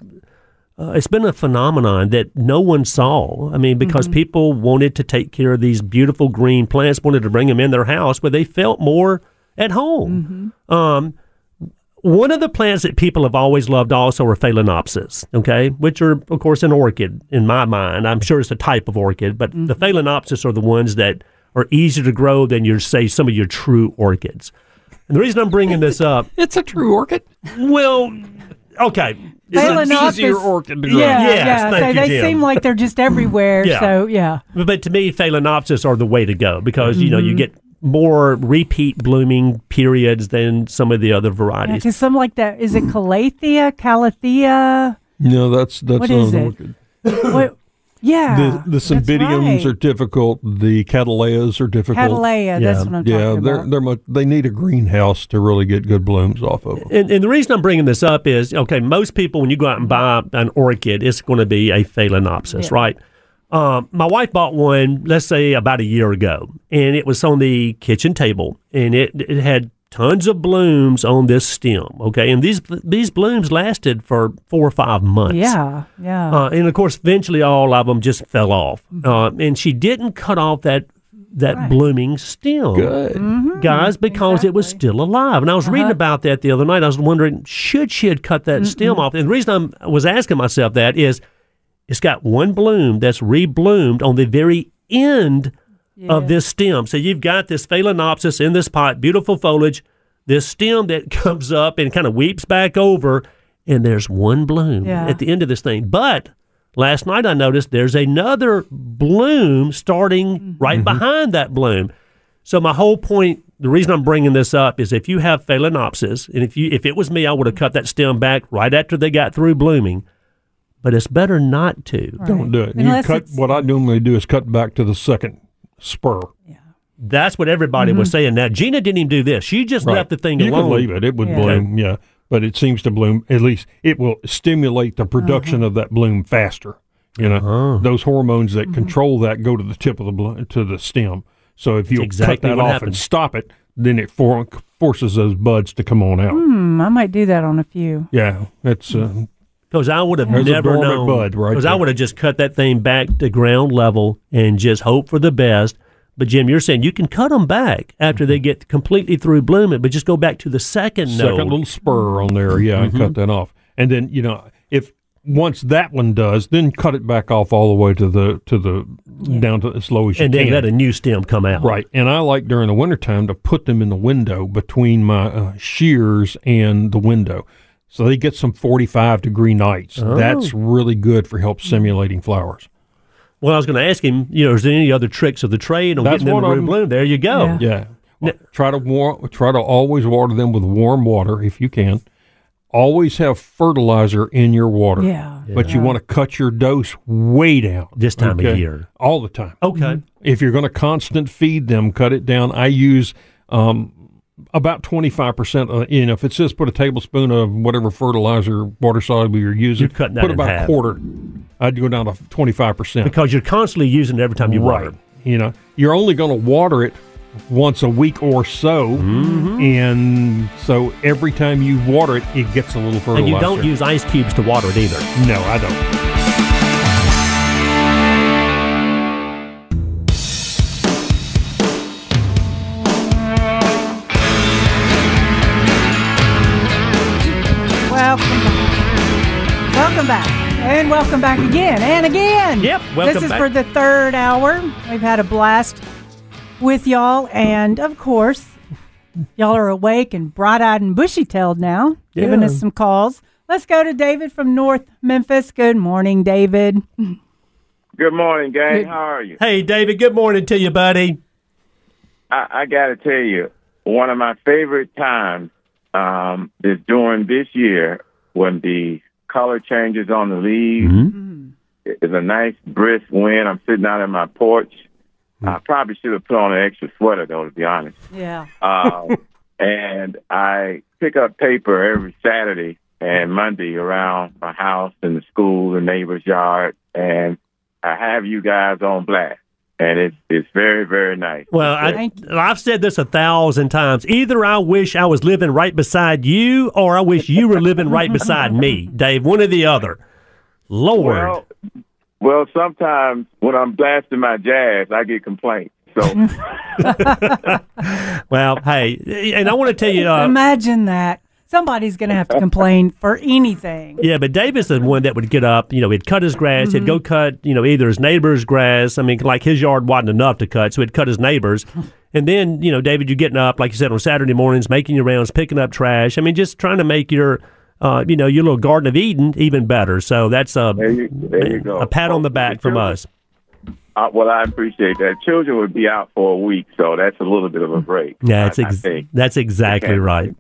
C: uh, it's been a phenomenon that no one saw. I mean, because people wanted to take care of these beautiful green plants, wanted to bring them in their house where they felt more at home. Um, one of the plants that people have always loved also are phalaenopsis, okay, which are, of course, an orchid in my mind. I'm sure it's a type of orchid, but the phalaenopsis are the ones that are easier to grow than your, say, some of your true orchids. And the reason I'm bringing this up,
D: It's a true orchid.
C: well, okay.
D: It's an
B: Phalaenopsis-
D: easier orchid to grow.
B: yeah,
C: Yes,
B: yeah.
C: thank
B: so
C: you,
B: they
C: Jim.
B: seem like they're just everywhere.
C: Yeah.
B: So yeah,
C: But, but to me, phalaenopsis are the way to go because you know you mm-hmm. get more repeat blooming periods than some of the other varieties.
B: because some like that is it calathea, calathea.
D: No, that's that's
B: What
D: not
B: is
D: an
B: it?
D: orchid.
B: what? Yeah,
D: The the cymbidiums
B: right.
D: are difficult. The cattleyas are difficult.
B: Cattleya. That's
C: Yeah.
B: what I'm
D: yeah,
B: talking
D: they're
B: about.
D: they're much, they need a greenhouse to really get good blooms off of them.
C: And, and the reason I'm bringing this up is okay, most people, when you go out and buy an orchid, it's going to be a phalaenopsis,
B: Yeah.
C: right? Um, my wife bought one, let's say about a year ago, and it was on the kitchen table, and it, it had tons of blooms on this stem, okay? And these these blooms lasted for four or five months.
B: yeah, yeah.
C: Uh, and of course, eventually all of them just fell off. Uh, and she didn't cut off that that
B: Right.
C: blooming stem.
D: Good.
C: Guys, because it was still alive. And I was reading
B: Uh-huh.
C: about that the other night. I was wondering, should she have cut that stem off? And the reason I'm, I was asking myself that is it's got one bloom that's rebloomed on the very end of this stem. So you've got this phalaenopsis in this pot, beautiful foliage, this stem that comes up and kind of weeps back over, and there's one bloom
B: Yeah.
C: at the end of this thing. But last night I noticed there's another bloom starting right mm-hmm. behind that bloom. So my whole point, the reason I'm bringing this up is if you have phalaenopsis, and if you if it was me, I would have cut that stem back right after they got through blooming. But it's better not to.
D: Don't do it.
B: Unless
D: you cut. What I normally do is cut back to the second spur. Yeah.
C: That's what everybody was saying. Now Gina didn't even do this. She just
D: Right.
C: left the thing
D: you
C: alone.
D: can leave it. It would
B: Yeah.
D: bloom. Yeah, but it seems to bloom. At least it will stimulate the production
B: Uh-huh.
D: of that bloom faster. You know,
C: Oh.
D: those hormones
B: Mm-hmm.
D: that control that go to the tip of the bloom, to the stem. So if you
C: exactly
D: cut that off
C: happens.
D: and stop it, then it for, forces those buds to come on out.
B: Hmm, I might do that on a few.
D: Yeah, it's uh,
C: Because I would have
D: There's
C: never known.
D: bud right
C: Because I would have just cut that thing back to ground level and just hope for the best. But Jim, you're saying you can cut them back after they get completely through blooming, but just go back to the second,
D: second
C: node.
D: little spur on there. Yeah, and
C: Mm-hmm.
D: cut that off, and then you know if once that one does, then cut it back off all the way to the to the down to as low as you
C: and then
D: can.
C: let a new stem come out.
D: Right. And I like during the wintertime to put them in the window between my uh, sheers and the window. So they get some 45 degree nights.
C: Oh.
D: That's really good for help simulating flowers.
C: Well, I was going to ask him, you know, is there any other tricks of the trade on
D: That's
C: getting them to
D: of 'em.
C: bloom? There you go.
B: Yeah.
D: Yeah. Well, try to war- try to always water them with warm water if you can. Always have fertilizer in your water.
B: Yeah.
D: But you want to cut your dose way down.
C: This time of year.
D: All the time.
C: Okay.
D: if you're going to constant feed them, cut it down. I use um, about 25%. Uh, you know, if it says put a tablespoon of whatever fertilizer, water soluble you're using,
C: You're cutting that
D: put about
C: half.
D: a quarter. I'd go down to 25%.
C: Because you're constantly using it every time you
D: right.
C: water.
D: You know, you're only going to water it once a week or so.
C: Mm-hmm.
D: And so every time you water it, it gets a little fertilizer.
C: And you don't use ice cubes to water it either.
D: No, I don't.
B: Welcome back again and again.
C: Yep, welcome
B: This is
C: back.
B: for the third hour. We've had a blast with y'all. And of course, y'all are awake and bright eyed and bushy tailed now, giving
C: Yeah.
B: us some calls. Let's go to David from North Memphis. Good morning, David.
F: Good morning, gang.
B: Good-
F: How are you?
C: Hey, David, good morning to you, buddy.
F: I, I got to tell you, one of my favorite times um, is during this year when the color changes on the leaves. It's a nice brisk wind. I'm sitting out in my porch. I probably should have put on an extra sweater, though, to be honest.
B: Yeah.
F: Um, and I pick up paper every Saturday and Monday around my house and the school, the neighbor's yard, and I have you guys on blast. And it's it's very very nice.
C: Well, I,
B: Thank you.
C: I've said this a thousand times. Either I wish I was living right beside you, or I wish you were living right beside me, Dave. One or the other. Lord.
F: Well, well, sometimes when I'm blasting my jazz, I get complaints. So
C: Well, hey, and I want to tell you, uh,
B: Imagine that. Somebody's going to have to complain for anything.
C: yeah, but David's the one that would get up. You know, he'd cut his grass. He'd go cut, you know, either his neighbor's grass. I mean, like his yard wasn't enough to cut, so he'd cut his neighbor's. And then, you know, David, you're getting up, like you said, on Saturday mornings, making your rounds, picking up trash. I mean, just trying to make your, uh, you know, your little Garden of Eden even better. So that's a,
F: there you, there you go.
C: a pat on the back from
F: Children-
C: us.
F: Uh, well, I appreciate that. Children would be out for a week, so that's a little bit of a break.
C: Yeah, it's
F: I- I
C: ex-
F: think.
C: that's exactly right.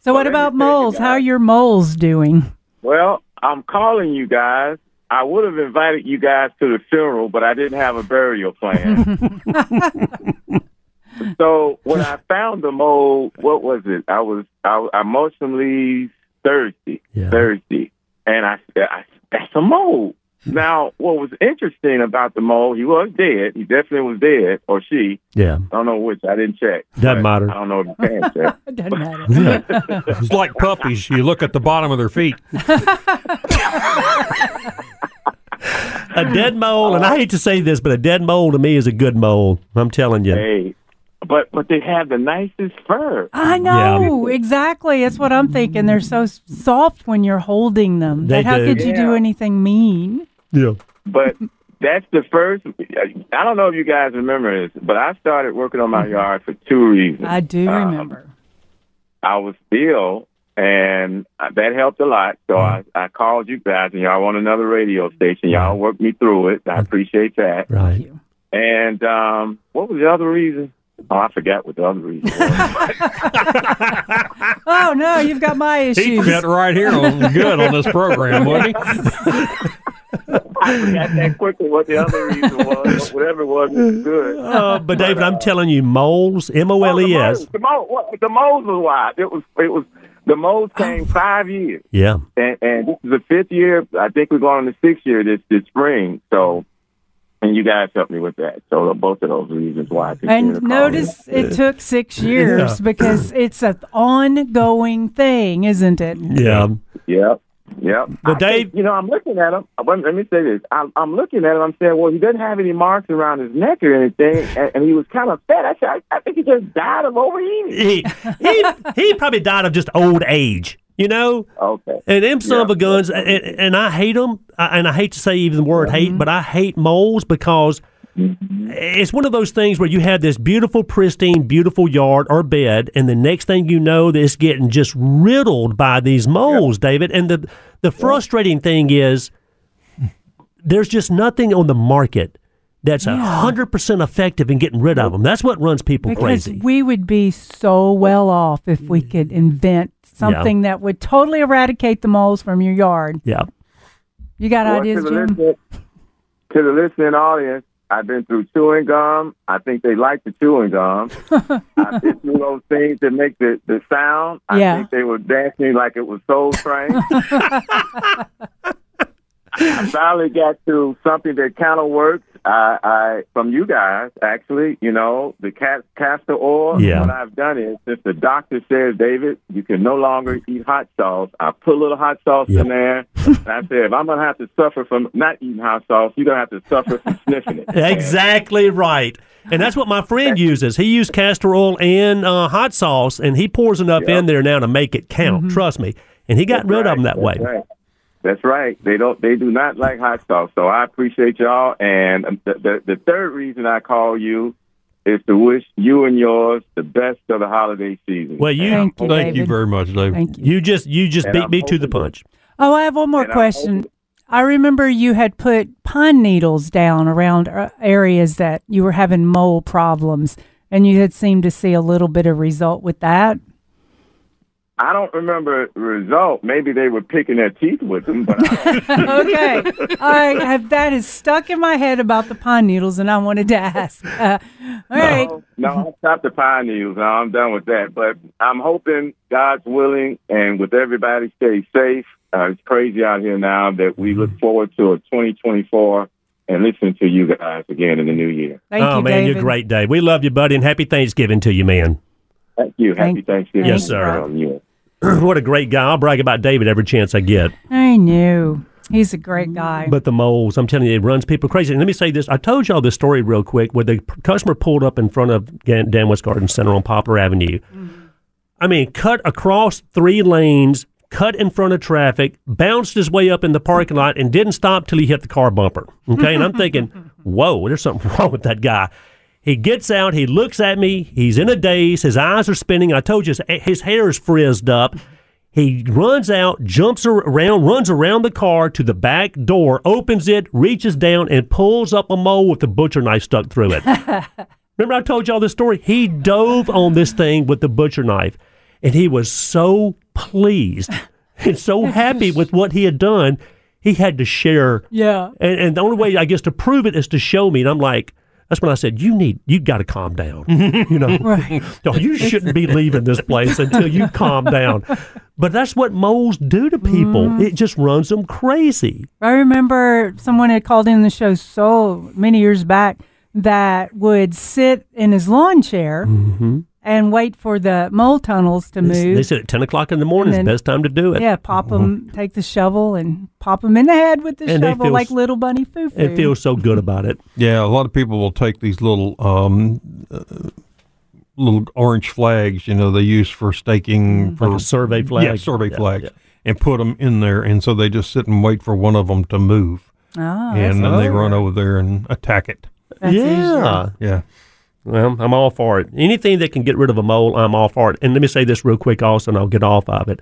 B: So, what
F: Well, let me
B: about moles? How are your moles doing?
F: Well, I'm calling you guys. I would have invited you guys to the funeral, but I didn't have a burial plan. so when I found the mole, what was it? I was I, I mulched thirsty,
C: Yeah.
F: Thursday, and I, I that's a mole. Now, what was interesting about the mole? He was dead. He definitely was dead, or she.
C: Yeah.
F: I don't know which. I didn't check.
C: Doesn't matter.
F: I don't know if you can check.
B: It doesn't matter.
D: It's like puppies. You look at the bottom of their feet.
C: a dead mole, and I hate to say this, but a dead mole to me is a good mole. I'm telling you.
F: Hey, but but they have the nicest fur.
B: I know exactly. That's what I'm thinking. They're so soft when you're holding them.
C: They
B: that how
C: do.
B: could you do anything mean?
C: Yeah.
F: But that's the first. I don't know if you guys remember this, but I started working on my yard for two reasons.
B: I do
F: Um,
B: remember.
F: I was ill, and that helped a lot. So I, I called you guys, and y'all want another radio station. Y'all worked me through it. I appreciate that.
C: Right.
B: you.
F: And um, what was the other reason? Oh, I forgot what the other reason was.
B: Oh no, you've got my issues.
D: He fit right here on good on this program, wouldn't he?
F: I forgot that quickly what the other reason was. But whatever it was, it was good.
C: Uh, but David, I'm telling you, moles, M O L E S.
F: Oh, the moles, the moles, what- the moles was why it was. It was the moles came five years,
C: Yeah.
F: and, and this is the fifth year. I think we're going on the sixth year this this spring. So, and you guys helped me with that. So both of those reasons why. I continue to
B: And
F: call
B: notice it took six years because it's an ongoing thing, isn't it?
C: Yeah.
F: in. Yep. Yep.
C: But
F: I
C: Dave-
F: think, you know, I'm looking at him. Let let me say this. I'm, I'm looking at him. I'm saying, well, he doesn't have any marks around his neck or anything, and, and he was kind of fat. I said, I, I think he just died of overeating.
C: He, he, he probably died of just old age, you know?
F: Okay.
C: And them son of a guns, and, and I hate them, and I hate to say even the word hate, mm-hmm. but I hate moles because mm-hmm. it's one of those things where you have this beautiful, pristine, beautiful yard or bed, and the next thing you know, it's getting just riddled by these moles, David. And the the frustrating thing is, there's just nothing on the market that's a hundred percent effective in getting rid of them. That's what runs people
B: Because
C: crazy.
B: we would be so well off if we mm. could invent something that would totally eradicate the moles from your yard.
C: yeah.
B: You got
F: Well,
B: ideas,
F: to, the
B: Jim?
F: listening, to the listening audience, I've been through chewing gum. I think they like the chewing gum. I've been through those things that make the, the sound. I
B: Yeah.
F: think they were dancing like it was Soul Train. I finally got to something that kind of works. I, I from you guys actually, you know, the ca- castor oil.
C: Yeah.
F: What I've done is, since the doctor says, David, you can no longer eat hot sauce. I put a little hot sauce
C: Yeah.
F: in there, and I said, if I'm gonna have to suffer from not eating hot sauce, you're gonna have to suffer from sniffing it.
C: Exactly right. And that's what my friend uses. He used castor oil and uh, hot sauce, and he pours enough in there now to make it count. Trust me. And he got rid of them that way.
F: Right. That's right. They don't. They do not like hot sauce. So I appreciate y'all. And the, the the third reason I call you is to wish you and yours the best of the holiday season.
C: Well, you
B: Thank you,
D: Thank you very much, David.
B: Thank you.
C: you just you just
F: And
C: beat
F: I'm
C: me to the punch.
B: Oh, I have one more
F: And
B: question. I remember you had put pine needles down around uh, areas that you were having mole problems, and you had seemed to see a little bit of result with that.
F: I don't remember the result. Maybe they were picking their teeth with them, but I,
B: okay, I have that is stuck in my head about the pine needles, and I wanted to ask. Uh, all right,
F: no, no, I stopped the pine needles. Now I'm done with that. But I'm hoping God's willing, and with everybody stay safe. Uh, it's crazy out here now that we look forward to a 2024 and listen to you guys again in the new year.
B: thank
C: oh
B: you,
C: man,
B: David.
C: you're great, Dave. We love you, buddy, and happy Thanksgiving to you, man.
F: Thank you. Happy
B: Thank-
F: Thanksgiving.
B: Yes,
C: sir. What a great guy. I'll brag about David every chance I get.
B: I knew he's a great guy.
C: But the moles, I'm telling you, it runs people crazy. And let me say this: I told y'all this story real quick, where the customer pulled up in front of Dan West Garden Center on Poplar Avenue. I mean, cut across three lanes, cut in front of traffic, bounced his way up in the parking lot, and didn't stop till he hit the car bumper. Okay, and I'm thinking, whoa, there's something wrong with that guy. He gets out, he looks at me, he's in a daze, his eyes are spinning. I told you his, his hair is frizzed up. He runs out, jumps around, runs around the car to the back door, opens it, reaches down, and pulls up a mole with the butcher knife stuck through it. Remember, I told y'all this story? He dove on this thing with the butcher knife, and he was so pleased and so happy with what he had done. He had to share.
B: yeah,
C: And, and the only way, I guess, to prove it is to show me. And I'm like, that's when I said, you need, you got to calm down. you know,
B: right.
C: no, you shouldn't be leaving this place until you calm down. But that's what moles do to people. It just runs them crazy.
B: I remember someone had called in the show so many years back that would sit in his lawn chair
C: Mm-hmm.
B: And wait for the mole tunnels to
C: They,
B: move.
C: they said at 10 o'clock in the morning is the best time to do it.
B: yeah, pop them, take the shovel and pop them in the head with the
C: And
B: shovel
C: feel
B: like little bunny foo foo.
C: It feels so good about it.
D: Yeah, a lot of people will take these little um, uh, little orange flags, you know, they use for staking for
C: Like a survey flag.
D: Yeah, survey
C: Yeah,
D: flags,
C: yeah.
D: and put them in there, and so they just sit and wait for one of them to move,
B: Oh,
D: and then they run over there and attack it.
B: That's
C: yeah.
B: easier.
D: Yeah,
C: Well, I'm all for it. Anything that can get rid of a mole, I'm all for it. And let me say this real quick also, and I'll get off of it.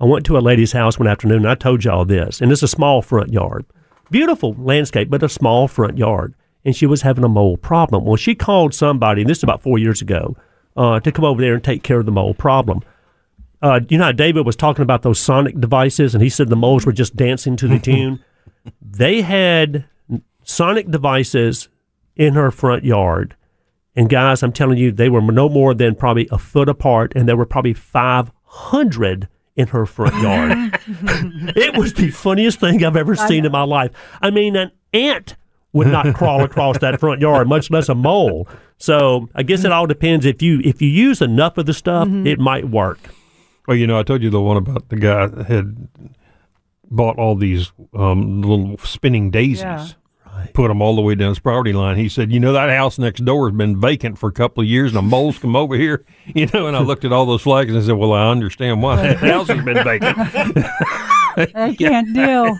C: I went to a lady's house one afternoon, and I told y'all this, and it's a small front yard. Beautiful landscape, but a small front yard. And she was having a mole problem. Well, she called somebody, and this is about four years ago, uh, to come over there and take care of the mole problem. Uh, you know how David was talking about those sonic devices, and he said the moles were just dancing to the tune? They had sonic devices in her front yard. And guys, I'm telling you, they were no more than probably a foot apart, and there were probably 500 in her front yard. it was the funniest thing I've ever seen in my life. I mean, an ant would not crawl across that front yard, much less a mole. So I guess it all depends. If you if you use enough of the stuff, it might work.
D: well, you know, I told you the one about the guy that had bought all these um, little spinning daisies.
B: Yeah.
D: Put them all the way down his property line. He said, "You know that house next door has been vacant for a couple of years, and the moles come over here. You know." And I looked at all those flags and I said, "Well, I understand why that house has been vacant."
B: I can't deal.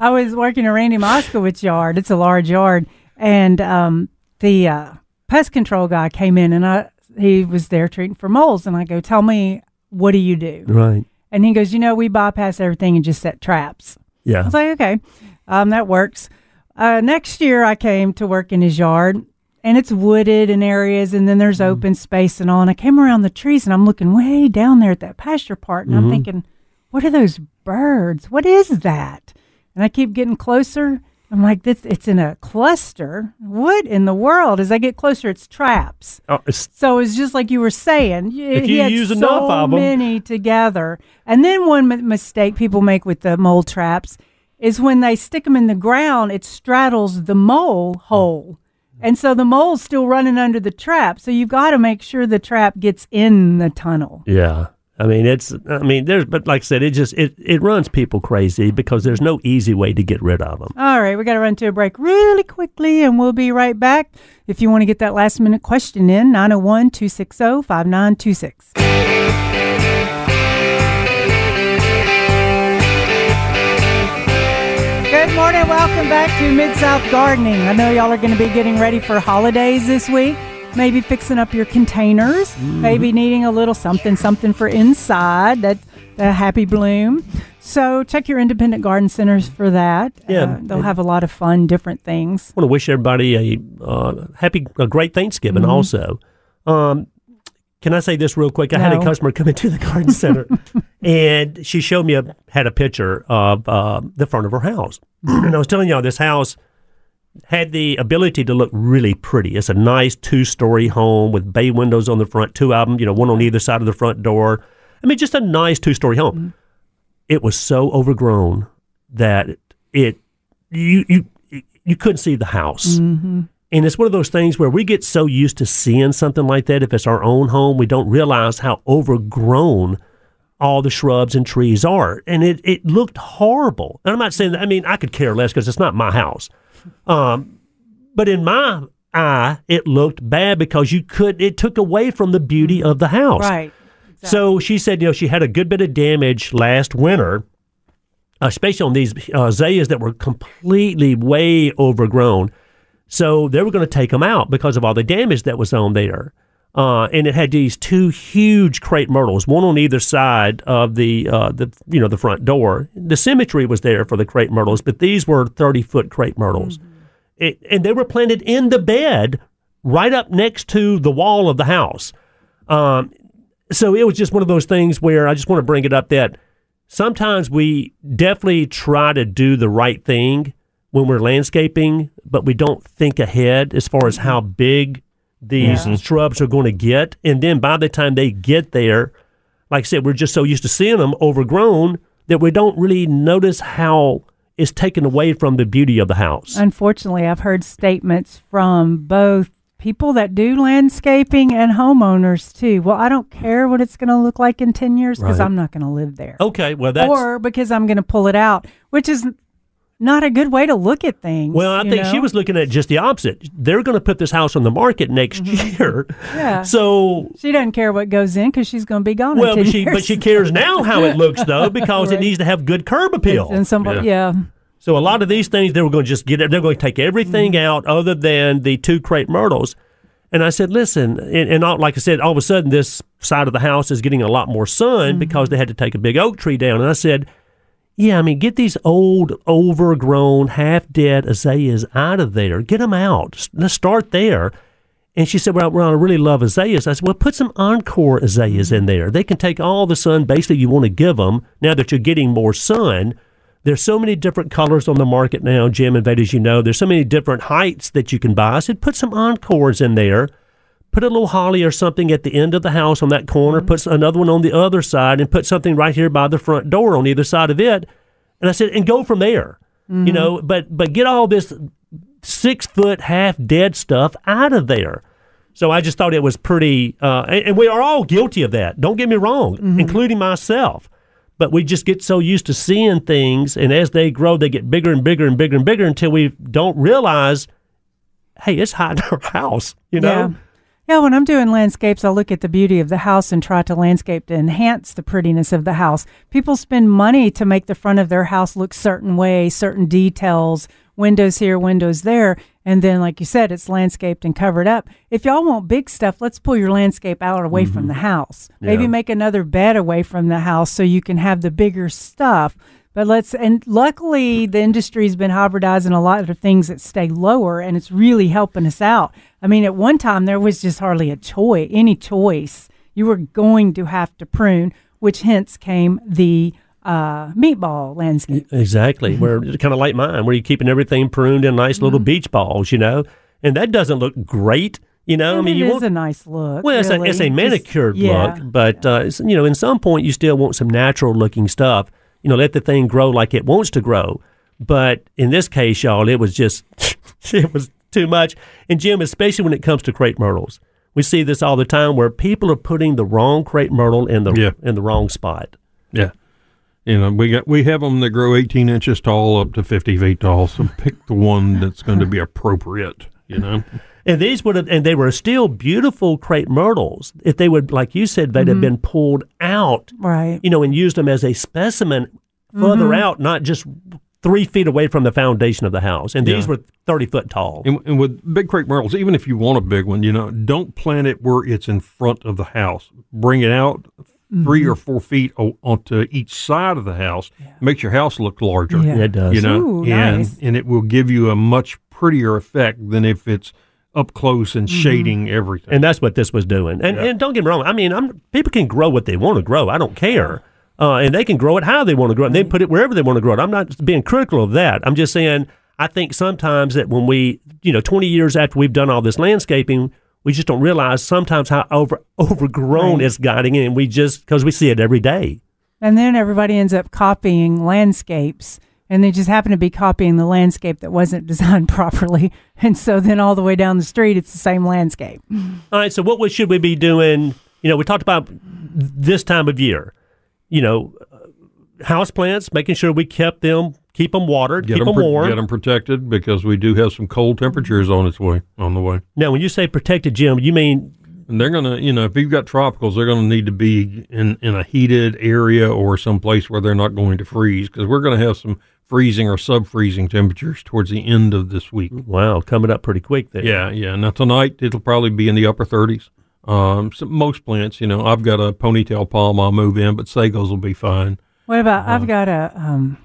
B: I was working at Randy Moskowitz yard. It's a large yard, and um, the uh, pest control guy came in, and I he was there treating for moles, and I go, "Tell me, what do you do?"
C: Right.
B: And he goes, "You know, we bypass everything and just set traps."
C: Yeah.
B: I was like, "Okay, um, that works." Uh, next year, I came to work in his yard, and it's wooded in areas, and then there's open space and all. And I came around the trees, and I'm looking way down there at that pasture part, and I'm thinking, "What are those birds? What is that?" And I keep getting closer. I'm like, "This, it's in a cluster. What in the world?" As I get closer, it's traps.
C: Oh, it's-
B: So it's just like you were saying.
C: If you use
B: so
C: enough of 'em.
B: many together, and then one m- mistake people make with the mole traps is when they stick them in the ground, it straddles the mole hole, and so the mole's still running under the trap. So you've got to make sure the trap gets in the tunnel.
C: Yeah. I mean, it's, I mean, there's, but like I said, it just, it, it runs people crazy because there's no easy way to get rid of them.
B: All right, we got to run to a break really quickly, and we'll be right back. If you want to get that last minute question in, 901 260 5926. Morning. Welcome back to Mid South Gardening. I know y'all are going to be getting ready for holidays this week. Maybe fixing up your containers. Maybe needing a little something, something for inside. That the happy bloom. So check your independent garden centers for that.
C: Yeah.
B: Uh, they'll have a lot of fun, different things.
C: I want to wish everybody a uh, happy, a great Thanksgiving
B: Mm-hmm.
C: also. Um, can I say this real quick? I had a customer come into the garden center and she showed me a, had a picture of uh, the front of her house. and I was telling y'all this house had the ability to look really pretty. It's a nice two story home with bay windows on the front, two of them, you know, one on either side of the front door. I mean, just a nice two story home. It was so overgrown that it, you, you, you couldn't see the house. And it's one of those things where we get so used to seeing something like that. If it's our own home, we don't realize how overgrown all the shrubs and trees are. And it, it looked horrible. And I'm not saying that, I mean, I could care less because it's not my house. Um, but in my eye, it looked bad because you could, it took away from the beauty of the house.
B: Right.
C: So she said, you know, she had a good bit of damage last winter, especially on these uh, azaleas that were completely way overgrown. So they were going to take them out because of all the damage that was on there. Uh, and it had these two huge crepe myrtles, one on either side of the uh, the you know the front door. The symmetry was there for the crepe myrtles, but these were thirty foot crepe myrtles, it, and they were planted in the bed right up next to the wall of the house. Um, so it was just one of those things where I just want to bring it up that sometimes we definitely try to do the right thing when we're landscaping, but we don't think ahead as far as how mm-hmm. big these
B: Yeah.
C: shrubs are going to get. And then by the time they get there, like I said, we're just so used to seeing them overgrown that we don't really notice how it's taken away from the beauty of the house.
B: Unfortunately, I've heard statements from both people that do landscaping and homeowners too. Well, I don't care what it's going to look like in 10 years because
C: Right.
B: I'm not going to live there.
C: Okay, well that's
B: or because I'm going to pull it out, which is not a good way to look at things.
C: well. I
B: you
C: think she was looking at just the opposite. They're going to put this house on the market next year,
B: Mm-hmm. Yeah.
C: so
B: She doesn't care what goes in because she's going to be gone.
C: well,
B: in 10
C: but she
B: years.
C: but she cares now how it looks though because it needs to have good curb appeal.
B: and somebody, yeah.
C: So a lot of these things they were going to just get it. They're going to take everything
B: Mm-hmm.
C: out other than the two crepe myrtles. And I said, listen, and, and all, like I said, all of a sudden this side of the house is getting a lot more sun
B: Mm-hmm.
C: because they had to take a big oak tree down. And I said, yeah, I mean, get these old, overgrown, half dead azaleas out of there. Get them out. Let's start there. And she said, well, well, I really love azaleas. I said, well, put some encore azaleas in there. They can take all the sun basically you want to give them now that you're getting more sun. There's so many different colors on the market now, Jim and Vade, as you know. There's so many different heights that you can buy. I said, put some encores in there. Put a little holly or something at the end of the house on that corner. Mm-hmm. Put another one on the other side, and put something right here by the front door on either side of it. And I said, and go from there. You mm-hmm. know, but but get all this six foot half dead stuff out of there. So I just thought it was pretty, uh, and, and we are all guilty of that. Don't get me wrong, mm-hmm. including myself. But we just get so used to seeing things, and as they grow, they get bigger and bigger and bigger and bigger until we don't realize, hey, it's hiding our house. You know,
B: Yeah. Yeah, when I'm doing landscapes, I look at the beauty of the house and try to landscape to enhance the prettiness of the house. People spend money to make the front of their house look certain way, certain details, windows here, windows there, and then like you said, it's landscaped and covered up. If y'all want big stuff, let's pull your landscape out away from mm-hmm. the house. Maybe make another bed away from the house so you can have the bigger stuff. But let's and luckily the industry's been hybridizing a lot of things that stay lower and it's really helping us out. I mean, at one time there was just hardly a choice, any choice. You were going to have to prune, which hence came the uh, meatball landscape.
C: Exactly. Where kind of like mine, where you're keeping everything pruned in nice
B: Mm-hmm.
C: little beach balls, you know, and that doesn't look great. You know, I mean,
B: it
C: you
B: is
C: want
B: a nice look.
C: Well, it's, a, it's a
B: Just-
C: manicured
B: yeah.
C: look, but uh, you know, in some point you still want some natural looking stuff. You know, let the thing grow like it wants to grow. But in this case, y'all, it was just it was too much. And Jim, especially when it comes to crepe myrtles, we see this all the time where people are putting the wrong crepe myrtle in the
D: Yeah.
C: in the wrong spot.
D: Yeah. You know, we got we have them that grow 18 inches tall up to 50 feet tall. So pick the one that's going to be appropriate. You know.
C: And these would have, and they were still beautiful crepe myrtles if they would, like you said, they'd have been pulled out
B: Right.
C: you know, and used them as a specimen further
B: Mm-hmm.
C: out, not just three feet away from the foundation of the house. And these were 30 foot tall.
D: And, and with big crepe myrtles, even if you want a big one, you know, don't plant it where it's in front of the house. Bring it out three
B: Mm-hmm.
D: or four feet o- onto each side of the house. Makes your house look larger.
B: Yeah.
C: It does.
D: You know,
B: Ooh,
D: and
B: nice.
D: and it will give you a much prettier effect than if it's up close and
B: Mm-hmm.
D: shading everything.
C: And that's what this was doing. And,
D: Yeah.
C: and don't get me wrong. I mean, I'm, people can grow what they want to grow. I don't care. Uh, and they can grow it how they want to grow it. And they put it wherever they want to grow it. I'm not being critical of that. I'm just saying, I think sometimes that when we, you know, 20 years after we've done all this landscaping, we just don't realize sometimes how over overgrown
B: Right.
C: it's getting. And we just, because we see it every day.
B: And then everybody ends up copying landscapes, and they just happen to be copying the landscape that wasn't designed properly. And so then all the way down the street, it's the same landscape.
C: All right. So what we- should we be doing? You know, we talked about this time of year. You know, uh, house plants, making sure we kept them, keep them watered,
D: Get
C: keep
D: them,
C: them warm.
D: get them protected because we do have some cold temperatures on its way on the way.
C: Now, when you say protected, Jim, you mean
D: And they're gonna, you know, if you've got tropicals, they're gonna need to be in in a heated area or someplace where they're not going to freeze because we're gonna have some freezing or sub freezing temperatures towards the end of this week.
C: wow, coming up pretty quick there.
D: Yeah, yeah. Now tonight it'll probably be in the upper 30s. Um, so most plants, you know, I've got a ponytail palm I'll move in, but sagos will be fine.
B: What about,
C: Uh-huh.
B: I've got a um,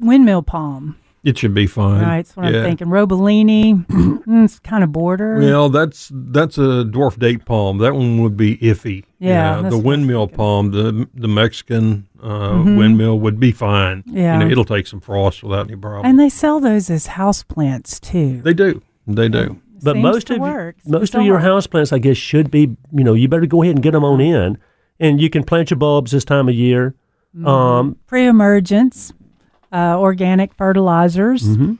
B: windmill palm.
D: It should be fine.
B: Right, that's what
D: yeah.
B: I'm thinking. Roebelenii, mm, it's kind of border.
D: Well, that's that's a dwarf date palm. That one would be iffy.
B: Yeah, that's
D: the
B: what I was
D: windmill palm, the the Mexican uh, windmill would be fine.
B: Yeah.
D: you know, it'll take some frost without any problem.
B: and they sell those as house plants too.
D: they do, they do.
C: But
B: Seems
C: most of
B: work.
C: most of your
B: I-
C: house plants, I guess, should be. You know, you better go ahead and get them on in, and you can plant your bulbs this time of year.
B: Mm-hmm.
C: Um,
B: pre-emergence, uh, organic fertilizers.
C: Mm-hmm.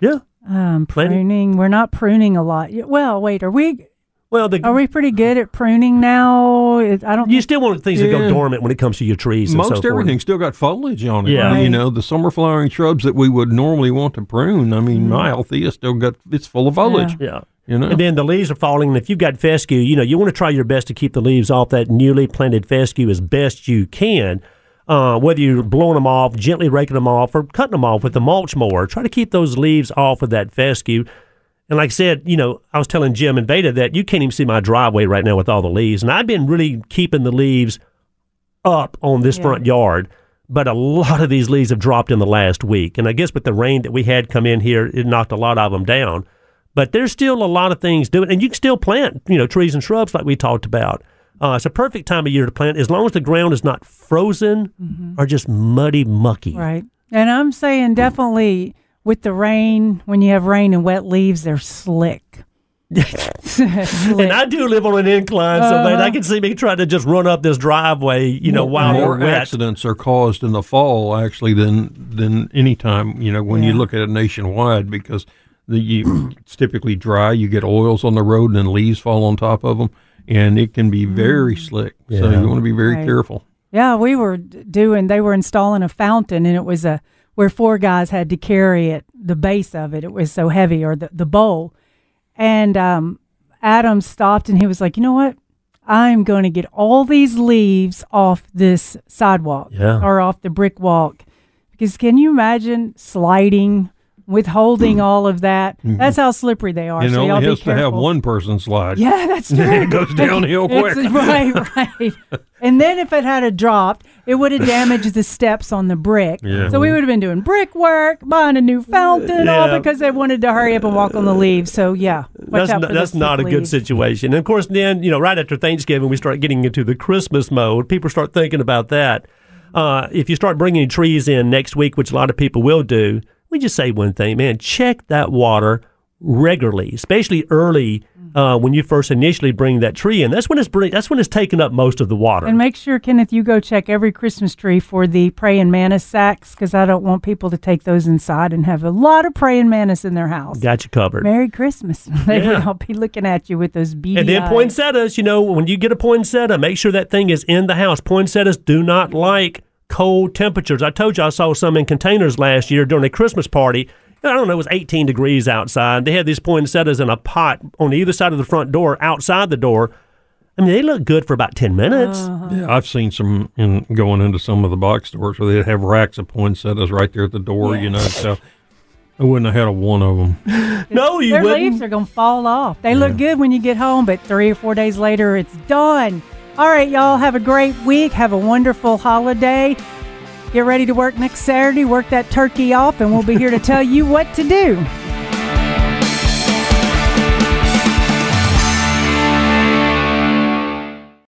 C: yeah,
B: Um,
C: Plenty?
B: pruning. We're not pruning a lot. Well, wait. Are we?
C: Well, the
B: Are we pretty good at pruning now? It, I don't.
C: you still want things to go dormant when it comes to your trees and so
D: Most
C: forth.
D: everything's still got foliage on it.
C: Yeah.
B: Right.
D: You know, the summer flowering shrubs that we would normally want to prune. I mean, my Althea still got it's full of foliage.
C: Yeah.
D: You know,
C: And then the leaves are falling, and if you've got fescue, you know you want to try your best to keep the leaves off that newly planted fescue as best you can. Uh, whether you're blowing them off, gently raking them off, or cutting them off with the mulch mower, try to keep those leaves off of that fescue. And like I said, you know, I was telling Jim and Veda that you can't even see my driveway right now with all the leaves, and I've been really keeping the leaves up on this
B: Yeah.
C: front yard. But a lot of these leaves have dropped in the last week, and I guess with the rain that we had come in here, it knocked a lot of them down. But there's still a lot of things doing, and you can still plant, you know, trees and shrubs like we talked about. Uh, it's a perfect time of year to plant as long as the ground is not frozen or just muddy, mucky.
B: Right. And I'm saying definitely with the rain, when you have rain and wet leaves, they're slick. Slick.
C: And I do live on an incline, so man, I can see me trying to just run up this driveway, you know, while
D: more
C: wet.
D: accidents are caused in the fall actually than than any time. You know, when you look at it nationwide, because the you, it's typically dry. You get oils on the road, and then leaves fall on top of them, and it can be very slick. So you want to be very
B: Right.
D: careful.
B: Yeah, we were doing. They were installing a fountain, and it was a where four guys had to carry it, the base of it. It was so heavy, or the the bowl. And um, Adam stopped, and he was like, "You know what? I'm going to get all these leaves off this sidewalk,
C: Yeah.
B: or off the brick walk, because can you imagine sliding?" Withholding all of that. That's how slippery they are.
D: And it
B: so y'all
D: only has to have one person slide.
B: Yeah, that's true.
D: it goes downhill
B: It's-
D: quick.
B: right, right. And then if it had a dropped, it would have damaged the steps on the brick.
D: Yeah.
B: So we would have been doing brickwork, buying a new fountain, all because they wanted to hurry up and walk on the leaves. So yeah,
C: That's not, that's not a
B: slip
C: good situation. And of course, then you know, right after Thanksgiving, we start getting into the Christmas mode. People start thinking about that. Uh, if you start bringing trees in next week, which a lot of people will do, we just say one thing, man: check that water regularly, especially early uh, when you first initially bring that tree in. That's when it's bring, that's when it's taking up most of the water.
B: And make sure, Kenneth, you go check every Christmas tree for the praying mantis sacks because I don't want people to take those inside and have a lot of praying mantis in their house.
C: Got you covered.
B: Merry Christmas. They
C: Yeah.
B: would all be looking at you with those beady
C: And then
B: eyes.
C: poinsettias, you know, when you get a poinsettia, make sure that thing is in the house. Poinsettias do not like cold temperatures. I told you I saw some in containers last year during a Christmas party. I don't know, it was 18 degrees outside. They had these poinsettias in a pot on either side of the front door, outside the door. I mean, they look good for about 10 minutes.
B: Uh-huh.
D: Yeah, I've seen some in going into some of the box stores where they have racks of poinsettias right there at the door. You know, so I wouldn't have had a one of them.
C: no, you
B: Their
C: wouldn't.
B: leaves are going to fall off. They look good when you get home, but three or four days later, it's done. All right, y'all, have a great week. Have a wonderful holiday. Get ready to work next Saturday. Work that turkey off, and we'll be here to tell you what to do.